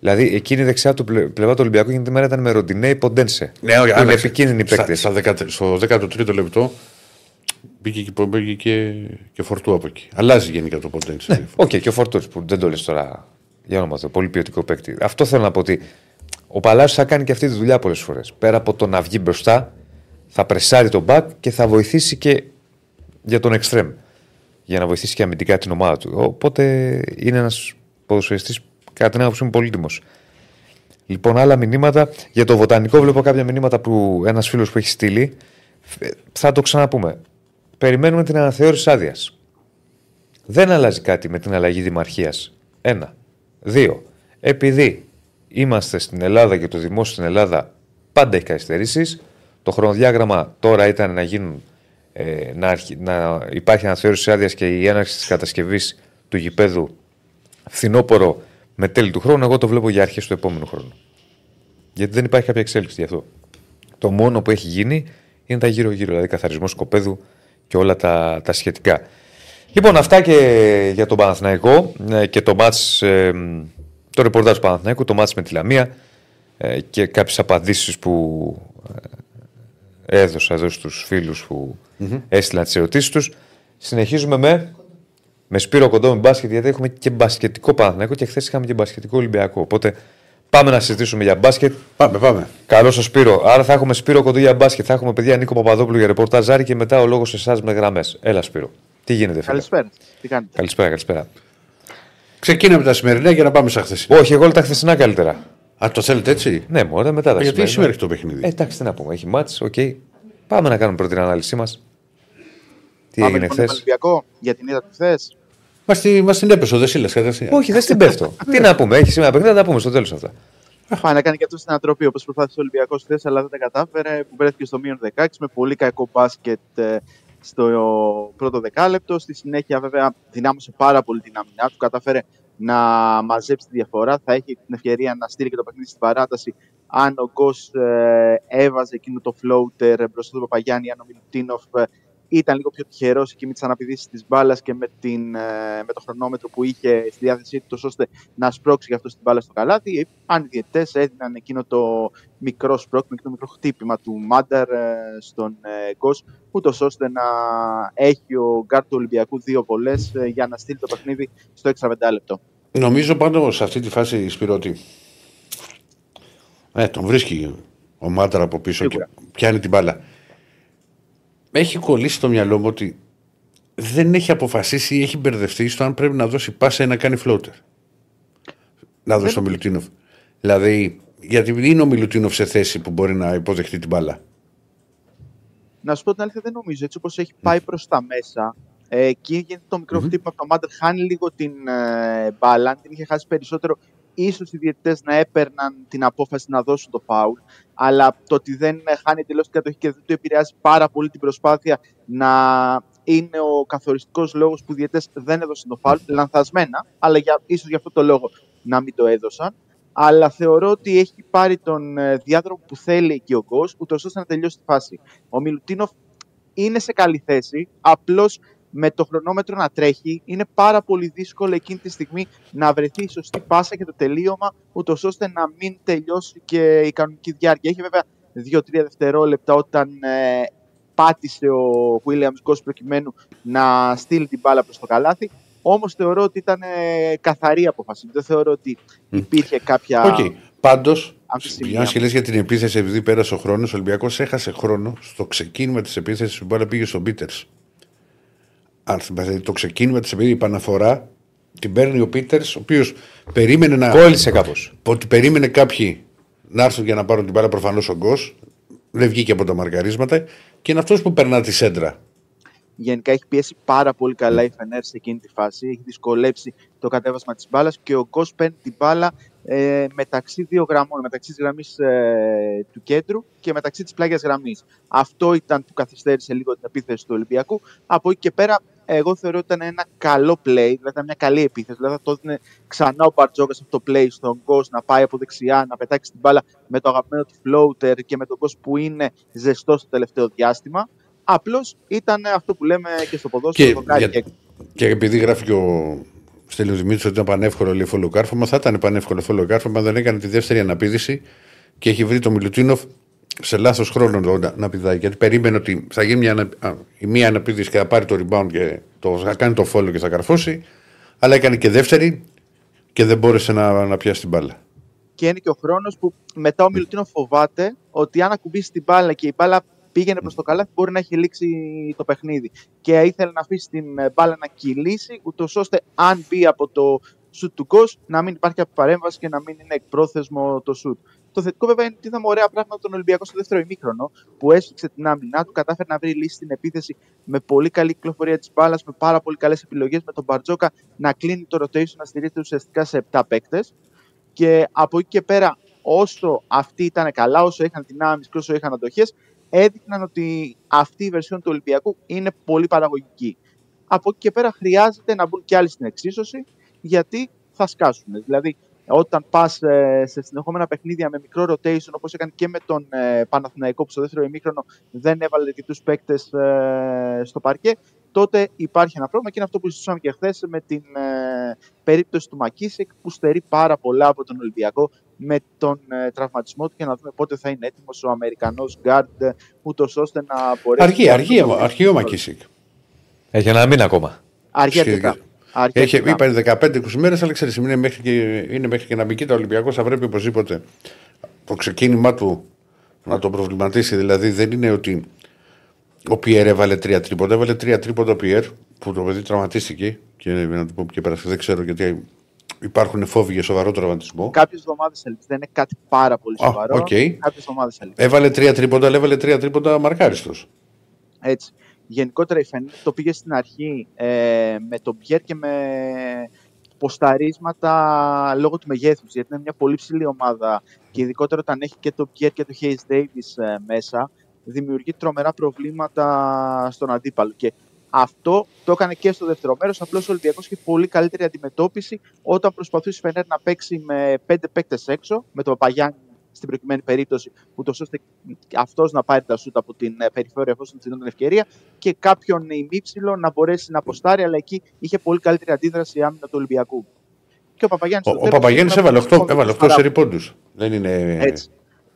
Δηλαδή εκείνη η δεξιά του πλε- πλευρά του Ολυμπιακού εκείνη τη μέρα ήταν με Ροντινέη Ποντένσε. Ναι, όχι, που είναι άλλαξε. επικίνδυνοι Στα- παίκτες. στα δεκα- Στο 13ο λεπτό μπήκε, και- μπήκε και, και φορτού από εκεί. Αλλάζει γενικά το potential. Ναι, οκ, και ο Φορτούρη που δεν το λες τώρα για όνομα του, πολύ ποιοτικό παίκτη. Αυτό θέλω να πω ότι ο Παλάσιος θα κάνει και αυτή τη δουλειά πολλές φορές. Πέρα από το να βγει μπροστά, θα πρεσάρει τον μπακ και θα βοηθήσει και για τον εξτρέμ. Για να βοηθήσει και αμυντικά την ομάδα του. Οπότε είναι ένας ποδοσφαιριστής, κατά την άποψή μου, πολύτιμο. Λοιπόν, άλλα μηνύματα. Για το βοτανικό βλέπω κάποια μηνύματα που ένας φίλος που έχει στείλει. Ε, Θα το ξαναπούμε. Περιμένουμε την αναθεώρηση άδειας. Δεν αλλάζει κάτι με την αλλαγή δημαρχίας. Ένα. Δύο. Επειδή είμαστε στην Ελλάδα και το δημόσιο στην Ελλάδα πάντα έχει καθυστερήσει, το χρονοδιάγραμμα τώρα ήταν να γίνουν. Ε, να, αρχι- να υπάρχει αναθεώρηση άδειας και η έναρξη της κατασκευής του γηπέδου φθινόπωρο με τέλη του χρόνου. Εγώ το βλέπω για αρχές του επόμενου χρόνου. Γιατί δεν υπάρχει κάποια εξέλιξη γι' αυτό. Το μόνο που έχει γίνει είναι τα γύρω-γύρω, δηλαδή καθαρισμός σκοπέδου και όλα τα, τα σχετικά. Λοιπόν, αυτά και για τον Παναθηναϊκό ε, και το μάτς, ε, το ρεπορτάζ του Παναθηναϊκού, το μάτς με τη Λαμία ε, και κάποιες απαντήσεις που ε, έδωσα εδώ στους φίλους που έστειλαν τις ερωτήσεις τους. Συνεχίζουμε με, με Σπύρο Κοντό με μπάσκετ, γιατί έχουμε και μπασκετικό Παναθηναϊκό και χθες είχαμε και μπασκετικό Ολυμπιακό. Οπότε πάμε να συζητήσουμε για μπάσκετ. Πάμε, πάμε. Καλώ ο Σπύρο. Άρα θα έχουμε Σπύρο Κοντό για μπάσκετ, θα έχουμε παιδιά Νίκο Παπαδόπουλου για ρεπορτάζάρι και μετά ο λόγος σε εσάς με γραμμές. Έλα Σπύρο. Τι γίνεται, φίλε; Καλησπέρα. Τι κάνετε; Καλησπέρα, καλησπέρα. Ξεκίνα με τα σημερινά για να πάμε στα χθεσινά. Όχι, εγώ όλα τα χθεσινά καλύτερα. Α, το θέλετε έτσι; Ναι, μόνο μετά τα Γιατί σημερινά. σήμερα έχει το παιχνίδι; Ε, εντάξει, τι να πούμε. Έχει μάτς, οκ. Πάμε να κάνουμε πρώτη την ανάλυση μας. Τι Πάμε έγινε λοιπόν χθες; τον Ολυμπιακό για την ήττα του χθες. Μα την, μας την έπεσε ο Δεσίλας κατευθείαν. Όχι, δεν στην πέφτω. τι να πούμε, έχει σήμερα παιχνίδι, θα τα πούμε στο τέλος αυτά. Πάει να κάνει και αυτό στην ανατροπή όπως προσπάθησε ο Ολυμπιακός χθες, αλλά δεν τα κατάφερε. Που βρέθηκε στο μείον 16 με πολύ κακό μπάσκετ ε, στο πρώτο δεκάλεπτο. Στη συνέχεια, βέβαια, δυνάμωσε πάρα πολύ την άμυνά του. Κατάφερε να μαζέψει τη διαφορά. Θα έχει την ευκαιρία να στείλει και το παιχνίδι στην παράταση αν ο Γκος ε, έβαζε εκείνο το floater μπροστά του Παπαγιάννη, αν ο Μιλουτίνοφ ε, ήταν λίγο πιο τυχερός εκεί με τις αναπηδήσεις της μπάλας και με, την, ε, με το χρονόμετρο που είχε στη διάθεσή του, τόσο ώστε να σπρώξει γι' αυτό την μπάλα στο καλάθι. Αν οι διαιτητές έδιναν εκείνο το μικρό σπρώξιμο και το μικρό χτύπημα του Μάνταρ ε, στον ε, Γκος, ούτως ώστε να έχει ο γκαρντ του Ολυμπιακού δύο βολές για να στείλει το παιχνίδι στο έξτρα πεντάλεπτο. Νομίζω πάντως σε αυτή τη φάση Σπυρώτη. Ε, τον βρίσκει ο Μάτρα από πίσω Σίγουρα. και πιάνει την μπάλα. Έχει κολλήσει στο μυαλό μου ότι δεν έχει αποφασίσει ή έχει μπερδευτεί στο αν πρέπει να δώσει πάσα ή να κάνει floater. Να δώσει τον Μιλουτίνοφ. Δηλαδή, γιατί είναι ο Μιλουτίνοφ σε θέση που μπορεί να υποδεχτεί την μπάλα; Να σου πω την αλήθεια, δεν νομίζω. Έτσι όπως έχει πάει προς τα μέσα, ε, εκεί γίνεται το μικρο χτύπημα από το Μάντερ, χάνει λίγο την ε, μπάλα. Αν την είχε χάσει περισσότερο, ίσως οι διαιτητές να έπαιρναν την απόφαση να δώσουν το φάουλ. Αλλά το ότι δεν ε, χάνει εντελώ την κατοχή και δεν του επηρεάζει πάρα πολύ την προσπάθεια να είναι ο καθοριστικός λόγος που οι διαιτητές δεν έδωσαν το φάουλ. Λανθασμένα, αλλά για, ίσως γι' αυτό το λόγο να μην το έδωσαν. Αλλά θεωρώ ότι έχει πάρει τον ε, διάδρομο που θέλει εκεί ο Γκος, ούτως ώστε να τελειώσει τη φάση. Ο Μιλουτίνοφ είναι σε καλή θέση. Απλώς με το χρονόμετρο να τρέχει, είναι πάρα πολύ δύσκολο εκείνη τη στιγμή να βρεθεί η σωστή πάσα και το τελείωμα, ούτως ώστε να μην τελειώσει και η κανονική διάρκεια. Έχει βέβαια 2-3 δευτερόλεπτα όταν ε, πάτησε ο Williams Goss προκειμένου να στείλει την μπάλα προς το καλάθι. Όμως θεωρώ ότι ήταν ε, καθαρή απόφαση. Δεν θεωρώ ότι υπήρχε κάποια. Οκ. Πάντως, αμφισημία. μια και λες για την επίθεση, επειδή πέρασε ο χρόνος, ο Ολυμπιακός έχασε χρόνο στο ξεκίνημα της επίθεσης που η μπάλα πήγε στον Πίτερς. Αν θυμάστε, το ξεκίνημα της επίθεση, η επαναφορά την παίρνει ο Πίτερς, ο οποίος περίμενε να. Κόλλησε κάπως. Ότι περίμενε κάποιοι να έρθουν για να πάρουν την μπάλα προφανώς ο Γκος. Δεν βγήκε από τα μαρκαρίσματα και είναι αυτός που περνά τη σέντρα. Γενικά έχει πιέσει πάρα πολύ καλά η Φενέρ σε εκείνη τη φάση. Έχει δυσκολέψει το κατέβασμα της μπάλας και ο Γκος παίρνει την μπάλα ε, μεταξύ δύο γραμμών, μεταξύ της γραμμής ε, του κέντρου και μεταξύ της πλάγιας γραμμής. Αυτό ήταν που καθυστέρησε λίγο την επίθεση του Ολυμπιακού. Από εκεί και πέρα, εγώ θεωρώ ότι ήταν ένα καλό play, δηλαδή ήταν μια καλή επίθεση. Δηλαδή θα το έδινε ξανά ο Μπαρτζόκα αυτό το play στον Γκος να πάει από δεξιά, να πετάξει την μπάλα με το αγαπημένο του floater και με τον Γκος που είναι ζεστός στο τελευταίο διάστημα. Απλώς ήταν αυτό που λέμε και στο ποδόσφαιρο. Και, το κάνει για- και- και επειδή γράφει και ο Στέλιος Δημήτρης ότι ήταν πανεύκολο λέει φωλοκάρφωμα, θα ήταν πανεύκολο φωλοκάρφωμα αν δεν έκανε τη δεύτερη αναπήδηση και έχει βρει το Μιλουτίνοφ σε λάθος χρόνο το να, να πηδάει. Γιατί περίμενε ότι θα γίνει μια, ανα- α, η μία αναπήδηση και θα πάρει το rebound και το, θα κάνει το φόλο και θα καρφώσει. Αλλά έκανε και δεύτερη και δεν μπόρεσε να, να πιάσει την μπάλα. και είναι και ο χρόνος που μετά ο Μιλουτίνο φοβάται ότι αν ακουμπήσει την μπάλα και η μπάλα πήγαινε προς το καλάθι, μπορεί να έχει λήξει το παιχνίδι. Και ήθελε να αφήσει την ε, μπάλα να κυλήσει, ούτως ώστε αν μπει από το σουτ του Γκος να μην υπάρχει παρέμβαση και να μην είναι εκπρόθεσμο το σουτ. Το θετικό βέβαια είναι ότι είδαμε ωραία πράγματα τον Ολυμπιακό στο δεύτερο ημίχρονο που έσφιξε την άμυνά του, κατάφερε να βρει λύση στην επίθεση με πολύ καλή κυκλοφορία της μπάλας, με πάρα πολύ καλές επιλογές, με τον Μπαρτζόκα να κλείνει το rotation, να στηρίζεται ουσιαστικά σε 7 παίκτες. Και από εκεί και πέρα, όσο αυτοί ήταν καλά, όσο είχαν δυνάμεις και όσο είχαν αντοχές, έδειχναν ότι αυτή η βερσιόν του Ολυμπιακού είναι πολύ παραγωγική. Από εκεί και πέρα χρειάζεται να μπουν κι άλλοι στην εξίσωση, γιατί θα σκάσουν. Δηλαδή, όταν πας σε συνεχόμενα παιχνίδια με μικρό rotation, όπως έκανε και με τον ε, Παναθηναϊκό που στο δεύτερο ημίχρονο δεν έβαλε αρκετού παίκτες ε, στο παρκέ, τότε υπάρχει ένα πρόβλημα και είναι αυτό που συζητούσαμε και χθες με την ε, περίπτωση του Μακίσικ που στερεί πάρα πολλά από τον Ολυμπιακό με τον ε, τραυματισμό του και να δούμε πότε θα είναι έτοιμος ο Αμερικανός γκάρντ, ούτως ώστε να μπορέσει. Αργεί, να- αργεί, αργεί ο Μακίσικ. Έχει ένα μήνα ακόμα. Αργεί αρκετά. Αργεί Έχει, αρκετά. είπα 15-20 μέρες, αλλά ξέρεις, είναι μέχρι και, είναι μέχρι και να μπει κοίτα. Ο Ολυμπιακός θα πρέπει οπωσδήποτε το ξεκίνημά του να το προβληματίσει. Δηλαδή δεν είναι ότι ο Πιέρ έβαλε τρία τρίποτα. Έβαλε τρία τρίποτα ο Πιέρ που το παιδί τραυματίστηκε. Και να το πω και πέρα, δεν ξέρω γιατί υπάρχουν φόβοι για σοβαρό τραυματισμό. Κάποιες εβδομάδες έλειψε. Δεν είναι κάτι πάρα πολύ Α, σοβαρό. οκ. Κάποιες εβδομάδες έλειψε. Έβαλε τρία τρίποτα, αλλά έβαλε τρία τρίποτα αμαρκάριστος. Έτσι. Γενικότερα η Φενέρ το πήγε στην αρχή ε, με τον Πιέρ και με ποσταρίσματα λόγω του μεγέθους. Γιατί είναι μια πολύ ψηλή ομάδα και ειδικότερα όταν έχει και τον Πιέρ και τον Hayes Davis ε, μέσα, δημιουργεί τρομερά προβλήματα στον αντίπαλο. Και αυτό το έκανε και στο δεύτερο μέρος. Απλώς ο Ολυμπιακός είχε πολύ καλύτερη αντιμετώπιση όταν προσπαθούσε η Φενέρ να παίξει με πέντε παίκτες έξω, με τον Παπαγιάννη στην προκειμένη περίπτωση, ούτω ώστε αυτός να πάρει τα σούτ από την ε, περιφέρεια εφόσον της δίνονταν ευκαιρία και κάποιον ημίψιλο να μπορέσει να αποστάρει, αλλά εκεί είχε πολύ καλύτερη αντίδραση η άμυνα του Ολυμπιακού. Και ο Παπαγιάννης. Ο, ο Παπαγέννη έβαλε 8, έβαλε 8 σε πόντους. Δεν είναι. Έτσι.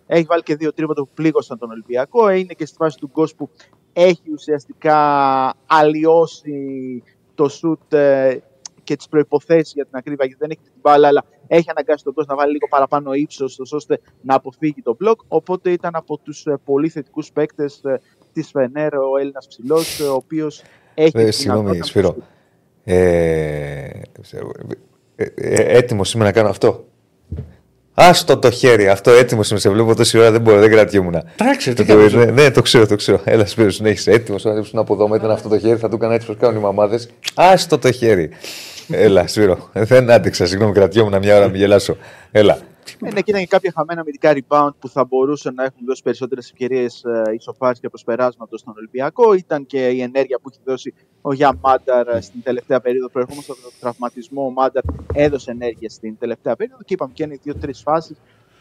Έχει βάλει και δύο τρίποτα που πλήγωσαν τον Ολυμπιακό. Είναι και στη φάση του γκος που έχει ουσιαστικά αλλοιώσει το σουτ ε, και τις προποθέσει για την ακρίβεια, γιατί δεν έχει την μπάλα, αλλά έχει αναγκάσει τον γκος να βάλει λίγο παραπάνω ύψος, ώστε να αποφύγει τον μπλοκ. Οπότε ήταν από τους πολύ θετικούς παίκτες της Φενέρ ο Έλληνας ψηλός, ο οποίος έχει. Ε, τη Συγγνώμη, δυνατότητα Σπύρο. να Ε, ε, ε, έτοιμος είμαι να κάνω αυτό. Άστο το χέρι, αυτό έτοιμο είμαι. Σε βλέπω τόση ώρα, δεν μπορώ, δεν κρατιόμουν. Εντάξει, τι Το- κάνεις, ναι, ναι, το ξέρω, το ξέρω. Έλα, Σπύρο, συνέχισε. Έτοιμος, όταν ήμουν από εδώ, ήταν αυτό το χέρι, θα του έκανα έτσι πώς κάνουν οι μαμάδες. Άστο το χέρι. Έλα, Σπύρο. Ε, Δεν άντεξα, συγγνώμη, κρατιόμουν μια ώρα, μην γελάσω. Έλα. Ε, ναι, και ήταν και κάποια χαμένα αμυντικά rebound που θα μπορούσαν να έχουν δώσει περισσότερες ευκαιρίες ε, ισοφάριση και προσπεράσματος στον Ολυμπιακό. Ήταν και η ενέργεια που έχει δώσει ο Γιαμ Μαντάρ ε, στην τελευταία περίοδο. Προερχόμενο από τον τραυματισμό, ο Μαντάρ έδωσε ενέργεια στην τελευταία περίοδο και είπαμε και είναι οι δύο-τρεις φάσεις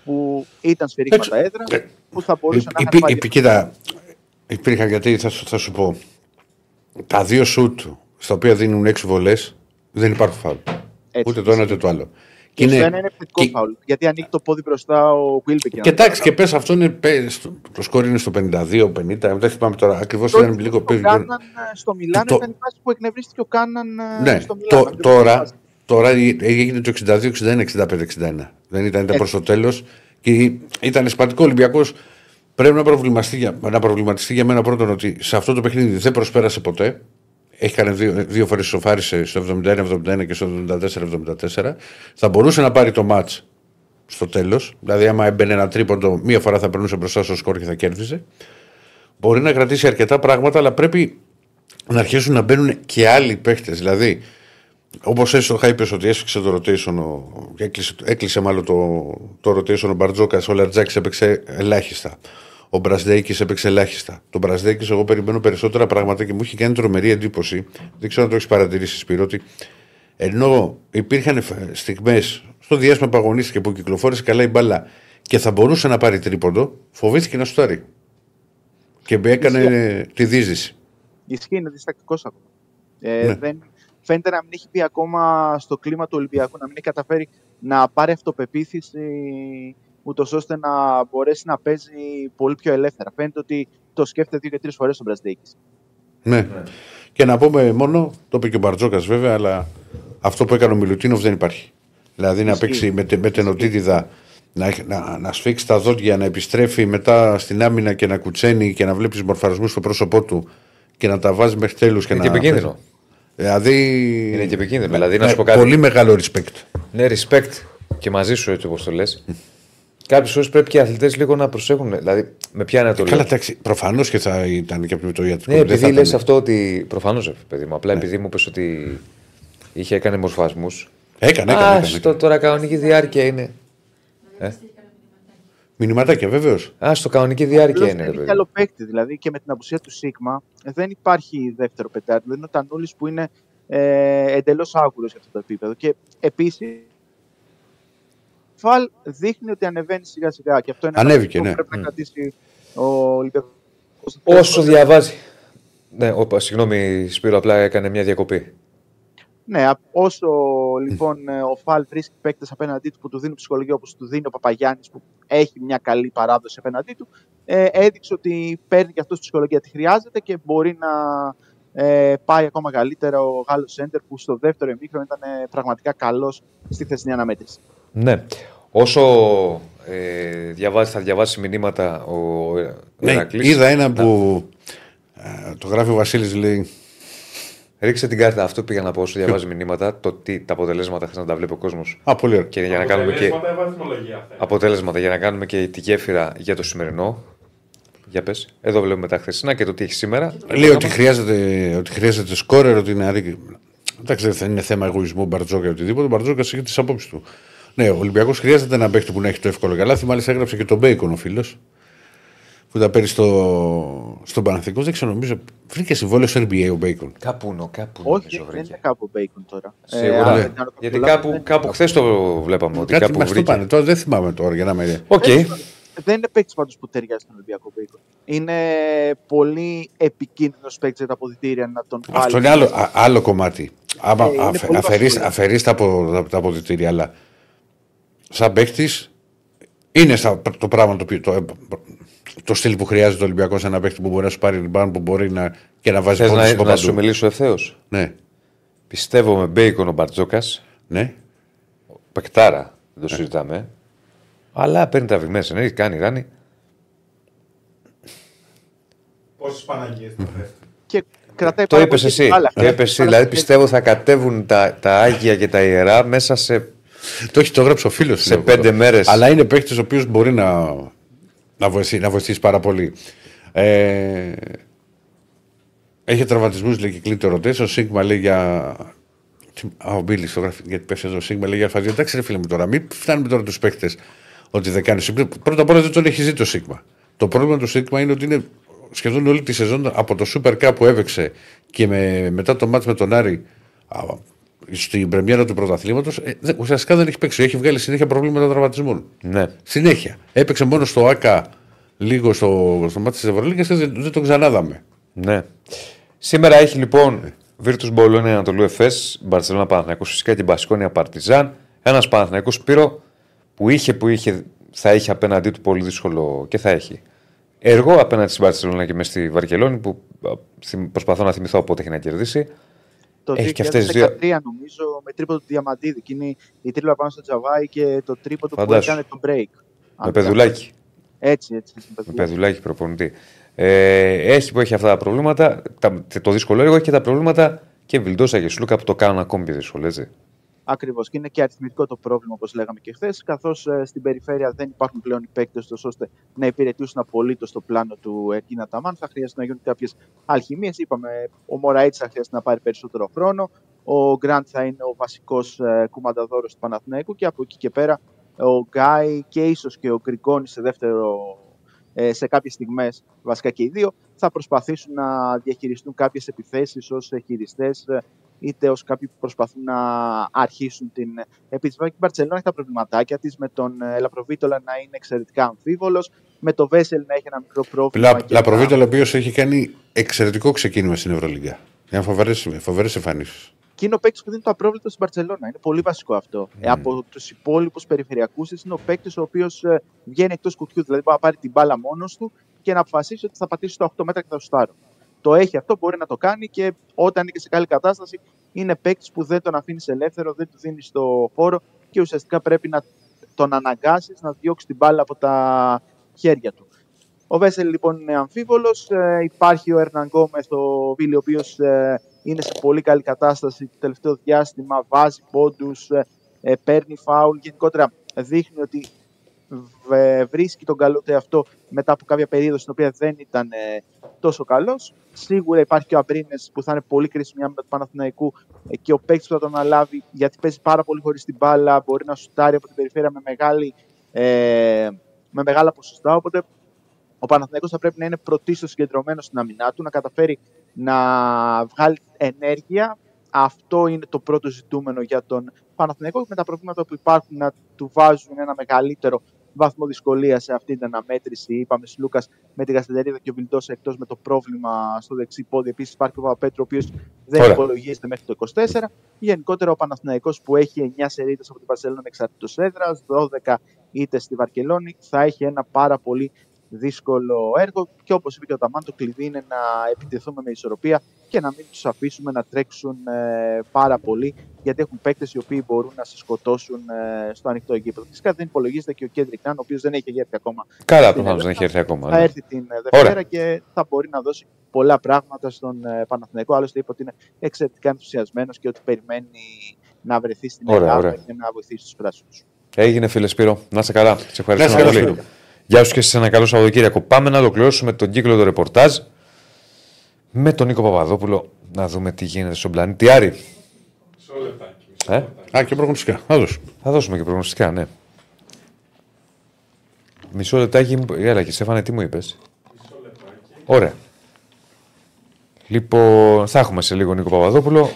που ήταν σφυρίγματα έδρα Ε, που θα μπορούσαν να Υπή- είχαν πάρει. υπή- Κοίτα, υπήρχαν γιατί θα, σου- θα σου πω. Τα δύο σουτ στα οποία δίνουν έξι βολές δεν υπάρχουν φάουλ. Έτσι. Ούτε το ένα ούτε το άλλο. Και στο ένα είναι επιθετικό και- φάουλ. Γιατί ανοίγει το πόδι μπροστά ο Βίλμπεκ. Και εντάξει, και πες αυτό είναι. πες, το- το σκόρ είναι στο 52-50. Δεν θυμάμαι τώρα. Ακριβώς Τότε ήταν λίγο. το παίζει- Κάναν ε, στο Μιλάνο Το- ήταν η φάση που εκνευρίστηκε ο Κάναν ε, Ναι, στο Μιλάνο. το, Αυτή τώρα, η φάση. τώρα έγινε το 62-61, 65-61. Δεν ήταν, ήταν προς το τέλος. Και ήταν σπατικό Ολυμπιακός. Πρέπει να προβληματιστεί, για, να προβληματιστεί για μένα πρώτον ότι σε αυτό το παιχνίδι δεν προσπέρασε ποτέ. Έχει κάνει δύο, δύο φορές σοφάρισε στο 71-71 και στο 74-74. Θα μπορούσε να πάρει το ματ στο τέλος. Δηλαδή, άμα έμπαινε ένα τρίποντο, μία φορά θα περνούσε μπροστά στο σκορ και θα κέρδιζε. Μπορεί να κρατήσει αρκετά πράγματα, αλλά πρέπει να αρχίσουν να μπαίνουν και άλλοι παίχτες. Δηλαδή, Όπως έστω είπε ότι έσφιξε το rotation, ο- έκλεισε, έκλεισε μάλλον το, το rotation ο Μπαρτζόκας, ο Λαρτζάκη έπαιξε ελάχιστα. Ο Μπρασδέκη έπαιξε ελάχιστα. Τον Μπρασδέκη, εγώ περιμένω περισσότερα πράγματα και μου έχει κάνει τρομερή εντύπωση. Δεν ξέρω αν το έχεις παρατηρήσει, Σπύρο, ότι ενώ υπήρχαν στιγμές στο διάστημα που αγωνίστηκε που κυκλοφόρησε καλά η μπάλα και θα μπορούσε να πάρει τρίποντο, φοβήθηκε να σουτάρει. Και έκανε τη δίζηση. Ισχύει, είναι διστακτικός ακόμα. Ε, Ναι. δεν, φαίνεται να μην έχει μπει ακόμα στο κλίμα του Ολυμπιακού, να μην έχει καταφέρει να πάρει αυτοπεποίθηση, ούτως ώστε να μπορέσει να παίζει πολύ πιο ελεύθερα. Φαίνεται ότι το σκέφτεται δύο και τρεις φορές τον Μπραζδέκη. Ναι. Και να πούμε μόνο, το είπε και ο Μπαρτζόκας βέβαια, αλλά αυτό που έκανε ο Μιλουτίνοφ δεν υπάρχει. Δηλαδή να Ισχύει. παίξει με, τε- με τενοτήτιδα, να, έχει- να, να σφίξει τα δόντια, να επιστρέφει μετά στην άμυνα και να κουτσένει και να βλέπεις μορφαρισμού στο πρόσωπό του και να τα βάζει μέχρι τέλους. Είναι και επικίνδυνο. Δηλαδή. Είναι και επικίνδυνο. Δηλαδή, να ναι, σου πω κάτι. Πολύ μεγάλο respect. Ναι, respect και μαζί σου έτσι όπως το λες. Κάποιες φορές πρέπει και οι αθλητές λίγο να προσέχουν. Δηλαδή, με ποια είναι το Καλά, λέω. εντάξει, προφανώς και θα ήταν και από το ιατρικό. Ναι, δεν θα επειδή λες ήταν- αυτό ότι. Προφανώς, παιδί μου. Απλά Ναι. επειδή μου είπες ότι είχε έκανε μορφασμούς. Έκανε, έκανε. Α, έκανε, στο έκανε. τώρα κανονική διάρκεια είναι. Μηνυματάκια, βεβαίως. Α, στο κανονική διάρκεια είναι. ρε δεν έχει παιδί. άλλο παίκτη. Δηλαδή και με την απουσία του Σίγμα ε, δεν υπάρχει δεύτερο πετάρι. Δεν είναι ο Τανούλη που είναι ε, εντελώς άγουρο για αυτό το επίπεδο. Και επίσης. Φαλ δείχνει ότι ανεβαίνει σιγά σιγά. Και αυτό είναι ένα Ανέβηκε, που ναι. πρέπει να Μμ. κρατήσει ο Ολυμπιακός. Όσο διαβάζει. Ναι, όπα, συγγνώμη, Σπύρο, απλά έκανε μια διακοπή. Ναι, α- όσο λοιπόν ε, ο Φαλ βρίσκει παίκτες απέναντί του που του δίνουν ψυχολογία όπως του δίνει ο Παπαγιάννης που έχει μια καλή παράδοση απέναντί του, ε, έδειξε ότι παίρνει και αυτός ψυχολογία τι χρειάζεται και μπορεί να ε, πάει ακόμα καλύτερα ο Γάλλος Σέντερ που στο δεύτερο ημίχρονο ήταν ε, πραγματικά καλός στη χθεσινή αναμέτρηση. Ναι. Όσο ε, διαβάζει, θα διαβάσει μηνύματα ο, ο Ναι, Ηρακλής, είδα ένα που ε, το γράφει ο Βασίλης, λέει. Ρίξε την κάρτα. Αυτό πήγα να πω όσο διαβάζει μηνύματα. Το τι, τα αποτελέσματα θες να τα βλέπει ο κόσμος. Α, πολύ ωραία. Και για να κάνουμε και Αποτελέσματα ή βαθμολογία θέλει. αποτελέσματα για να κάνουμε και τη γέφυρα για το σημερινό. Για πες. Εδώ βλέπουμε τα χθεσινά και το τι έχει σήμερα. Λέει ότι χρειάζεται, ότι χρειάζεται σκόρερ, ότι είναι αρή... Εντάξει, δεν είναι θέμα εγωισμού, Μπαρτζόκα ή οτιδήποτε. Ο Μπαρτζόκα έχει τις απόψεις του. Ναι, ο Ολυμπιακός χρειάζεται ένα παίχτη που να έχει το εύκολο καλάθι. Μάλιστα έγραψε και τον Μπέικον ο φίλος. Που τα παίρνει στο, στον Παναθηναϊκό. Δεν ξέρω, νομίζω. Βρήκε συμβόλαιο στο NBA ο Μπέικον. Κάπου νο, κάπου Όχι, νομίζω δεν βρήκε. είναι κάπου Bacon τώρα. Σίγουρα. αν Ναι. δεν κάνω Γιατί λάθος, κάπου, δεν- κάπου χθες το βλέπαμε ότι Κάτι κάπου μας το βρήκε. πάνε. Τώρα δεν θυμάμαι τώρα για να με. Οκ. Δεν είναι παίκτης πάντως που ταιριάζει στον Ολυμπιακό Bacon. Είναι πολύ επικίνδυνος παίκτης για τα αποδυτήρια να τον βάλει. Αυτό είναι άλλο, α- άλλο κομμάτι. Άμα Ε, είναι αφε- πολύ αφαιρείς, βασικό. αφαιρείς τα, απο, τα, τα αποδυτήρια, αλλά σαν παίχτη είναι στα, το πράγμα το, οποίο- το, το στυλ που χρειάζεται ο Ολυμπιακός ένα παίχτη που μπορεί να σου πάρει την που μπορεί να, και να βάζει Θες πόντους να, από να σου παντού. μιλήσω ευθέως; Ναι, Πιστεύω με Μπέικον ο Μπαρτζόκας. ναι. Πεκτάρα, δεν το συζητάμε. Αλλά παίρνει τα βημές, ναι, κάνει ράνι. Πόσες Παναγίες θα θες. Και κρατάει Το πάρα είπες πολύ εσύ. μπάλα. Το είπες εσύ. Δηλαδή πιστεύω θα κατέβουν τα, τα άγια και τα ιερά μέσα σε. Το έχει το γράψει ο φίλος Σε πέντε μέρες. Αλλά είναι παίχτη ο οποίο μπορεί να, να, βοηθήσει, να βοηθήσει πάρα πολύ. Ε, έχει τραυματισμούς, λέει και κλείνει το ρωτέ. Ο Σίγμα λέει για. Τι- Α, ο Μπίλης το γράφει, γιατί πέφτει εδώ. Ο Σίγμα λέει για αλφαζία. Εντάξει, ρε φίλε μου τώρα, μην φτάνουμε τώρα τους παίχτε ότι δεν κάνει. Πρώτα απ' όλα δεν τον έχει ζήσει το Σίγμα. Το πρόβλημα του Σίγμα είναι ότι είναι σχεδόν όλη τη σεζόν από το Super Cup που έπαιξε και με, μετά το μάτς με τον Άρη α, στην πρεμιέρα του πρωταθλήματος, ε, δεν- ουσιαστικά δεν έχει παίξει. Έχει βγάλει συνέχεια προβλήματα τραυματισμών. Ναι. Συνέχεια. Έπαιξε μόνο στο ΑΚΑ λίγο στο, στο μάτι της Ευρωλίγα και δεν, δεν τον ξανάδαμε. ναι. Σήμερα έχει λοιπόν Virtus Bologna Ανατολού Εφές, Μπαρσελόνα Παναθηναϊκός φυσικά και Μπασκόνια Παρτιζάν. Ένας Παναθηναϊκός Σπύρο που είχε, που είχε, θα είχε απέναντί του πολύ δύσκολο και θα έχει. Εργό απέναντι στην Μπαρσελόνα και μες στη Βαρκελόνη που α, θυμ- προσπαθώ να θυμηθώ πότε έχει να κερδίσει. Το Έχει 2013 και αυτές τις δύο. νομίζω με τρίποντο του Διαμαντίδη. Και είναι η τρίπλα πάνω στο Τζαβάι και το τρίποντο που Φαντάσου. έκανε το break. Με Αν παιδουλάκι. Έτσι, έτσι. με Με παιδουλάκι. παιδουλάκι προπονητή. Ε, έχει που έχει αυτά τα προβλήματα. Τα, το δύσκολο έργο έχει και τα προβλήματα και Βιλντόσα και Σλούκα που το κάνουν ακόμη πιο δύσκολο, έτσι. Ακριβώς. Και είναι και αριθμητικό το πρόβλημα, όπως λέγαμε και χθες, καθώς στην περιφέρεια δεν υπάρχουν πλέον οι παίκτε ώστε να υπηρετήσουν απολύτως το πλάνο του Ερκίνα Ταμάν. Θα χρειάζεται να γίνουν κάποιες αλχημίες. Είπαμε, ο Μωραήτη θα χρειάζεται να πάρει περισσότερο χρόνο. Ο Γκραντ θα είναι ο βασικός κουμανταδόρος του Παναθηναϊκού και από εκεί και πέρα ο Γκάι και ίσως και ο Γκριγκόνη σε δεύτερο. ε, Σε κάποιες στιγμές, βασικά και οι δύο, θα προσπαθήσουν να διαχειριστούν κάποιες επιθέσεις ως χειριστές είτε ως κάποιοι που προσπαθούν να αρχίσουν την επίθεση. Και η Μπαρσελόνα έχει τα προβληματάκια της με τον ε, Λαπροβίτολα να είναι εξαιρετικά αμφίβολος, με τον Βέσελ να έχει ένα μικρό πρόβλημα. Λα, και Λαπροβίτολο, ο οποίος έχει κάνει εξαιρετικό ξεκίνημα στην Ευρωλίγα. Είναι φοβερέ εμφανίσεις. Και είναι ο παίκτης που δίνει το απρόβλητο στην Μπαρσελόνα. Είναι πολύ βασικό αυτό. Ε, από τους υπόλοιπους περιφερειακούς της είναι ο παίκτης ο οποίος βγαίνει εκτός κουτιού. Δηλαδή μπορεί να πάρει την μπάλα μόνος του και να αποφασίσει ότι θα πατήσει το 8 μέτρα και θα σουτάρω. Το έχει αυτό, μπορεί να το κάνει και όταν είναι και σε καλή κατάσταση είναι παίκτης που δεν τον αφήνεις ελεύθερο, δεν του δίνεις το χώρο και ουσιαστικά πρέπει να τον αναγκάσεις να διώξει την μπάλα από τα χέρια του. Ο Βέσελ λοιπόν είναι αμφίβολος. Ε, υπάρχει ο Ερναν Γκόμεθ, ο Βίλι, ο οποίος ε, είναι σε πολύ καλή κατάσταση το τελευταίο διάστημα. Βάζει πόντους, ε, παίρνει φάουλ. Γενικότερα δείχνει ότι β- βρίσκει τον καλό του εαυτό μετά από κάποια περίοδο στην οποία δεν ήταν ε, τόσο καλός. Σίγουρα υπάρχει και ο Αμπρίνες που θα είναι πολύ κρίσιμη άμυνα του Παναθηναϊκού ε, και ο παίκτης που θα τον αναλάβει γιατί παίζει πάρα πολύ χωρίς την μπάλα. Μπορεί να σουτάρει από την περιφέρεια με, μεγάλη, ε, με μεγάλα ποσοστά. Οπότε ο Παναθηναϊκός θα πρέπει να είναι πρωτίστως συγκεντρωμένος στην αμυνά του, να καταφέρει να βγάλει ενέργεια. Αυτό είναι το πρώτο ζητούμενο για τον Παναθηναϊκό με τα προβλήματα που υπάρχουν να του βάζουν ένα μεγαλύτερο βαθμό δυσκολίας σε αυτή την αναμέτρηση. Είπαμε Λούκας με την Καστελερίδα και ο Βιλντόσα εκτός με το πρόβλημα στο δεξί πόδι. Επίσης υπάρχει ο Παπαπέτρο, ο οποίος δεν Ωραία. υπολογίζεται μέχρι το 24. Γενικότερα ο Παναθηναϊκός που έχει 9 σερίδε από την Παρσελόνα εξαρτήτω έδρας, 12 είτε στη Βαρκελόνη, θα έχει ένα πάρα πολύ δύσκολο έργο. Και όπως είπε και ο Ταμάν, το κλειδί είναι να επιτεθούμε με ισορροπία και να μην τους αφήσουμε να τρέξουν ε, πάρα πολύ, γιατί έχουν παίκτες οι οποίοι μπορούν να σε σκοτώσουν ε, στο ανοιχτό γήπεδο. Φυσικά δεν υπολογίζεται και ο Κέντρικ Νάν, ο οποίος δεν έχει έρθει ακόμα. Καλά, στην προφανώς δεν Ελλάδα. έχει έρθει ακόμα. Θα ναι. έρθει την ε, Δευτέρα Ωραία. και θα μπορεί να δώσει πολλά πράγματα στον ε, Παναθηναϊκό. Άλλωστε είπε ότι είναι εξαιρετικά ενθουσιασμένος και ότι περιμένει να βρεθεί στην Ωραία, Ελλάδα ωραία. και να βοηθήσει τους πράσινους. Έγινε φίλε Σπύρο. Να είσαι καλά. Σε Να ευχαριστούμε είσαι καλά, πολύ. Σπύρο. Γεια σου και σε ένα καλό Σαββατοκύριακο. Πάμε να ολοκληρώσουμε τον κύκλο του ρεπορτάζ με τον Νίκο Παπαδόπουλο να δούμε τι γίνεται στον πλανήτη Άρη; Μισό λεπτάκι. Μισό Ε; λεπτάκι. Α, και προγνωστικά. Θα δώσω. Θα δώσουμε και προγνωστικά, ναι. Μισό λεπτάκι. Έλα και Στέφανε, τι μου είπες; Ωραία. Λοιπόν, θα έχουμε σε λίγο Νίκο Παπαδόπουλο.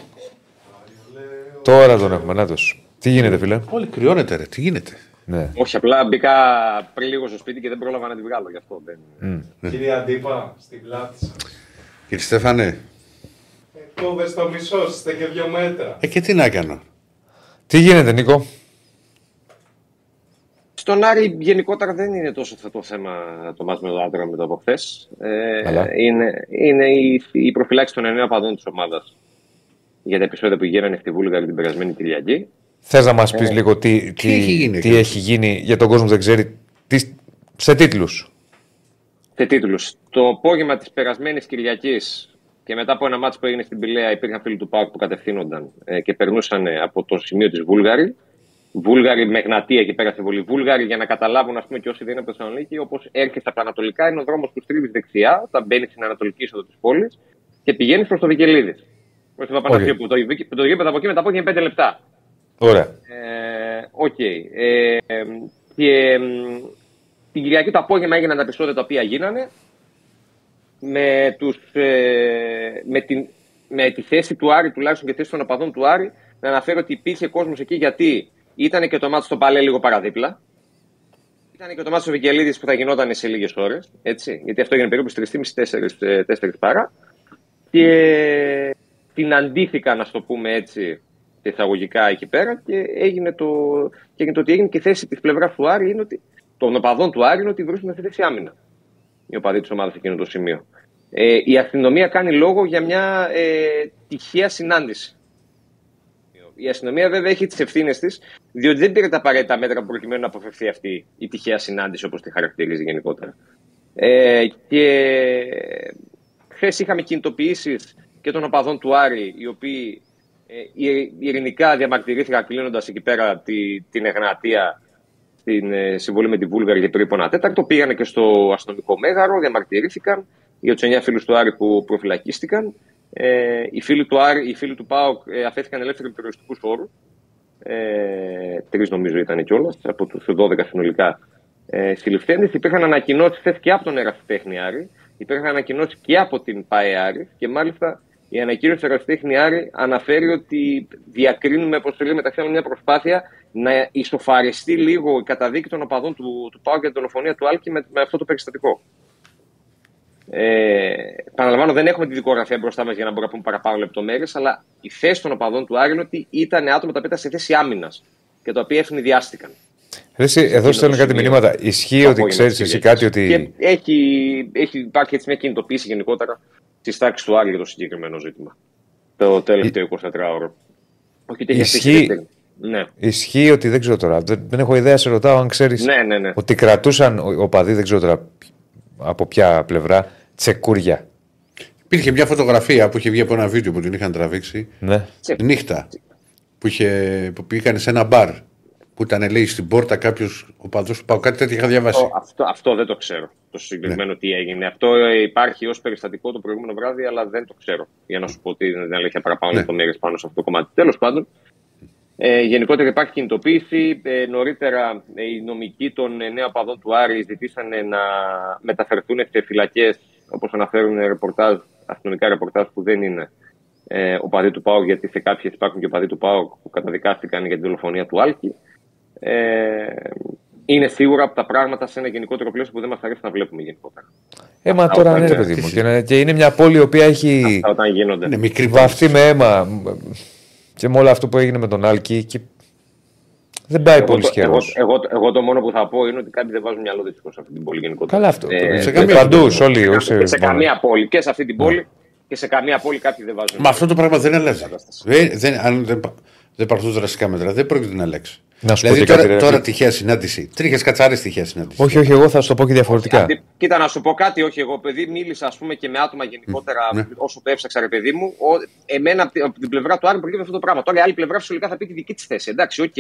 Τώρα τον έχουμε, να Τι γίνεται, φίλε; Όλοι κρυώνεται, ρε. Τι γίνεται; Ναι. Όχι, απλά μπήκα πριν λίγο στο σπίτι και δεν πρόλαβα να τη βγάλω γι' αυτό. Δεν... Κύριε Αντίπα, στην πλάτη σας. Κύριε Στέφανε, Ε, Κόβε το μισό, είστε και δύο μέτρα. ε, και τι να έκανα. Τι γίνεται, Νίκο; Στον Άρη γενικότερα δεν είναι τόσο αυτό το θέμα το μάτς με το άντρα με το από χθες. Ε, Καλά. είναι, είναι η, η προφυλάξη των εννέα παδών της ομάδας για τα επεισόδια που γίνανε στη Βούλγαρη την περασμένη Κυριακή. Θες να μας πεις λίγο τι, τι, έχει γίνει τι εκεί; έχει γίνει για τον κόσμο που δεν ξέρει. Τι, σε τίτλους. Σε τίτλους. Το απόγευμα της περασμένης Κυριακής και μετά από ένα μάτς που έγινε στην Πηλαία υπήρχαν φίλοι του ΠΑΟΚ που κατευθύνονταν ε, και περνούσαν ε, από το σημείο της Βούλγαρη. Βούλγαροι με γνατία εκεί πέρα στη βολή. Βούλγαροι για να καταλάβουν, ας πούμε, και όσοι δεν είναι από το Θεσσαλονίκη, όπως έρχεσαι από τα Ανατολικά, είναι ο δρόμος που στρίβεις δεξιά, όταν μπαίνει στην Ανατολική είσοδο της πόλης και πηγαίνεις προς το Βικελίδη. Προς το Παπαναστείο, που το, που το γήπεδο από εκεί μετά από εκεί είναι 5 λεπτά. Ωραία. Ε, Οκ. Ε, ε, και μ, την Κυριακή το απόγευμα έγιναν τα επεισόδια τα οποία γίνανε με, τους, ε, με, την, με τη θέση του Άρη, τουλάχιστον και τη θέση των οπαδών του Άρη, να αναφέρω ότι υπήρχε κόσμος εκεί γιατί ήταν και το ματς στο Παλέ λίγο παραδίπλα. Ήταν και το ματς στο Βικελίδης που θα γινόταν σε λίγες ώρες. Γιατί αυτό έγινε περίπου στις 3.30-4 παρά. Και την αντίθηκαν, να το πούμε έτσι, εισαγωγικά εκεί πέρα και έγινε το, και έγινε το ότι έγινε και η θέση της πλευράς του Άρη είναι ότι των οπαδών του Άρη είναι ότι βρίσκονται στη θέση άμυνα. Οι οπαδοί της ομάδας σε εκείνο το σημείο. Ε, η αστυνομία κάνει λόγο για μια ε, τυχαία συνάντηση. Η αστυνομία βέβαια έχει τις ευθύνες της, διότι δεν πήρε τα απαραίτητα μέτρα προκειμένου να αποφευθεί αυτή η τυχαία συνάντηση, όπως τη χαρακτηρίζει γενικότερα. Ε, και χθες είχαμε κινητοποιήσεις και των οπαδών του Άρη, οι οποίοι ε, ειρηνικά διαμαρτυρήθηκαν κλείνοντας εκεί πέρα τη, την Εγνατία στην ε, συμβολή με τη Βούλγαρη για περίπου ένα τέταρτο. Πήγανε και στο αστυνομικό μέγαρο, διαμαρτυρήθηκαν για του 9 φίλους του Άρη που προφυλακίστηκαν. Ε, οι, φίλοι του Άρη, οι φίλοι του ΠΑΟΚ ε, αφέθηκαν ελεύθεροι περιοριστικούς όρους. Ε, Τρεις νομίζω ήταν κιόλας, από τους 12 συνολικά ε, συλληφθέντε. Υπήρχαν ανακοινώσεις χθε και από τον Ερασιτέχνη Άρη, υπήρχαν ανακοινώσεις και από την ΠΑΕ Άρη και μάλιστα η ανακοίνωση του Ερασιτέχνη Άρη αναφέρει ότι διακρίνουμε, όπως λέει, μεταξύ μας μια προσπάθεια να ισοφαριστεί λίγο η καταδίκη των οπαδών του, του ΠΑΟΚ για την δολοφονία του Άλκη με, με αυτό το περιστατικό. Ε, παραλαμβάνω, δεν έχουμε τη δικογραφία μπροστά μας για να μπορούμε να πούμε παραπάνω λεπτομέρειες, αλλά η θέση των οπαδών του Άρη είναι ότι ήταν άτομα τα οποία ήταν σε θέση άμυνας και τα οποία ευνηδιάστηκαν. Εσύ, εδώ στέλνουν κάτι μηνύματα. Ισχύει ότι ξέρεις εσύ κάτι ότι. Και έχει, έχει υπάρχει έτσι μια κινητοποίηση γενικότερα της τάξης του Άρη για το συγκεκριμένο ζήτημα. Το τελευταίο 24ωρο. Όχι ότι έχει Ισχύει- αφήσει ναι. Ισχύει ότι δεν ξέρω τώρα. Δεν, δεν έχω ιδέα, σε ρωτάω αν ξέρεις. Ναι, ναι, ναι. Ότι κρατούσαν ο- οπαδοί, δεν ξέρω τώρα από ποια πλευρά, τσεκούρια. Υπήρχε μια φωτογραφία που είχε βγει από ένα βίντεο που την είχαν τραβήξει. Ναι. Νύχτα. Που, είχε, που πήγαν σε ένα μπαρ. Που ήταν, λέει, στην πόρτα κάποιος οπαδό που πάω. Κάτι τέτοιο είχα διαβάσει. Αυτό, αυτό, αυτό δεν το ξέρω. Το συγκεκριμένο τι έγινε. Αυτό ε, υπάρχει ως περιστατικό το προηγούμενο βράδυ, αλλά δεν το ξέρω. Για να σου πω ότι δεν αλήθεια παραπάνω Ναι. λεπτομέρειες πάνω σε αυτό το κομμάτι. Τέλος πάντων, ε, γενικότερα υπάρχει κινητοποίηση. Ε, νωρίτερα ε, οι νομικοί των ε, νέων παδών του Άρη ζητήσανε να μεταφερθούν σε φυλακές, όπως αναφέρουν ρεπορτάζ, αστυνομικά ρεπορτάζ που δεν είναι ε, οπαδοί του ΠΑΟΚ, γιατί σε κάποιες υπάρχουν και οπαδοί του ΠΑΟΚ που καταδικάστηκαν για την δολοφονία του Άλκη. Ε, είναι σίγουρα από τα πράγματα σε ένα γενικότερο πλαίσιο που δεν μας αρέσει να βλέπουμε γενικότερα. Ε, μα Αυτά τώρα όταν ναι, ρε είναι- παιδί μου. Και, είναι- και είναι μια πόλη η οποία έχει Αυτά όταν γίνονται. Είναι μικρή βαφτεί με αίμα. Και με όλο αυτό που έγινε με τον Άλκη. Και... Δεν πάει Εγώ πολύ το, εγώ, καιρό. εγώ, εγώ το μόνο που θα πω είναι ότι κάποιοι δεν βάζουν μυαλό δυστυχώς σε αυτή την πόλη γενικότερα. Καλά αυτό. Ε, σε Ε, καμία Παντού, πόλη. σε όλοι. όχι και σε μόνο. καμία πόλη και σε αυτή την πόλη και σε καμία πόλη κάποιοι δεν βάζουν. Μα αυτό το πράγμα δεν αλλάζει. Κατάσταση. Δεν, δεν, αν δεν, πα- δεν πάρθουν δραστικά μέτρα, δεν πρόκειται να αλλάξει. Να σου πω δηλαδή και τώρα, κάτι, ρε. τώρα τυχαία συνάντηση. Τρίχες κατσάρες τυχαία συνάντηση. Όχι, όχι, εγώ θα σου το πω και διαφορετικά. Αντί- Κοίτα, να σου πω κάτι, όχι εγώ, παιδί, μίλησα ας πούμε, και με άτομα γενικότερα Ναι. όσο το έψαξα, ρε παιδί μου. Ο, εμένα από την, από την πλευρά του Άρη προκύπτει αυτό το πράγμα. Τώρα η άλλη πλευρά φυσικά θα πει τη δική της θέση. Εντάξει, οκ.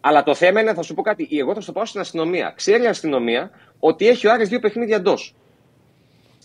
Αλλά το θέμα είναι, θα σου πω κάτι, εγώ θα σου το πάω στην αστυνομία. Ξέρει η αστυνομία ότι έχει ο Άρης δύο παιχνίδια εντός.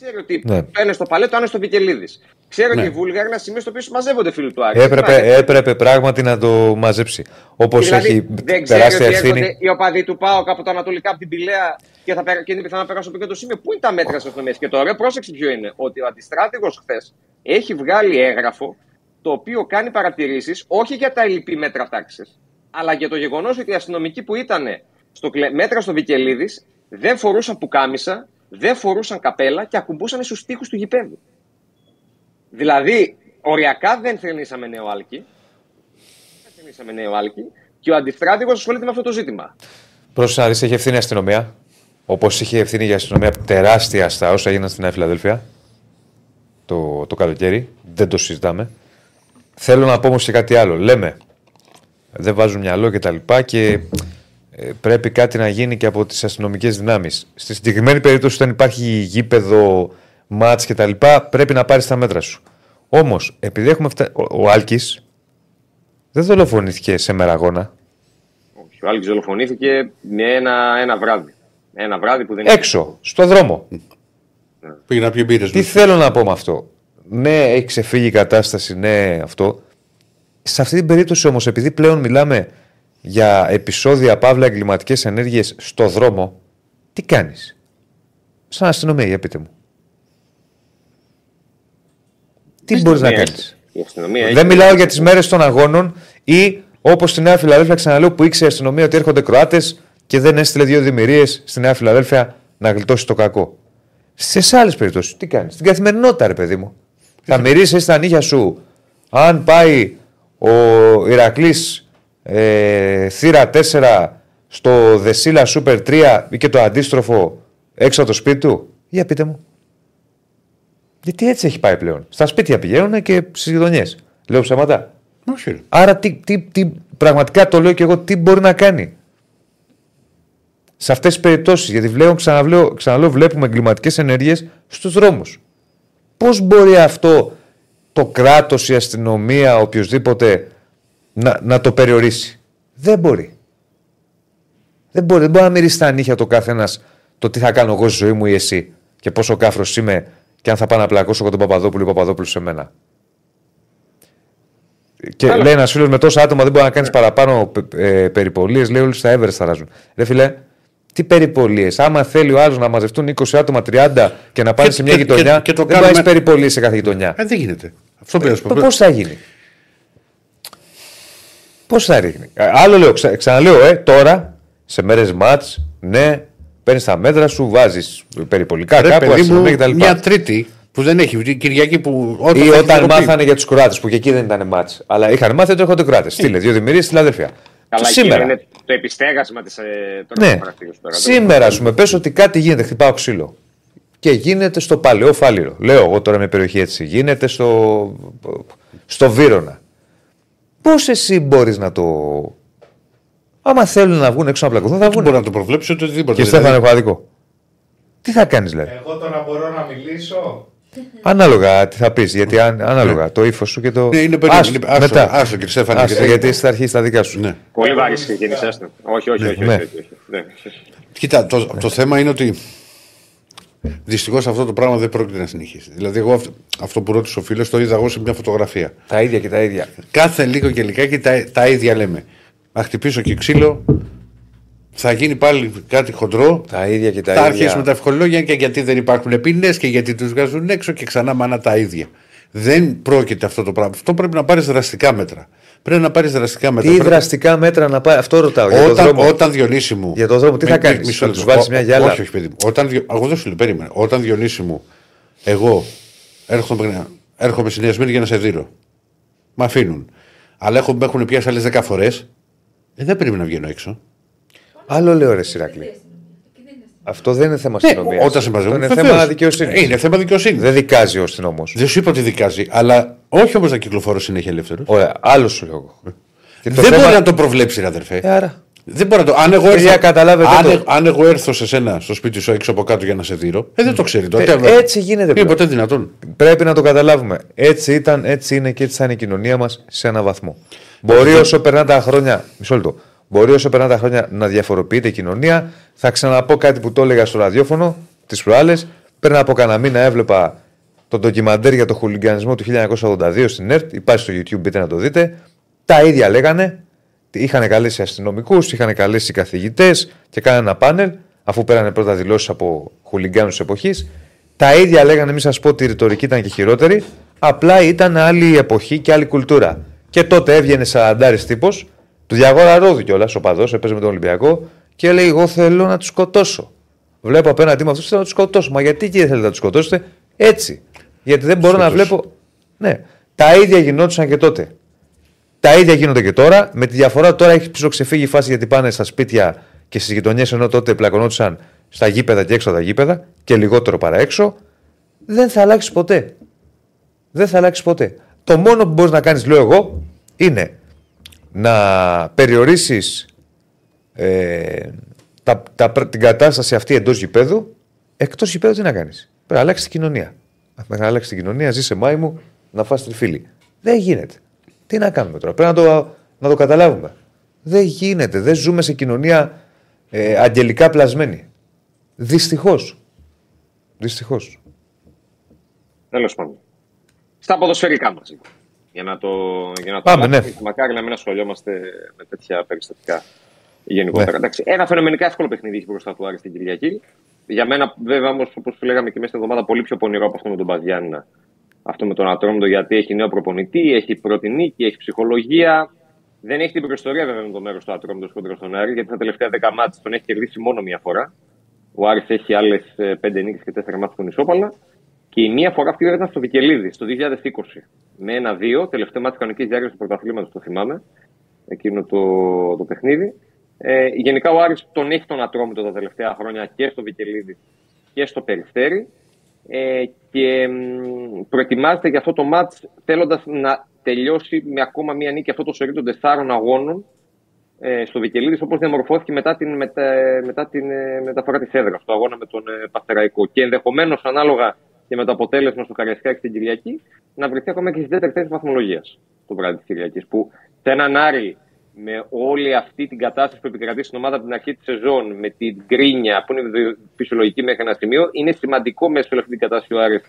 Ξέρει ότι Ναι. το ένα στο Παλέ, το ένα στο Βικελίδης. Ξέρει Ναι. ότι η Βούλγαρη είναι ένα σημείο στο οποίο μαζεύονται φίλοι του Άρη. Έπρεπε, Δηλαδή, έπρεπε πράγματι να το μαζέψει. Όπως Δηλαδή, έχει δεν ξέρει τεράστια ότι ευθύνη. έρχονται οι οπαδοί του ΠΑΟΚ από τα ανατολικά, από την Πηλαία και, θα, περα- και είναι πιθανό να περάσουν από εκεί το σημείο. Πού είναι τα μέτρα στι αστυνομίε. Και το ωραίο πρόσεξε ποιο είναι. Ότι ο αντιστράτηγος χθες έχει βγάλει έγγραφο το οποίο κάνει παρατηρήσεις όχι για τα ελληπή μέτρα τάξης, αλλά για το γεγονός ότι οι αστυνομικοί που ήταν στο κλε- μέτρα στο Βικελίδης δεν φορούσαν πουκάμισα, δεν φορούσαν καπέλα και ακουμπούσαν στους τοίχου του γηπέδου. Δηλαδή, οριακά δεν θρυνήσαμε νέο άλκη. Δεν θρυνήσαμε νέο άλκη. Και ο αντιστράτηγο ασχολείται με αυτό το ζήτημα. Προ Άρης έχει ευθύνη η αστυνομία; Όπως είχε ευθύνη για αστυνομία τεράστια στα όσα έγιναν στην Νέα Φιλαδέλφια το, το καλοκαίρι. Δεν το συζητάμε. Θέλω να πω όμως και κάτι άλλο. Λέμε, δεν βάζουν μυαλό και τα λοιπά και ε, πρέπει κάτι να γίνει και από τις αστυνομικές δυνάμεις. Στη συγκεκριμένη περίπτωση, όταν υπάρχει γήπεδο, μάτς και τα λοιπά, πρέπει να πάρεις τα μέτρα σου. Όμως, επειδή έχουμε φτα... Ο, ο Άλκης δεν δολοφονήθηκε σε μεραγώνα. Όχι, Ο Άλκης δολοφονήθηκε με ένα, ένα βράδυ. Ένα βράδυ που δεν Έξω, στο δρόμο. Πήγε να πιει μπύρε. Τι θέλω να πω με αυτό. Ναι, έχει ξεφύγει η κατάσταση, ναι, αυτό. Σε αυτή την περίπτωση όμως, επειδή πλέον μιλάμε για επεισόδια παύλα εγκληματικές ενέργειες στο δρόμο, τι κάνεις; Σαν αστυνομία, για πείτε μου. Τι μπορείς να κάνεις; Η αστυνομία έχει- Δεν μιλάω για τις μέρες των αγώνων ή όπως στη Νέα Φιλαδέλφια, ξαναλέω, που ήξερε η αστυνομία ότι έρχονται Κροάτες και δεν έστειλε δύο δημιουργίες στη Νέα Φιλαδέλφια να γλιτώσει το κακό. Σε άλλες περιπτώσεις, τι κάνεις; Στην καθημερινότητα, ρε παιδί μου. Θα μυρίσει τα νύχια σου αν πάει ο Ηρακλής ε, θύρα 4 στο Δεσίλα Super 3 ή και το αντίστροφο έξω από το σπίτι του. Για πείτε μου. Γιατί έτσι έχει πάει πλέον. Στα σπίτια πηγαίνουν και στις γειτονιές. Λέω ψέματα. Όχι, ρε. Άρα τι, τι, τι, πραγματικά το λέω και εγώ, τι μπορεί να κάνει; Σε αυτές τις περιπτώσεις, γιατί βλέπω, ξαναλέω, ξαναλέω βλέπουμε εγκληματικές ενέργειες στους δρόμους. Πώς μπορεί αυτό το κράτος, η αστυνομία, οποιοδήποτε να, να το περιορίσει. Δεν μπορεί. Δεν μπορεί, δεν μπορεί να μυρίσει τα νύχια το καθένας το τι θα κάνω εγώ στη ζωή μου ή εσύ και πόσο κάφρος είμαι και αν θα πάω να πλακώσω εγώ τον Παπαδόπουλο ή ο Παπαδόπουλος σε μένα. Και Καλά. λέει ένας φίλος με τόσα άτομα δεν μπορεί να κάνεις παραπάνω ε, περιπολίες. Λέει όλοι στα Everest θα ράζουν. Ρε φιλέ, τι περιπολίες. Άμα θέλει ο άλλος να μαζευτούν 20 άτομα, 30 και να πάνε Και- σε μια και- γειτονιά, και- και το δεν κάνουμε- πάει περιπολίες σε κάθε γειτονιά. Ε, δεν γίνεται. Αυτό πήρε Πώς θα γίνει; Πώς θα ρίχνει. Ε, Άλλο λέω, ξα, ξαναλέω, ε, τώρα σε μέρες ματ, ναι, παίρνεις τα μέτρα σου, βάζεις περιπολικά Ρε κάπου, παιδί μου, αστυνομία κτλ. μια Τρίτη που δεν έχει βγει, Κυριακή που. Όταν Ή θα έχει όταν διακοπή. μάθανε για τους Κροάτες, που και εκεί δεν ήταν μάτς. Αλλά είχαν μάθει ότι έρχονται Κροάτες. Στείλε δύο δημιουργίες στη Λαδέλφια. Καλά, Σήμερα. σήμερα. είναι το επιστέγασμα της. Ε, τώρα Ναι. το παρακτήριος τώρα. Σήμερα, ας πούμε, πες ότι κάτι γίνεται, χτυπάω ξύλο. Και γίνεται στο παλαιό φάληρο. Λέω εγώ τώρα με περιοχή έτσι. Γίνεται στο, στο Βύρονα. Πώς εσύ μπορείς να το. Άμα θέλουν να βγουν έξω να πλακωθούν, θα Δεν βγουν. μπορεί να το προβλέψει ούτε οτιδήποτε. Και Δηλαδή, Στέφανε Χωαδικό. Τι θα κάνεις, δηλαδή. Εγώ τώρα μπορώ να μιλήσω. Ανάλογα τι θα πεις. Γιατί αν, ανάλογα το ύφος σου και το. Ναι, είναι περίπου. Άστο, είναι- άστο, μετά. άστο, κύριε Στέφανε, Άστο, γιατί- γιατί θα αρχίσει τα δικά σου. Ναι. Πολύ βαρύ ξεκίνησες. Όχι, όχι, όχι. Ναι. όχι, όχι, όχι. Ναι. Κοίτα, το, το θέμα είναι ότι δυστυχώς αυτό το πράγμα δεν πρόκειται να συνεχίσει. Δηλαδή, εγώ αυτό, αυτό που ρώτησε ο φίλος το είδα εγώ σε μια φωτογραφία. Τα ίδια και τα ίδια. Κάθε λίγο και λιγάκι τα, τα ίδια λέμε. Θα χτυπήσω και ξύλο, θα γίνει πάλι κάτι χοντρό. Τα ίδια και τα θα ίδια. αρχίσουμε τα ευχολόγια και γιατί δεν υπάρχουν ποινέ και γιατί τους βγάζουν έξω και ξανά μάνα τα ίδια. Δεν πρόκειται αυτό το πράγμα. Αυτό πρέπει να πάρεις δραστικά μέτρα. Πρέπει να πάρεις δραστικά μέτρα. Τι Πρέπει- δραστικά μέτρα να πάει, αυτό ρωτάω. Για το Όταν, δρόμο. όταν Διονύση μου. Για το δρόμο, τι Με- θα με- κάνεις, μισό θα λεπτό. τους βάλεις Ο- μια γυάλα; Όχι, όχι, παιδί μου. Όταν, Διο- εγώ δεν σου λέω, περίμενε. Όταν Διονύση μου, εγώ έρχομαι, έρχομαι στη Νέα Σμύρνη για να σε δίνω. Με αφήνουν. Αλλά έχω, με έχουν πιάσει άλλες 10 φορές. Ε, δεν πρέπει να βγαίνω έξω. Άλλο λέω ρε Σιράκλη. Αυτό δεν είναι θέμα αστυνομίας. Ναι, όταν σε μαζεύουν. Είναι βεβαίως. θέμα δικαιοσύνης. Είναι θέμα δικαιοσύνης. Δεν δικάζει ο αστυνόμος. Δεν σου είπα ότι δικάζει, αλλά όχι όμως να κυκλοφορώ συνέχεια ελεύθερος. Ωραία, άλλο σου λέω εγώ. Και το Δεν θέμα- μπορεί να το προβλέψει, ρε αδερφέ. Ε, άρα. Δεν μπορεί να το. Αν εγώ, Παιδιά, έρθω, καταλάβετε αν, το. ε- αν εγώ έρθω σε σένα στο σπίτι σου έξω από κάτω για να σε δείρω, ε, δεν το ξέρει τότε. Ε, έτσι γίνεται Είναι πλέον. ποτέ δυνατόν. Πρέπει να το καταλάβουμε. Έτσι ήταν, έτσι είναι και έτσι θα είναι η κοινωνία μας σε έναν βαθμό. Μπορεί όσο περνάνε τα χρόνια. Μισό λεπτό. Μπορεί όσο περνάνε τα χρόνια να διαφοροποιείται η κοινωνία. Θα ξαναπώ κάτι που το έλεγα στο ραδιόφωνο τις προάλλες. Πριν από κανένα μήνα έβλεπα το ντοκιμαντέρ για το χουλιγκανισμό του 1982 στην ΕΡΤ. Υπάρχει στο YouTube, μπείτε να το δείτε. Τα ίδια λέγανε. Είχαν καλέσει αστυνομικούς, είχαν καλέσει καθηγητές και κάνανε ένα πάνελ, αφού πέρανε πρώτα δηλώσεις από χουλιγκάνους της εποχής. Τα ίδια λέγανε, μην σας πω ότι η ρητορική ήταν και χειρότερη. Απλά ήταν άλλη εποχή και άλλη κουλτούρα. Και τότε έβγαινε σαραντάρης τύπος, του Διαγόρα Ρόδου κιόλας, ο παδός, έπαιζε με τον Ολυμπιακό, και λέει: Εγώ θέλω να τους σκοτώσω. Βλέπω απέναντί μου αυτούς θέλω να τους σκοτώσω. Μα γιατί κύριε θέλετε να τους σκοτώσετε, έτσι. Γιατί δεν μπορώ να Σκοτώσω. βλέπω. Ναι, τα ίδια γινόντουσαν και τότε. Τα ίδια γίνονται και τώρα. Με τη διαφορά ότι τώρα έχει ψιλοξεφύγει η φάση γιατί πάνε στα σπίτια και στις γειτονιές ενώ τότε πλακωνόντουσαν στα γήπεδα και έξω από τα γήπεδα και λιγότερο παρά έξω. Δεν θα αλλάξει ποτέ. Δεν θα αλλάξει ποτέ. Το μόνο που μπορείς να κάνεις, λέω εγώ, είναι να περιορίσεις ε, τα, τα, την κατάσταση αυτή εντός γηπέδου. Εκτός γηπέδου τι να κάνεις. Πρέπει να αλλάξεις την κοινωνία. Μέχρι να αλλάξει την κοινωνία, ζει σε μάη μου να φας τριφύλι. Δεν γίνεται. Τι να κάνουμε τώρα. Πρέπει να το, να το καταλάβουμε. Δεν γίνεται. Δεν ζούμε σε κοινωνία ε, αγγελικά πλασμένη. Δυστυχώς. Δυστυχώς. Τέλος πάντων. Στα ποδοσφαιρικά μας. Για να το, για να το Πάμε, αλλάξουμε ναι. και Μακάρι να μην ασχολιόμαστε με τέτοια περιστατικά γενικότερα. Ναι. Εντάξει, ένα φαινομενικά εύκολο παιχνίδι έχει μπροστά του Άρη στην Κυριακή. Για μένα, βέβαια, όμως, όπως λέγαμε και μέσα στην εβδομάδα, πολύ πιο πονηρό από αυτό με τον Παζιάννα. Αυτό με τον Ατρόμητο, γιατί έχει νέο προπονητή, έχει πρώτη νίκη, έχει ψυχολογία. Δεν έχει την προϊστορία βέβαια με το μέρος του Ατρόμητος κοντρα στον Άρη, γιατί τα τελευταία 10 μάτια τον έχει κερδίσει μόνο μία φορά. Ο Άρης έχει άλλες 5 νίκες και 4 μάτια στον Ισόπαλα. Και η μία φορά αυτή ήταν στο Βικελίδη, το 2020. Με ένα-δύο, τελευταίο μάτι κανονικής διάρκειας του πρωταθλήματος, το θυμάμαι. Εκείνο το, το παιχνίδι. Ε, γενικά ο Άρης τον έχει τον Ατρόμητο τα τελευταία χρόνια και στο Βικελίδη και στο Περιστέρι. Ε, και μ, προετοιμάζεται για αυτό το μάτς θέλοντας να τελειώσει με ακόμα μία νίκη αυτό το σωρί των τεσσάρων αγώνων ε, στο Βικελίδης όπως διαμορφώθηκε μετά την, μετα, μετά την ε, μεταφορά της έδρας, το αγώνα με τον ε, Παστεραϊκό. Και ενδεχομένως ανάλογα και με το αποτέλεσμα στο Καριασκάκη την Κυριακή να βρεθεί ακόμα και στη δεύτερη θέση βαθμολογίας το βράδυ της Κυριακής. Που σε έναν Άρη με όλη αυτή την κατάσταση που επικρατεί στην ομάδα από την αρχή της σεζόν, με την γκρίνια που είναι φυσιολογική μέχρι ένα σημείο, είναι σημαντικό μέσα σε όλη αυτή την κατάσταση ο Άρης,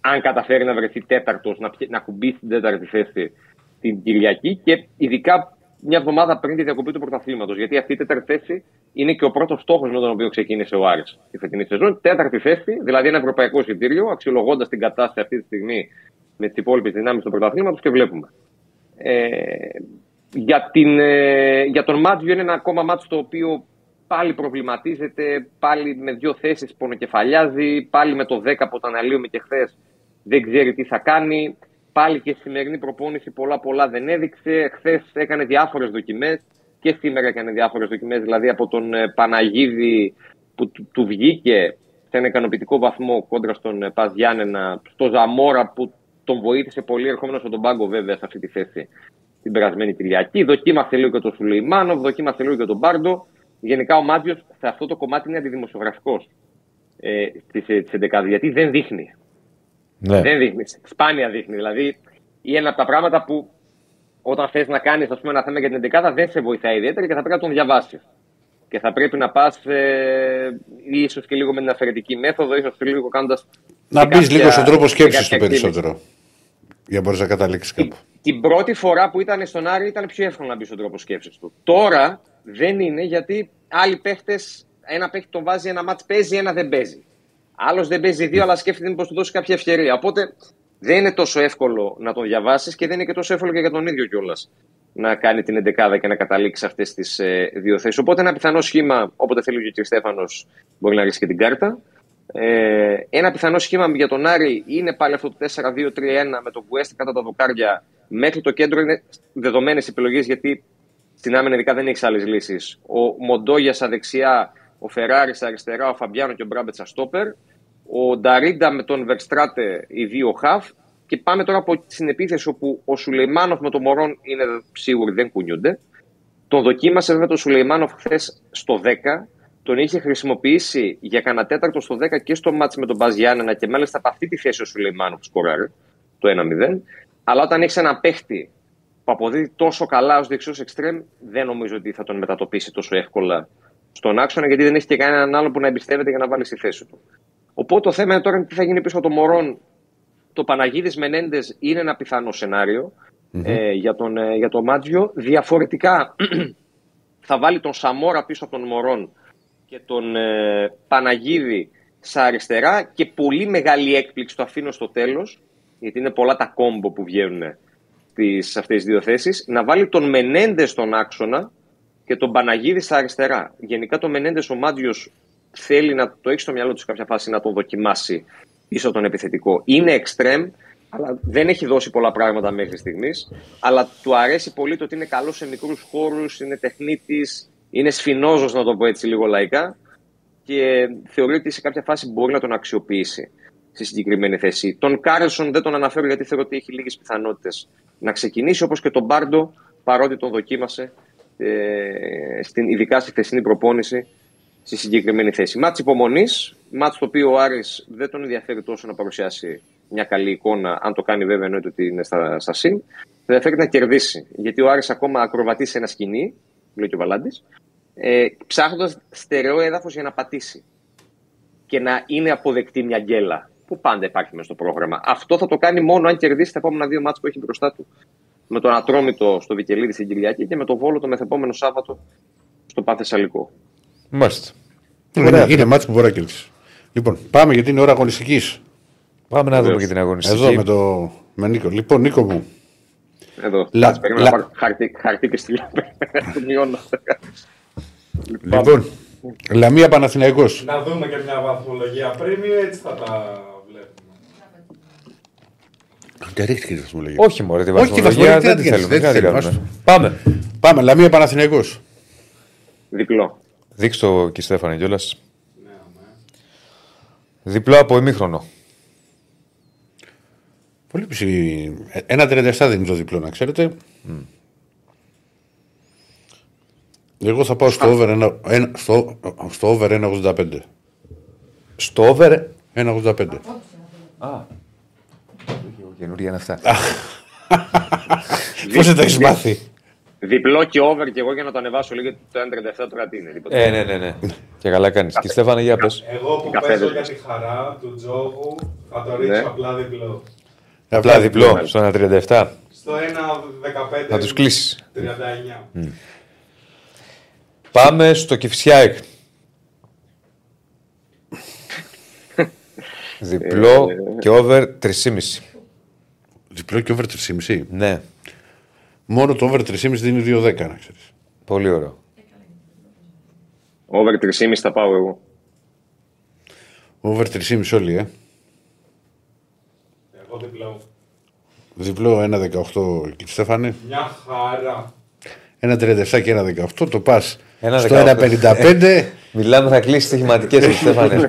αν καταφέρει να βρεθεί τέταρτος, να, πιε- να κουμπίσει την τέταρτη θέση την Κυριακή και ειδικά μια εβδομάδα πριν τη διακοπή του πρωταθλήματος. Γιατί αυτή η τέταρτη θέση είναι και ο πρώτος στόχος με τον οποίο ξεκίνησε ο Άρης τη φετινή σεζόν. Τέταρτη θέση, δηλαδή ένα ευρωπαϊκό εισιτήριο, αξιολογώντας την κατάσταση αυτή τη στιγμή με τις υπόλοιπες δυνάμεις του πρωταθλήματος και βλέπουμε. Ε, για, την, ε, για τον Μάτζιο είναι ένα ακόμα μάτσο το οποίο πάλι προβληματίζεται, πάλι με δύο θέσεις πονοκεφαλιάζει, πάλι με το 10 που το αναλύουμε και χθες δεν ξέρει τι θα κάνει. Πάλι και η σημερινή προπόνηση πολλά πολλά δεν έδειξε. Χθες έκανε διάφορες δοκιμές και σήμερα έκανε διάφορες δοκιμές, δηλαδή από τον ε, Παναγίδη που του, του βγήκε σε ένα ικανοποιητικό βαθμό κόντρα στον ε, Πας Γιάννενα, στο Ζαμόρα που τον βοήθησε πολύ ερχόμενος στον πάγκο βέβαια σε αυτή τη θέση την περασμένη Κυριακή. Δοκίμασε λίγο και τον Σουλεϊμάνοβ, δοκίμασε λίγο και τον Μπάρντο. Γενικά ο Μάτζιο σε αυτό το κομμάτι είναι αντιδημοσιογραφικός ε, τη 11 γιατί δεν δείχνει. Ναι. Δεν δείχνει. Σπάνια δείχνει. Δηλαδή είναι ένα από τα πράγματα που όταν θες να κάνεις ένα θέμα για την 11 δεν σε βοηθάει ιδιαίτερα και θα πρέπει να τον διαβάσεις. Και θα πρέπει να πας ε, ίσως και λίγο με την αφαιρετική μέθοδο, ίσως και λίγο κάνοντας. Να μπεις λίγο στον τρόπο σκέψης του περισσότερο. Για να μπορείς να καταλήξεις κάπου. Την πρώτη φορά που ήταν στον Άρη ήταν πιο εύκολο να μπει στον τρόπο σκέψης του. Τώρα δεν είναι γιατί άλλοι παίχτες, ένα παίχτη τον βάζει, ένα μάτς παίζει, ένα δεν παίζει. Άλλος δεν παίζει δύο, αλλά σκέφτεται μήπως του δώσει κάποια ευκαιρία. Οπότε δεν είναι τόσο εύκολο να τον διαβάσεις και δεν είναι και τόσο εύκολο και για τον ίδιο κιόλας να κάνει την 11 και να καταλήξει αυτές τις ε, δύο θέσεις. Οπότε ένα πιθανό σχήμα, όποτε θέλει και ο κ. Στέφανος, μπορεί να ρίξει και την κάρτα. Ε, ένα πιθανό σχήμα για τον Άρη είναι πάλι αυτό το 4-2-3-1 με το Βουέστη κατά τα δοκάρια. Μέχρι το κέντρο είναι δεδομένες επιλογές γιατί στην άμυνα ειδικά δεν έχει άλλες λύσεις. Ο Μοντόγια στα δεξιά, ο Φεράρι στα αριστερά, ο Φαμπιάνο και ο Μπράμπετ στα στόπερ. Ο Νταρίντα με τον Βερστράτε, οι δύο χαφ. Και πάμε τώρα από την επίθεση όπου ο Σουλεϊμάνοφ με τον Μωρόν είναι σίγουροι δεν κουνιούνται. Τον δοκίμασε βέβαια τον Σουλεϊμάνοφ χθες στο 10. Τον είχε χρησιμοποιήσει για κανένα τέταρτο στο 10 και στο ματς με τον ΠΑΣ Γιάννενα και μάλιστα από αυτή τη θέση ο Σουλεϊμάνοφ σκοράρει το 1-0. Αλλά όταν έχεις έναν παίχτη που αποδίδει τόσο καλά ως δεξιός εξτρέμ, δεν νομίζω ότι θα τον μετατοπίσει τόσο εύκολα στον άξονα, γιατί δεν έχει και κανέναν άλλο που να εμπιστεύεται για να βάλει στη θέση του. Οπότε το θέμα είναι τώρα τι θα γίνει πίσω από το Μωρόν. Το Παναγίδης Μενέντες είναι ένα πιθανό σενάριο ε, για, τον, ε, για το Μάτζιο. Διαφορετικά θα βάλει τον Σαμόρα πίσω από τον Μωρόν και τον ε, Παναγίδη στα αριστερά και πολύ μεγάλη έκπληξη το αφήνω στο τέλος γιατί είναι πολλά τα κόμπο που βγαίνουν σε αυτές τις δύο θέσεις να βάλει τον Μενέντες στον άξονα και τον Παναγίδη στα αριστερά. Γενικά τον Μενέντες ο Μάτζιος θέλει να το έχει στο μυαλό του σε κάποια φάση να τον δοκιμάσει πίσω από τον επιθετικό. Είναι εξτρέμ, αλλά δεν έχει δώσει πολλά πράγματα μέχρι στιγμής. Αλλά του αρέσει πολύ το ότι είναι καλός σε μικρούς χώρους, είναι τεχνίτης, είναι σφινόζος, να το πω έτσι λίγο λαϊκά. Και θεωρεί ότι σε κάποια φάση μπορεί να τον αξιοποιήσει στη συγκεκριμένη θέση. Τον Κάρλσον δεν τον αναφέρω γιατί θεωρώ ότι έχει λίγες πιθανότητες να ξεκινήσει, όπως και τον Μπάρντο, παρότι τον δοκίμασε, ε, στην, ειδικά στη χθεσινή προπόνηση, στη συγκεκριμένη θέση. Μάτς υπομονής, μάτς το οποίο ο Άρης δεν τον ενδιαφέρει τόσο να παρουσιάσει μια καλή εικόνα, αν το κάνει βέβαια εννοείται ότι είναι στα, στα συν. Δεν ενδιαφέρει να κερδίσει, γιατί ο Άρης ακόμα ακροβατεί σε ένα σκηνή, λέει και ο Βαλάντης, ε, ψάχνοντας στερεό έδαφος για να πατήσει και να είναι αποδεκτή μια γκέλα που πάντα υπάρχει μέσα στο πρόγραμμα. Αυτό θα το κάνει μόνο αν κερδίσει τα επόμενα δύο μάτια που έχει μπροστά του. Με τον Ατρόμητο στο Βικελίδη στην Κυριακή και με τον Βόλο το μεθεπόμενο Σάββατο στο Πάθεσσαλικό. Μάλιστα. Είναι, είναι μάτς που μπορεί να κερδίσει. Λοιπόν, πάμε γιατί είναι ώρα αγωνιστικής. Πάμε να δούμε Βεβαίως. και την αγωνιστική. Εδώ με, το, με Νίκο. Λοιπόν, Νίκο μου. Εδώ. Λα- Κάτσε, περίμενα λα- να πάρω χαρτί, χαρτί και στυλ. Το μειώνω. Λοιπόν, Λαμία Παναθηναϊκός. Να δούμε και μια βαθμολογία πριν ή έτσι θα τα βλέπουμε. Δεν ρίχτηκε τη βαθμολογία. Όχι, μωρέ, τη Όχι, τη βαθμολογία βαθμολογία δεν τι τη θέλεις, θέλουμε. δεν τη τι να θέλουμε, κάνουμε. Πάμε. Πάμε, Λαμία Παναθηναϊκός. Διπλό. Δείξτε το και Στέφανε κιόλας. Ναι, ναι. Διπλό από ημίχρονο. Πολύ ψηλή. Ε, Ένα 37 δεν είναι το διπλό, να ξέρετε. Εγώ θα πάω στο over, ένα, ένα, στο, στο over 1,85. Στο over. 1,85. Καινούργια είναι αυτά. Πώς δεν τα έχεις μάθει; Διπλό και over και εγώ για να το ανεβάσω λίγο γιατί το 1.37 τώρα τι είναι. Τίποτα. Ε, ναι, ναι, ναι. και καλά κάνεις. Και Στέφανε, για πες. Εγώ που Καφέδες. παίζω για τη χαρά του τζόγου θα το ρίξω Ναι. απλά διπλό. Απλά διπλό στο 1,37. Στο 1.15. Θα τους κλείσεις. 39. Πάμε στο Κυφσιάεκ. Διπλό και over 3,5. Διπλό και over 3,5. Ναι, Μόνο το over 3,5 δίνει 2,10 να ξέρεις. πολύ ωραίο. Over 3,5 θα πάω εγώ. Over 3,5 όλοι, ε. Εγώ διπλό. Διπλό 1,18 κύριε Στέφανε. Μια χαρά. 1,37 και 1,18 το πας στο 1,18. 1,55. Μιλάμε, θα κλείσει στοιχηματικές, Στέφανε.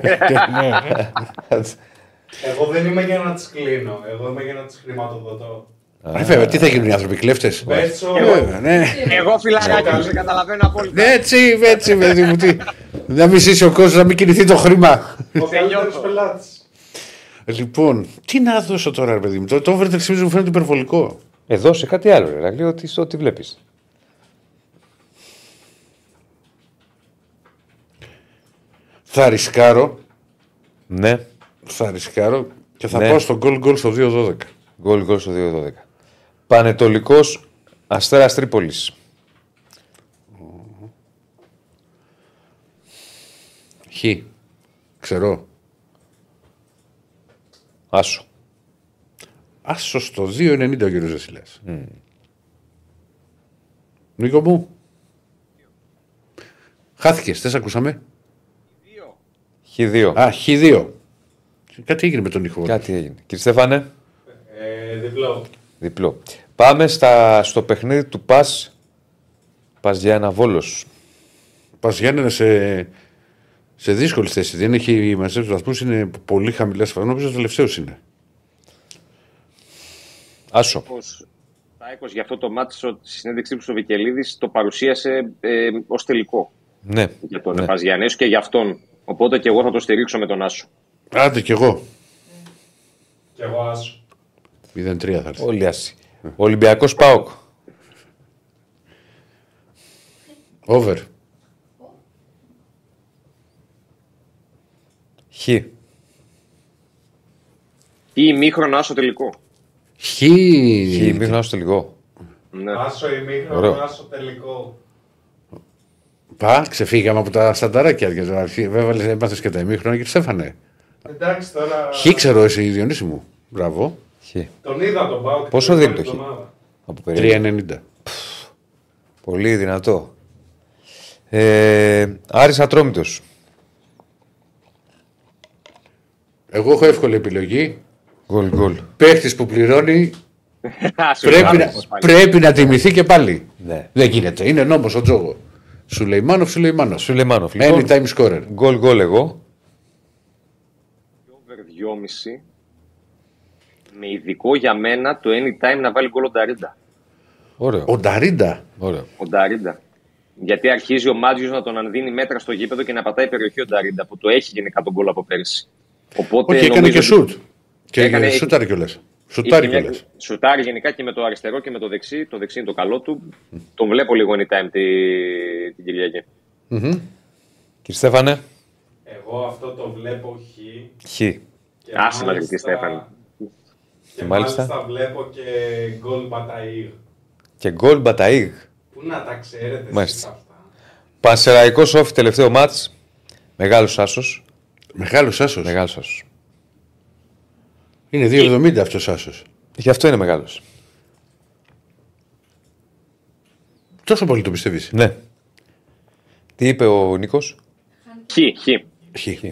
Εγώ δεν είμαι για να τις κλείνω. Εγώ είμαι για να τις χρηματοδοτώ. Ε, βέβαια, τι θα γίνουν οι άνθρωποι, κλέφτες; Μπέτσο, Ναι. Εγώ φυλακάκι μου, σε καταλαβαίνω απόλυτα. Έτσι, έτσι, παιδί μου. Τι. Να μην ζήσει ο κόσμος, να μην κινηθεί το χρήμα. ο καλύτερος πελάτης. Λοιπόν, τι να δώσω τώρα, ρε παιδί μου. Το, το over 3,5 μου φαίνεται υπερβολικό. Εδώ σε κάτι άλλο, ρε Ρακλή, ότι στο τι βλέπεις. Θα ρισκάρω, Ναι, θα ρισκάρω και θα Ναι. πάω στο goal goal στο 2-12. γκολ γκολ στο 2-12. Πανετολικός Αστέρας Τρίπολης. Χ. Ξέρω. Άσο. Άσο στο 2,90 ο κύριος Δεσίλα. Νίκο μου. Χάθηκε, δεν σε ακούσαμε. Χ2. Α, Χ2. Κάτι έγινε με τον ήχο. Κάτι έγινε. Κύριε Στέφανε, Ε, διπλό. διπλό. Πάμε στα, στο παιχνίδι του Πας. Πας για ένα Βόλος. Πας Γιάννενα σε, σε δύσκολη θέση. Δεν έχει μαζέψει του βαθμούς, είναι πολύ χαμηλές φάσεις. Νομίζω ο τελευταίος είναι. Άσο. Όπως Τάικος για αυτό το μάτι στη συνέντευξή του στο Βικελίδης το παρουσίασε ε, ως τελικό Ναι. για τον ναι. ναι. Παζιανέσου και για αυτόν. Οπότε και εγώ θα το στηρίξω με τον Άσο. Άντε κι εγώ. Κι εγώ άσο. 0-3 θα έρθει. Όλοι άσοι. Ολυμπιακός ΠΑΟΚ. Over. Χ. Ή ημίχρονο Άσο τελικό. Χ. Χ. Μην γνώσω το λίγο. Ναι. Άσο ημίχρονο, Ωραίο. άσο τελικό. Πα, ξεφύγαμε από τα στανταράκια. Για την αρχή. Βέβαια, έμαθες και τα ημίχρονα και Στέφανε. Εντάξει τώρα. Χ ξέρω εσύ, Διονύση μου. Μπράβο. Χ. Τον είδα τον Πάο. Πόσο δίνει το Χ; Από περίπου. 3,90. Πολύ δυνατό. Ε, Άρης Ατρόμητος. Εγώ έχω εύκολη επιλογή. Γκολ γκολ. Παίχτης που πληρώνει Άσο πρέπει είναι να, Άσος πάλι. πρέπει να τιμηθεί και πάλι. Ναι. Δεν γίνεται. Είναι νόμος ο Τζόγο. Σουλεϊμάνοφ, Σουλεϊμάνοφ. Σουλεμάνοφ. Λοιπόν, Anytime scorer. γκολ γκολ εγώ. Over 2,5 με ειδικό για μένα το anytime να βάλει γκολ ο Νταρίντα. Ωραίο. Ο Νταρίντα; Ωραίο. Ο Νταρίντα. Γιατί αρχίζει ο Μάτζιος να τον δίνει μέτρα στο γήπεδο και να πατάει περιοχή ο Νταρίντα που το έχει γενικά τον γκολ από πέρυσι. Οπότε Όχι, έκανε νομίζω και ότι- σουτ. Και Έκανε- σουτάρει κιόλας. Είχε Σουτάρει μια- κιόλας. Σουτάρει γενικά και με το αριστερό και με το δεξί. Το δεξί είναι το καλό του. Τον βλέπω λίγο anytime τη, την Κυριακή. Κύριε Στέφανε. Εγώ αυτό το βλέπω χ. Χ. Και Άσε να μάλιστα- γρυπτεί, Στέφανη. Και μάλιστα. μάλιστα βλέπω και γκολ Μπαταΐρ. Και γκολ Μπαταΐγ. Πού να τα ξέρετε εσείς Μάλιστα. αυτά; Πανσεραϊκός όφη τελευταίο μάτς. Μεγάλος άσος. Μεγάλος άσος. Μεγάλος άσος. Είναι 2,70 αυτός άσος. Γι' αυτό είναι μεγάλος. Τόσο πολύ το πιστεύεις; Ναι. Τι είπε ο Νίκος; Χ, χ. Χ.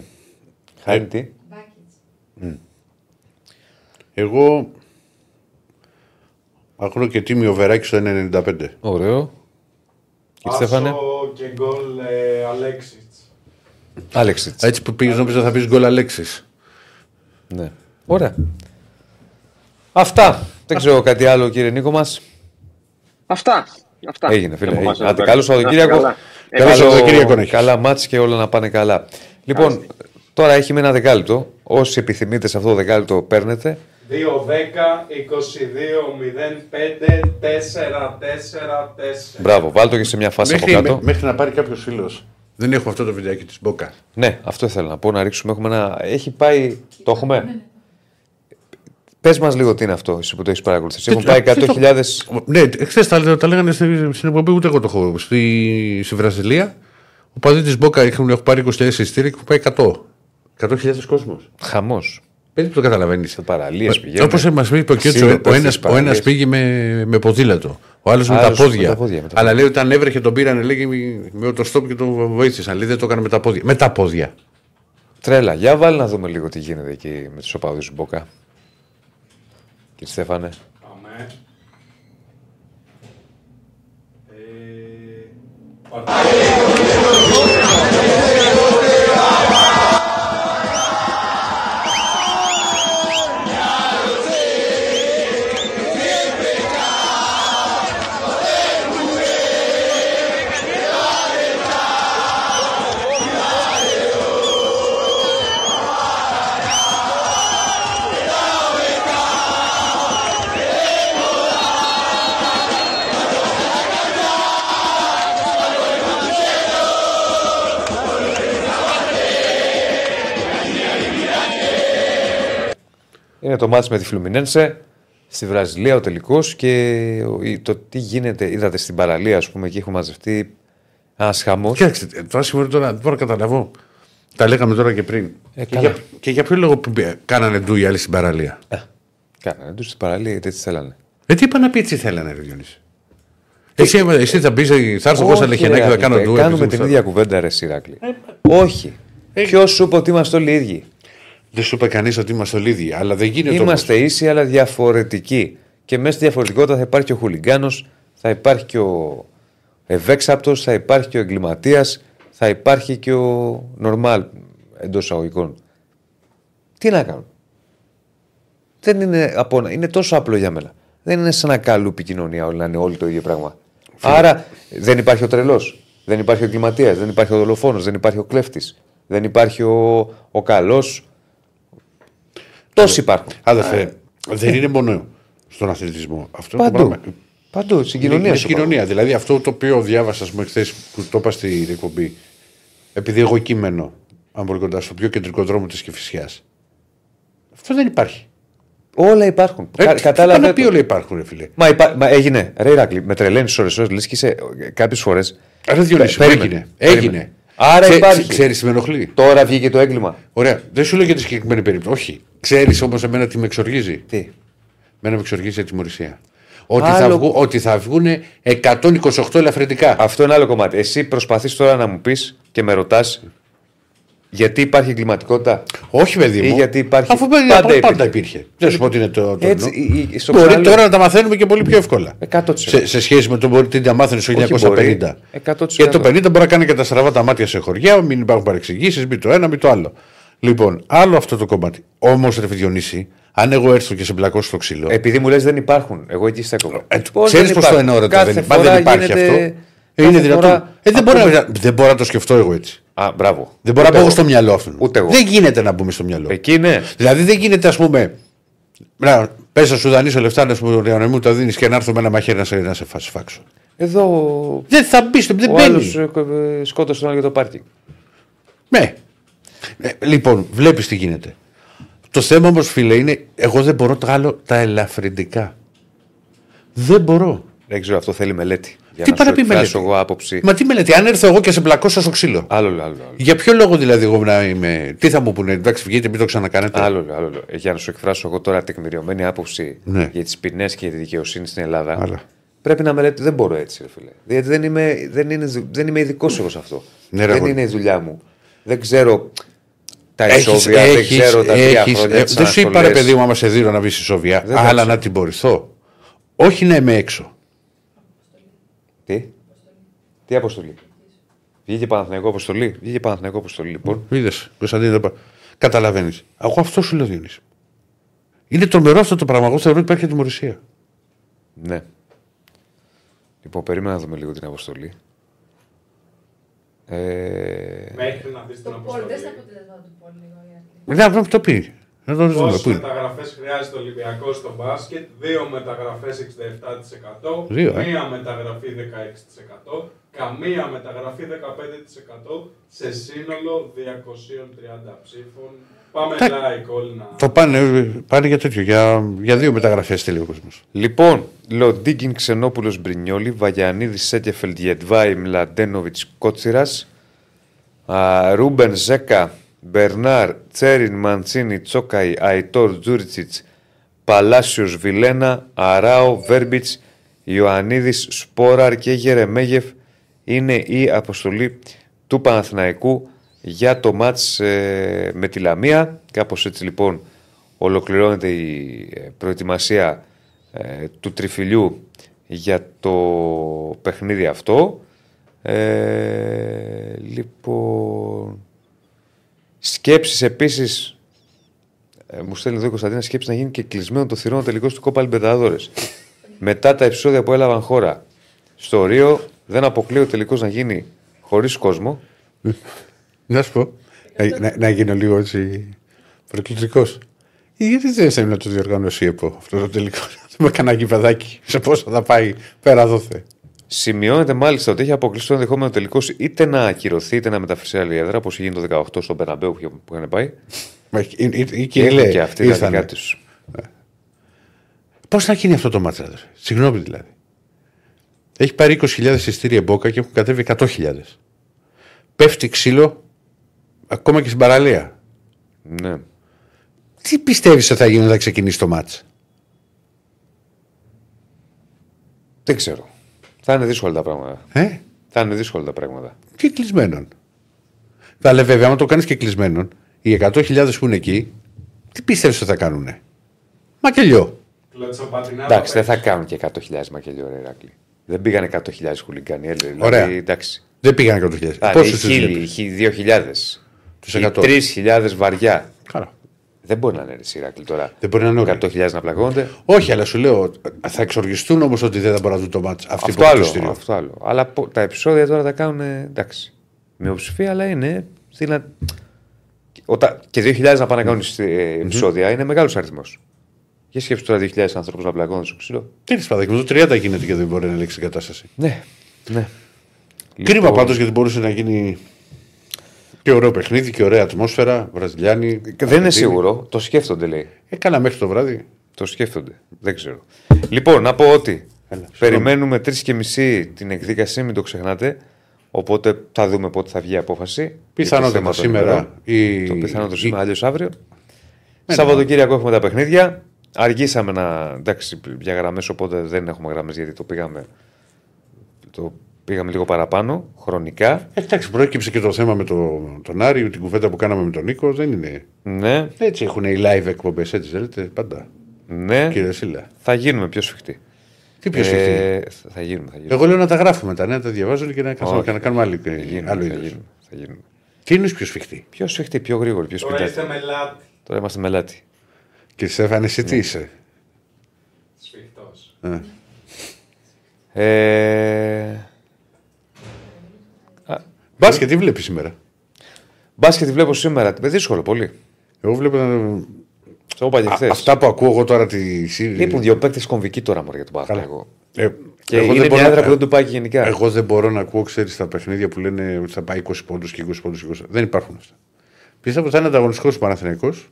Χάρη τι; Μπάκιτς. Εγώ αγνώ και τίμιο βεράκι στο 1,95. Ωραίο. Κύριε Στέφανε; Άσο και γκολ ε, Αλέξιτς. Άλεξιτς. Έτσι που πήγες νόμιζα θα πεις γκολ Αλέξης. Ναι. Ωραία. Αυτά. Δεν ξέρω κάτι άλλο κύριε Νίκο μας. Αυτά. Αυτά. Έγινε φίλε. Από εμάς Έγινε. εδώ Άντε, πέρα. Καλό Σαββατοκύριακο. Καλά. Ε, Καλό Καλό- Σαββατοκύριακο να έχεις. Καλά μάτς και όλα να πάνε καλά. Λοιπόν, τώρα έχει με ένα δεκάλεπτο. Όσοι επιθυμείτε σε αυτό το δεκάλεπτο παίρνετε. 2-10, 22, 05, 4, 4, 4. Μπράβο, βάλτε το και σε μια φάση Μέχρι, από κάτω. μέ- μέχρι να πάρει κάποιος φίλος. Δεν έχω αυτό το βιντεάκι της Μπόκα. Ναι, αυτό ήθελα να πω. Να ρίξουμε. Έχουμε ένα... Έχει πάει. Το έχουμε; Πες μας λίγο τι είναι αυτό, εσύ που το έχεις παρακολουθήσει. Έχουν πάει 100.000. Ναι, χθες τα, τα λέγανε στην, στην εκπομπή, ούτε εγώ το έχω. Στη, στη Βραζιλία, ο παδί της Μπόκα έχουν, έχουν πάρει 20.000 εισιτήρια και έχουν πάει 100. 100.000 κόσμος. Χαμός. Δεν το καταλαβαίνεις. Σε παραλίες πηγαίνουν. Όπως μας είπε ο Κέτσο, Ξύλο ο ένα στις παραλίες. πήγε με, με ποδήλατο. Ο άλλος με, τα Άλλος με πόδια. τα πόδια, με τα Αλλά λέει ότι όταν έβρεχε τον πήραν λέγει με το στόπ και τον βοήθησαν. Λέει δεν το έκανε με τα πόδια. Με τα πόδια. Τρέλα. Για βάλει να δούμε λίγο τι γίνεται εκεί με τους οπαδούς του Μπόκα. Κύριε Στέφανε. Πάμε. Ε, Είναι το μάτς με τη Φλουμινένσε στη Βραζιλία ο τελικός και ο- η- το τι γίνεται. Είδατε στην παραλία, ας πούμε, εκεί έχουν μαζευτεί ένας χαμός. Κοίταξε, το άσχημο είναι τώρα, δεν μπορώ να καταλαβώ. Τα λέγαμε τώρα και πριν. Ε, και, καλά. για, και για ποιο λόγο που μπε- κάνανε ντου οι άλλοι στην παραλία; Κάνανε του την παραλία γιατί έτσι θέλανε. Ε, τι είπα να πει έτσι θέλανε, Ρε Διονύση. Εσύ, εσύ θα πει, θα έρθω εγώ σαν Όχι, λεχενάκι ρε, θα κάνω Ρακλή, ντου. Κάνουμε επειδή την μου ίδια κουβέντα, ρε Σιράκλη. Όχι. Ποιος σου είπε ότι είμαστε όλοι ίδιοι; Δεν σου είπε κανείς ότι είμαστε όλοι ίδιοι, αλλά δεν γίνεται Είμαστε ίσοι, αλλά διαφορετικοί. Και μέσα στη διαφορετικότητα θα υπάρχει και ο χουλιγκάνος, θα υπάρχει και ο ευέξαπτος, θα υπάρχει και ο εγκληματίας, θα υπάρχει και ο νορμάλ εντός εισαγωγικών. Τι να κάνουν; Δεν είναι, από, είναι τόσο απλό για μένα. Δεν είναι σαν ένα καλούπι κοινωνία όλοι να είναι όλοι το ίδιο πράγμα. Άρα δεν υπάρχει ο τρελός, δεν υπάρχει ο εγκληματίας, δεν υπάρχει ο δολοφόνος, δεν υπάρχει ο κλέφτης, δεν υπάρχει ο, ο καλός. Τόσοι υπάρχουν. Αδερφέ, δεν είναι μόνο στον αθλητισμό. Αυτό το Παντού. πράγμα. Παντού, στην Είναι, κοινωνία είναι σου στην κοινωνία. Δηλαδή αυτό το οποίο διάβασα με χθες που το είπα στην εκπομπή. Επειδή εγώ κείμενο, αν μπορεί κοντά στο πιο κεντρικό δρόμο της Κεφυσιά. Αυτό δεν υπάρχει. Όλα υπάρχουν. Ε, Κα- τι Κατάλαβε. πάνε να πει το. όλα υπάρχουν, ρε φίλε. Μα, υπά... Μα έγινε. Ρε Ηράκλη, με τρελαίνεις ώρες ώρες. Λες και είσαι κάποιες φορές. Ρε Διονύση, Πε- περίμενε, έγινε. περίμενε. έγινε. Άρα υπάρχει. Ξέρεις τι με ενοχλεί; Τώρα βγήκε το έγκλημα. Ωραία. Δεν σου λέω για τη συγκεκριμένη περίπτωση. Όχι. Ξέρεις όμως εμένα τι με εξοργίζει; Τι; Εμένα με εξοργίζει η ατιμορρησία. Ότι, Άλλο- θα βγουν, ότι θα βγουν 128 ελαφρυντικά. Αυτό είναι άλλο κομμάτι. Εσύ προσπαθείς τώρα να μου πεις και με ρωτάς γιατί υπάρχει εγκληματικότητα; Όχι, παιδί μου. Ή γιατί υπάρχει- Αφού πάντα, πάντα πάντα, υπήρχε. υπήρχε. Δεν σου πω ότι είναι το. το Έτσι, εννοώ. η- η- στο Μπορεί ξαναλέω. τώρα να τα μαθαίνουμε και πολύ πιο εύκολα. 100%. Σε, σε σχέση με το μπορεί τι τα μάθαινε το Όχι 1950. μπορεί. 100%. Γιατί το 50 μπορεί να κάνει και τα στραβά τα μάτια σε χωριά, μην υπάρχουν παρεξηγήσεις, μην το ένα, μην το άλλο. Λοιπόν, άλλο αυτό το κομμάτι. Όμως, ρε Διονύση, αν εγώ έρθω και σε μπλακώ στο ξύλο. Επειδή μου λες δεν υπάρχουν. Εγώ εκεί στέκομαι. Ε, Πώς Ξέρεις δεν πώ το υπάρχουν; εννοώ, ρε, Κάθε δεν, μα φορά δεν υπάρχει γίνεται- αυτό. Ε, κάθε είναι δυνατόν. φορά Ε, δεν, μπορώ, ακούμε- να- δεν μπορώ να το σκεφτώ εγώ έτσι. Α, μπράβο. Δεν μπορώ να Ούτε μπω εγώ. στο μυαλό αυτού. Ούτε εγώ. Δεν γίνεται να μπούμε στο μυαλό. Εκεί ναι. Δηλαδή δεν γίνεται, ας πούμε. Να, πες να σου δανείσω λεφτά να, σου, να μου τα δίνεις και να έρθω με ένα μαχαίρι να σε, να σε φας- φάξω. Εδώ Δεν θα μπεις, στο- δεν ο μπαίνεις. άλλος σκότωσε τον άλλο για το πάρκινγκ. Ναι. Ε, λοιπόν, βλέπεις τι γίνεται. Το θέμα όμως, φίλε, είναι εγώ δεν μπορώ τα άλλο τα ελαφρυντικά. Δεν μπορώ. Δεν ξέρω, αυτό θέλει μελέτη. Για Τι να πάει να σου πει εκφράσω μελέτη; εγώ άποψη. Μα τι μελέτη, αν έρθω εγώ και σε πλακώσω στο ξύλο. Άλλο, άλλο, άλλο. Για ποιο λόγο δηλαδή εγώ να είμαι. Τι θα μου πούνε, εντάξει, βγείτε, μην το ξανακάνετε. Άλλο, άλλο, άλλο. Ε, Για να σου εκφράσω εγώ τώρα τεκμηριωμένη άποψη Ναι. για τις ποινές και για τη δικαιοσύνη στην Ελλάδα. Άλλα. Πρέπει να μελέτη. Δεν μπορώ έτσι, ρε φίλε. Γιατί δεν είμαι, δεν είναι, δεν είμαι ειδικός εγώ σε αυτό. Ναι, ρε, δεν αγόρι. είναι η δουλειά μου. Δεν ξέρω τα Έχεις- ισόβια, δεν έχεις- ξέρω τα τρία έχεις- χρόνια. ε, τις Δεν σου είπα ρε αναστολές. παιδί μου, άμα σε δίνω να βγεις ισόβια, Δεν αλλά ξέρω. να τιμωρηθώ. Όχι να είμαι έξω. Τι, τι αποστολή; Βγήκε Παναθηναϊκό αποστολή; Βγήκε Παναθηναϊκό αποστολή, λοιπόν. Είδες, Κωνσταντίνε, δεν καταλαβαίνεις. Εγώ αυτό σου λέω, Διονύση. Είναι τρομερό αυτό το πράγμα. Εγώ θεωρώ ότι υπάρχει ατιμορρησία. Ναι. Λοιπόν, περίμενα να δούμε λίγο την αποστολή. Ε, Μέχρι να δεις την Το πόλ, δες τα αποστολή. αποτελέσματα του πόλ λίγο. Ηρακλή. Να να το πει. Να το δούμε. Πόσες Πού είναι. μεταγραφές χρειάζεται ο Ολυμπιακός στο μπάσκετ, δύο μεταγραφές 67%, Δύο, ε. μία μεταγραφή 16%, καμία μεταγραφή 15% σε σύνολο 230 ψήφων. Πάμε Τα- like όλοι να. Το πάνε, πάνε για τέτοιο, για, για δύο μεταγραφές θέλει ο κόσμος. Λοιπόν, Λοντίγκιν Ξενόπουλος Μπρινιόλη, Βαγιανίδης Σένκεφελντ Γεντβάι Μλαντένοβιτς Κότσιρας, Ρούμπεν Ζέκα, Μπερνάρ, Τσέριν Μαντσίνη, Τζόκαϊ, Αϊτόρ Τζούριτσιτς, Παλάσιος Βιλένα, Αράο, Βέρμπιτς, Ιωαννίδης Σπόραρ και Γερεμέγεφ είναι η αποστολή του Παναθηναϊκού για το μάτς ε, με τη Λαμία. Κάπως έτσι λοιπόν ολοκληρώνεται η ε, προετοιμασία ε, του τριφυλιού για το παιχνίδι αυτό. Ε, λοιπόν, σκέψεις επίσης ε, μου στέλνει εδώ η Κωνσταντίνα σκέψη να γίνει και κλεισμένο το θηρόν τελικό του Κόπα Λιμπεταδόρες. Μετά τα επεισόδια που έλαβαν χώρα στο Ρίο, δεν αποκλείω τελικώς να γίνει χωρίς κόσμο. Να σου πω. Να, να, να γίνω λίγο έτσι προκλητικός. Γιατί δεν θέλει να το διοργανώσει η ΕΠΟ αυτό το τελικό; Με κανένα γηπεδάκι. Σε πόσο θα πάει πέρα δόθε. Σημειώνεται μάλιστα ότι έχει αποκλειστεί ενδεχόμενο τελικώς είτε να ακυρωθεί είτε να μεταφερθεί άλλη έδρα, όπως έγινε το 18 στον Περαμπέου που είχαν πάει. Είχε και αυτή η δικά τους. Ναι. Πώς θα γίνει αυτό το μάτσα, Συγγνώμη δηλαδή. Έχει πάρει 20.000 εισιτήρια μπόκα και έχουν κατέβει 100.000. Πέφτει ξύλο ακόμα και στην παραλία. Ναι. Τι πιστεύεις ότι θα γίνει όταν ξεκινήσει το μάτσα. Δεν ξέρω. Θα είναι δύσκολα τα πράγματα. Ε, Θα είναι δύσκολα τα πράγματα. και κλεισμένων. Αλλά βέβαια, άμα το κάνεις και κλεισμένων, οι 100.000 που είναι εκεί, τι πιστεύεις ότι θα κάνουνε; Μακελιό. Κλωτσοπατινά. Εντάξει, δεν θα κάνουν και 100.000 μακελιό ρε Ηράκλη. Δεν πήγαν 100.000 χουλιγκάνοι. ε, Δηλαδή, Ωραία. Εντάξει. Δεν πήγαν 100.000. Θα είναι Πόσους τους χίλιοι, χι- 2.000. Τους Ή 100. 3.000 βαριά. Καλά. Δεν μπορεί να είναι ρε Ηράκλη τώρα. Δεν μπορεί να είναι όλοι. 100.000 να πλακώνονται. Όχι, αλλά σου λέω, θα εξοργιστούν όμως ότι δεν θα μπορούν να δουν το μάτς. Αυτοί Αυτό που έχουν το άλλο, εισιτήριο. αυτό άλλο. Αλλά πο- τα επεισόδια τώρα τα κάνουν εντάξει. Μειοψηφία, αλλά είναι. Δυνα... Όταν... Και 2.000 να πάνε να κάνουν ε, επεισόδια είναι μεγάλος αριθμός. Για σκέψου τώρα 2.000 ανθρώπους να πλακώνονται στο ξύλο. Τι είναι παιδάκι μου, το 30 γίνεται και δεν μπορεί να ελέγξει την κατάσταση. Ναι, ναι. Κρίμα Λοιπόν, πάντως γιατί μπορούσε να γίνει και ωραίο παιχνίδι και ωραία ατμόσφαιρα. Βραζιλιάνοι. Δεν είναι Αργεντίνοι. σίγουρο. Το σκέφτονται, λέει. Έκανα μέχρι το βράδυ. Το σκέφτονται. Δεν ξέρω. Λοιπόν, να πω ότι Έλα, περιμένουμε τρεις και μισή την εκδίκαση, μην το ξεχνάτε. Οπότε θα δούμε πότε θα βγει η απόφαση. για το Πιθανότατα θέμα των σήμερα. ημερών. Ή... Το πιθανό το ή- σήμερα, αλλιώς αύριο. Σαββατοκύριακο έχουμε τα παιχνίδια. Αργήσαμε να. εντάξει, για γραμμές, οπότε δεν έχουμε γραμμές γιατί το πήγαμε. Το πήγαμε λίγο παραπάνω χρονικά. Εντάξει, προέκυψε και το θέμα με το, τον Άρη, την κουβέντα που κάναμε με τον Νίκο. Δεν είναι. Ναι, Έτσι έχουν οι live εκπομπές, έτσι δεν λέτε πάντα. ναι. Κύριε Σίλα. Θα γίνουμε πιο σφιχτοί. Τι πιο σφιχτή. Ε, θα γίνουμε, θα γίνουμε. Εγώ λέω να τα γράφουμε τα νέα, τα διαβάζω και να, κάθομαι Όχι. και να κάνουμε άλλη, Θα γίνουμε, άλλο θα είδος. γίνουμε, θα γίνουμε. Τι είναι πιο σφιχτή. Πιο σφιχτοί, πιο γρήγοροι, πιο Τώρα σπιτάτη. είστε μελάτη. Τώρα είμαστε μελάτη. Και Στέφανε, εσύ Ναι. τι είσαι; Σφιχτός. Ε, Μπάσκετ, τι βλέπεις σήμερα; μπάσκετ βλέπω σήμερα. Ε, δύσκολο πολύ. Εγώ βλέπω. Το είπα και Α, χθε. αυτά που ακούω εγώ τώρα τη σύρη. Λείπουν δύο παίκτες κομβικοί τώρα μωρέ, για τον Παναθηναϊκό. Ε, Και εγώ είναι δεν μια μπορώ έδρα να- που δεν του πάει και γενικά. Εγώ δεν μπορώ να ακούω, ξέρεις, τα παιχνίδια που λένε ότι θα πάει 20 πόντους και 20 πόντους. 20. Δεν υπάρχουν αυτά. Πιστεύω ότι θα είναι ανταγωνιστικός ο Παναθηναϊκός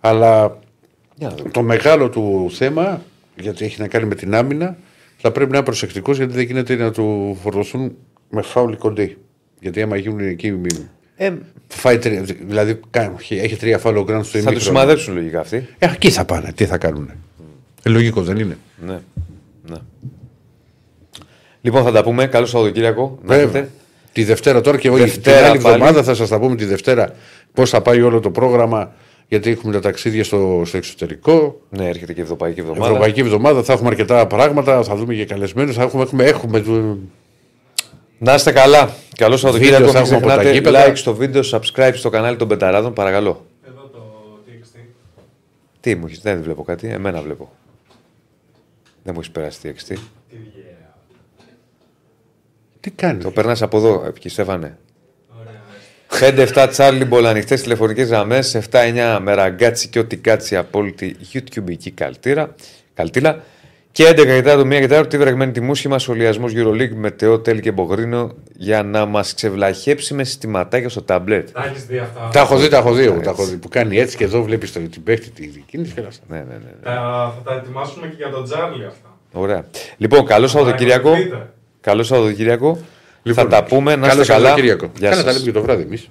Αλλά Για να δούμε. το μεγάλο του θέμα, γιατί έχει να κάνει με την άμυνα, θα πρέπει να είναι προσεκτικός γιατί δεν γίνεται να του φορτωθούν με φάουλοι κοντή. Γιατί άμα γίνουν εκεί. μη- Ε, Φάει τρία, δηλαδή κα- έχει τρία φάουλ ο Γκραντ στο θα τους ημίχρονο. σημαδέψουν λογικά αυτοί. Ε, εκεί θα πάνε. Τι θα κάνουν. Ε, λογικό δεν είναι. Ναι. ναι. Λοιπόν, θα τα πούμε. Καλό Σαββατοκύριακο. Να Βέβαια. έχετε. Τη Δευτέρα τώρα και Δευτέρα την άλλη πάλι. εβδομάδα θα σας τα πούμε τη Δευτέρα πώς θα πάει όλο το πρόγραμμα. Γιατί έχουμε τα ταξίδια στο, στο εξωτερικό. Ναι, έρχεται και η Ευρωπαϊκή Εβδομάδα. Ευρωπαϊκή εβδομάδα θα έχουμε αρκετά πράγματα. Θα δούμε και καλεσμένους. Θα έχουμε, έχουμε, έχουμε του- Να είστε καλά. Καλό Σαββατοκύριακο. Βίντεο θα Μην έχουμε από τα ξεχνάτε γήπεδα. like στο βίντεο, subscribe στο κανάλι των Πενταράδων. Παρακαλώ. Εδώ το TXT. Τι μου έχεις, δεν βλέπω κάτι. Εμένα βλέπω. Δεν μου έχεις περάσει τι εξτή. Τι βγαίνει. Τι κάνεις; Το περνάς από εδώ, επί Στέφανε. Ωραία. 5-7 Τσάρλιμπολ ανοιχτέ τηλεφωνικές γραμμές. 7-9 με ραγκάτσι και ό,τι κάτσι απόλυτη YouTubeική καλτήρα. Καλτήλα. Και 11 μετά το 1 και 4 τη βραγμένη τιμή σχήμα σχολιασμός Euroleague με Τεό, Τέλη και Μπογρίνο για να μας ξεβλαχέψει με συστηματάκια στο ταμπλέτ. Τα έχεις δει αυτά; Τα έχω δει, τα έχω δει. εγώ, Έτσι. Τα έχω δει. Που κάνει έτσι και εδώ βλέπεις την παίχτη τη κίνηση και όλα αυτά. Ναι, ναι, ναι. ναι. Τα, θα τα ετοιμάσουμε και για τον Τζάρλι αυτά. Ωραία. Λοιπόν, καλό Σαββατοκύριακο. Παρακολουθείτε. Καλό Σαββατοκύριακο. Λοιπόν, θα τα πούμε. Να καλό είστε καλά. Σαββατοκύριακο. Γεια Καλά τα σας. λέμε και το βράδυ εμείς.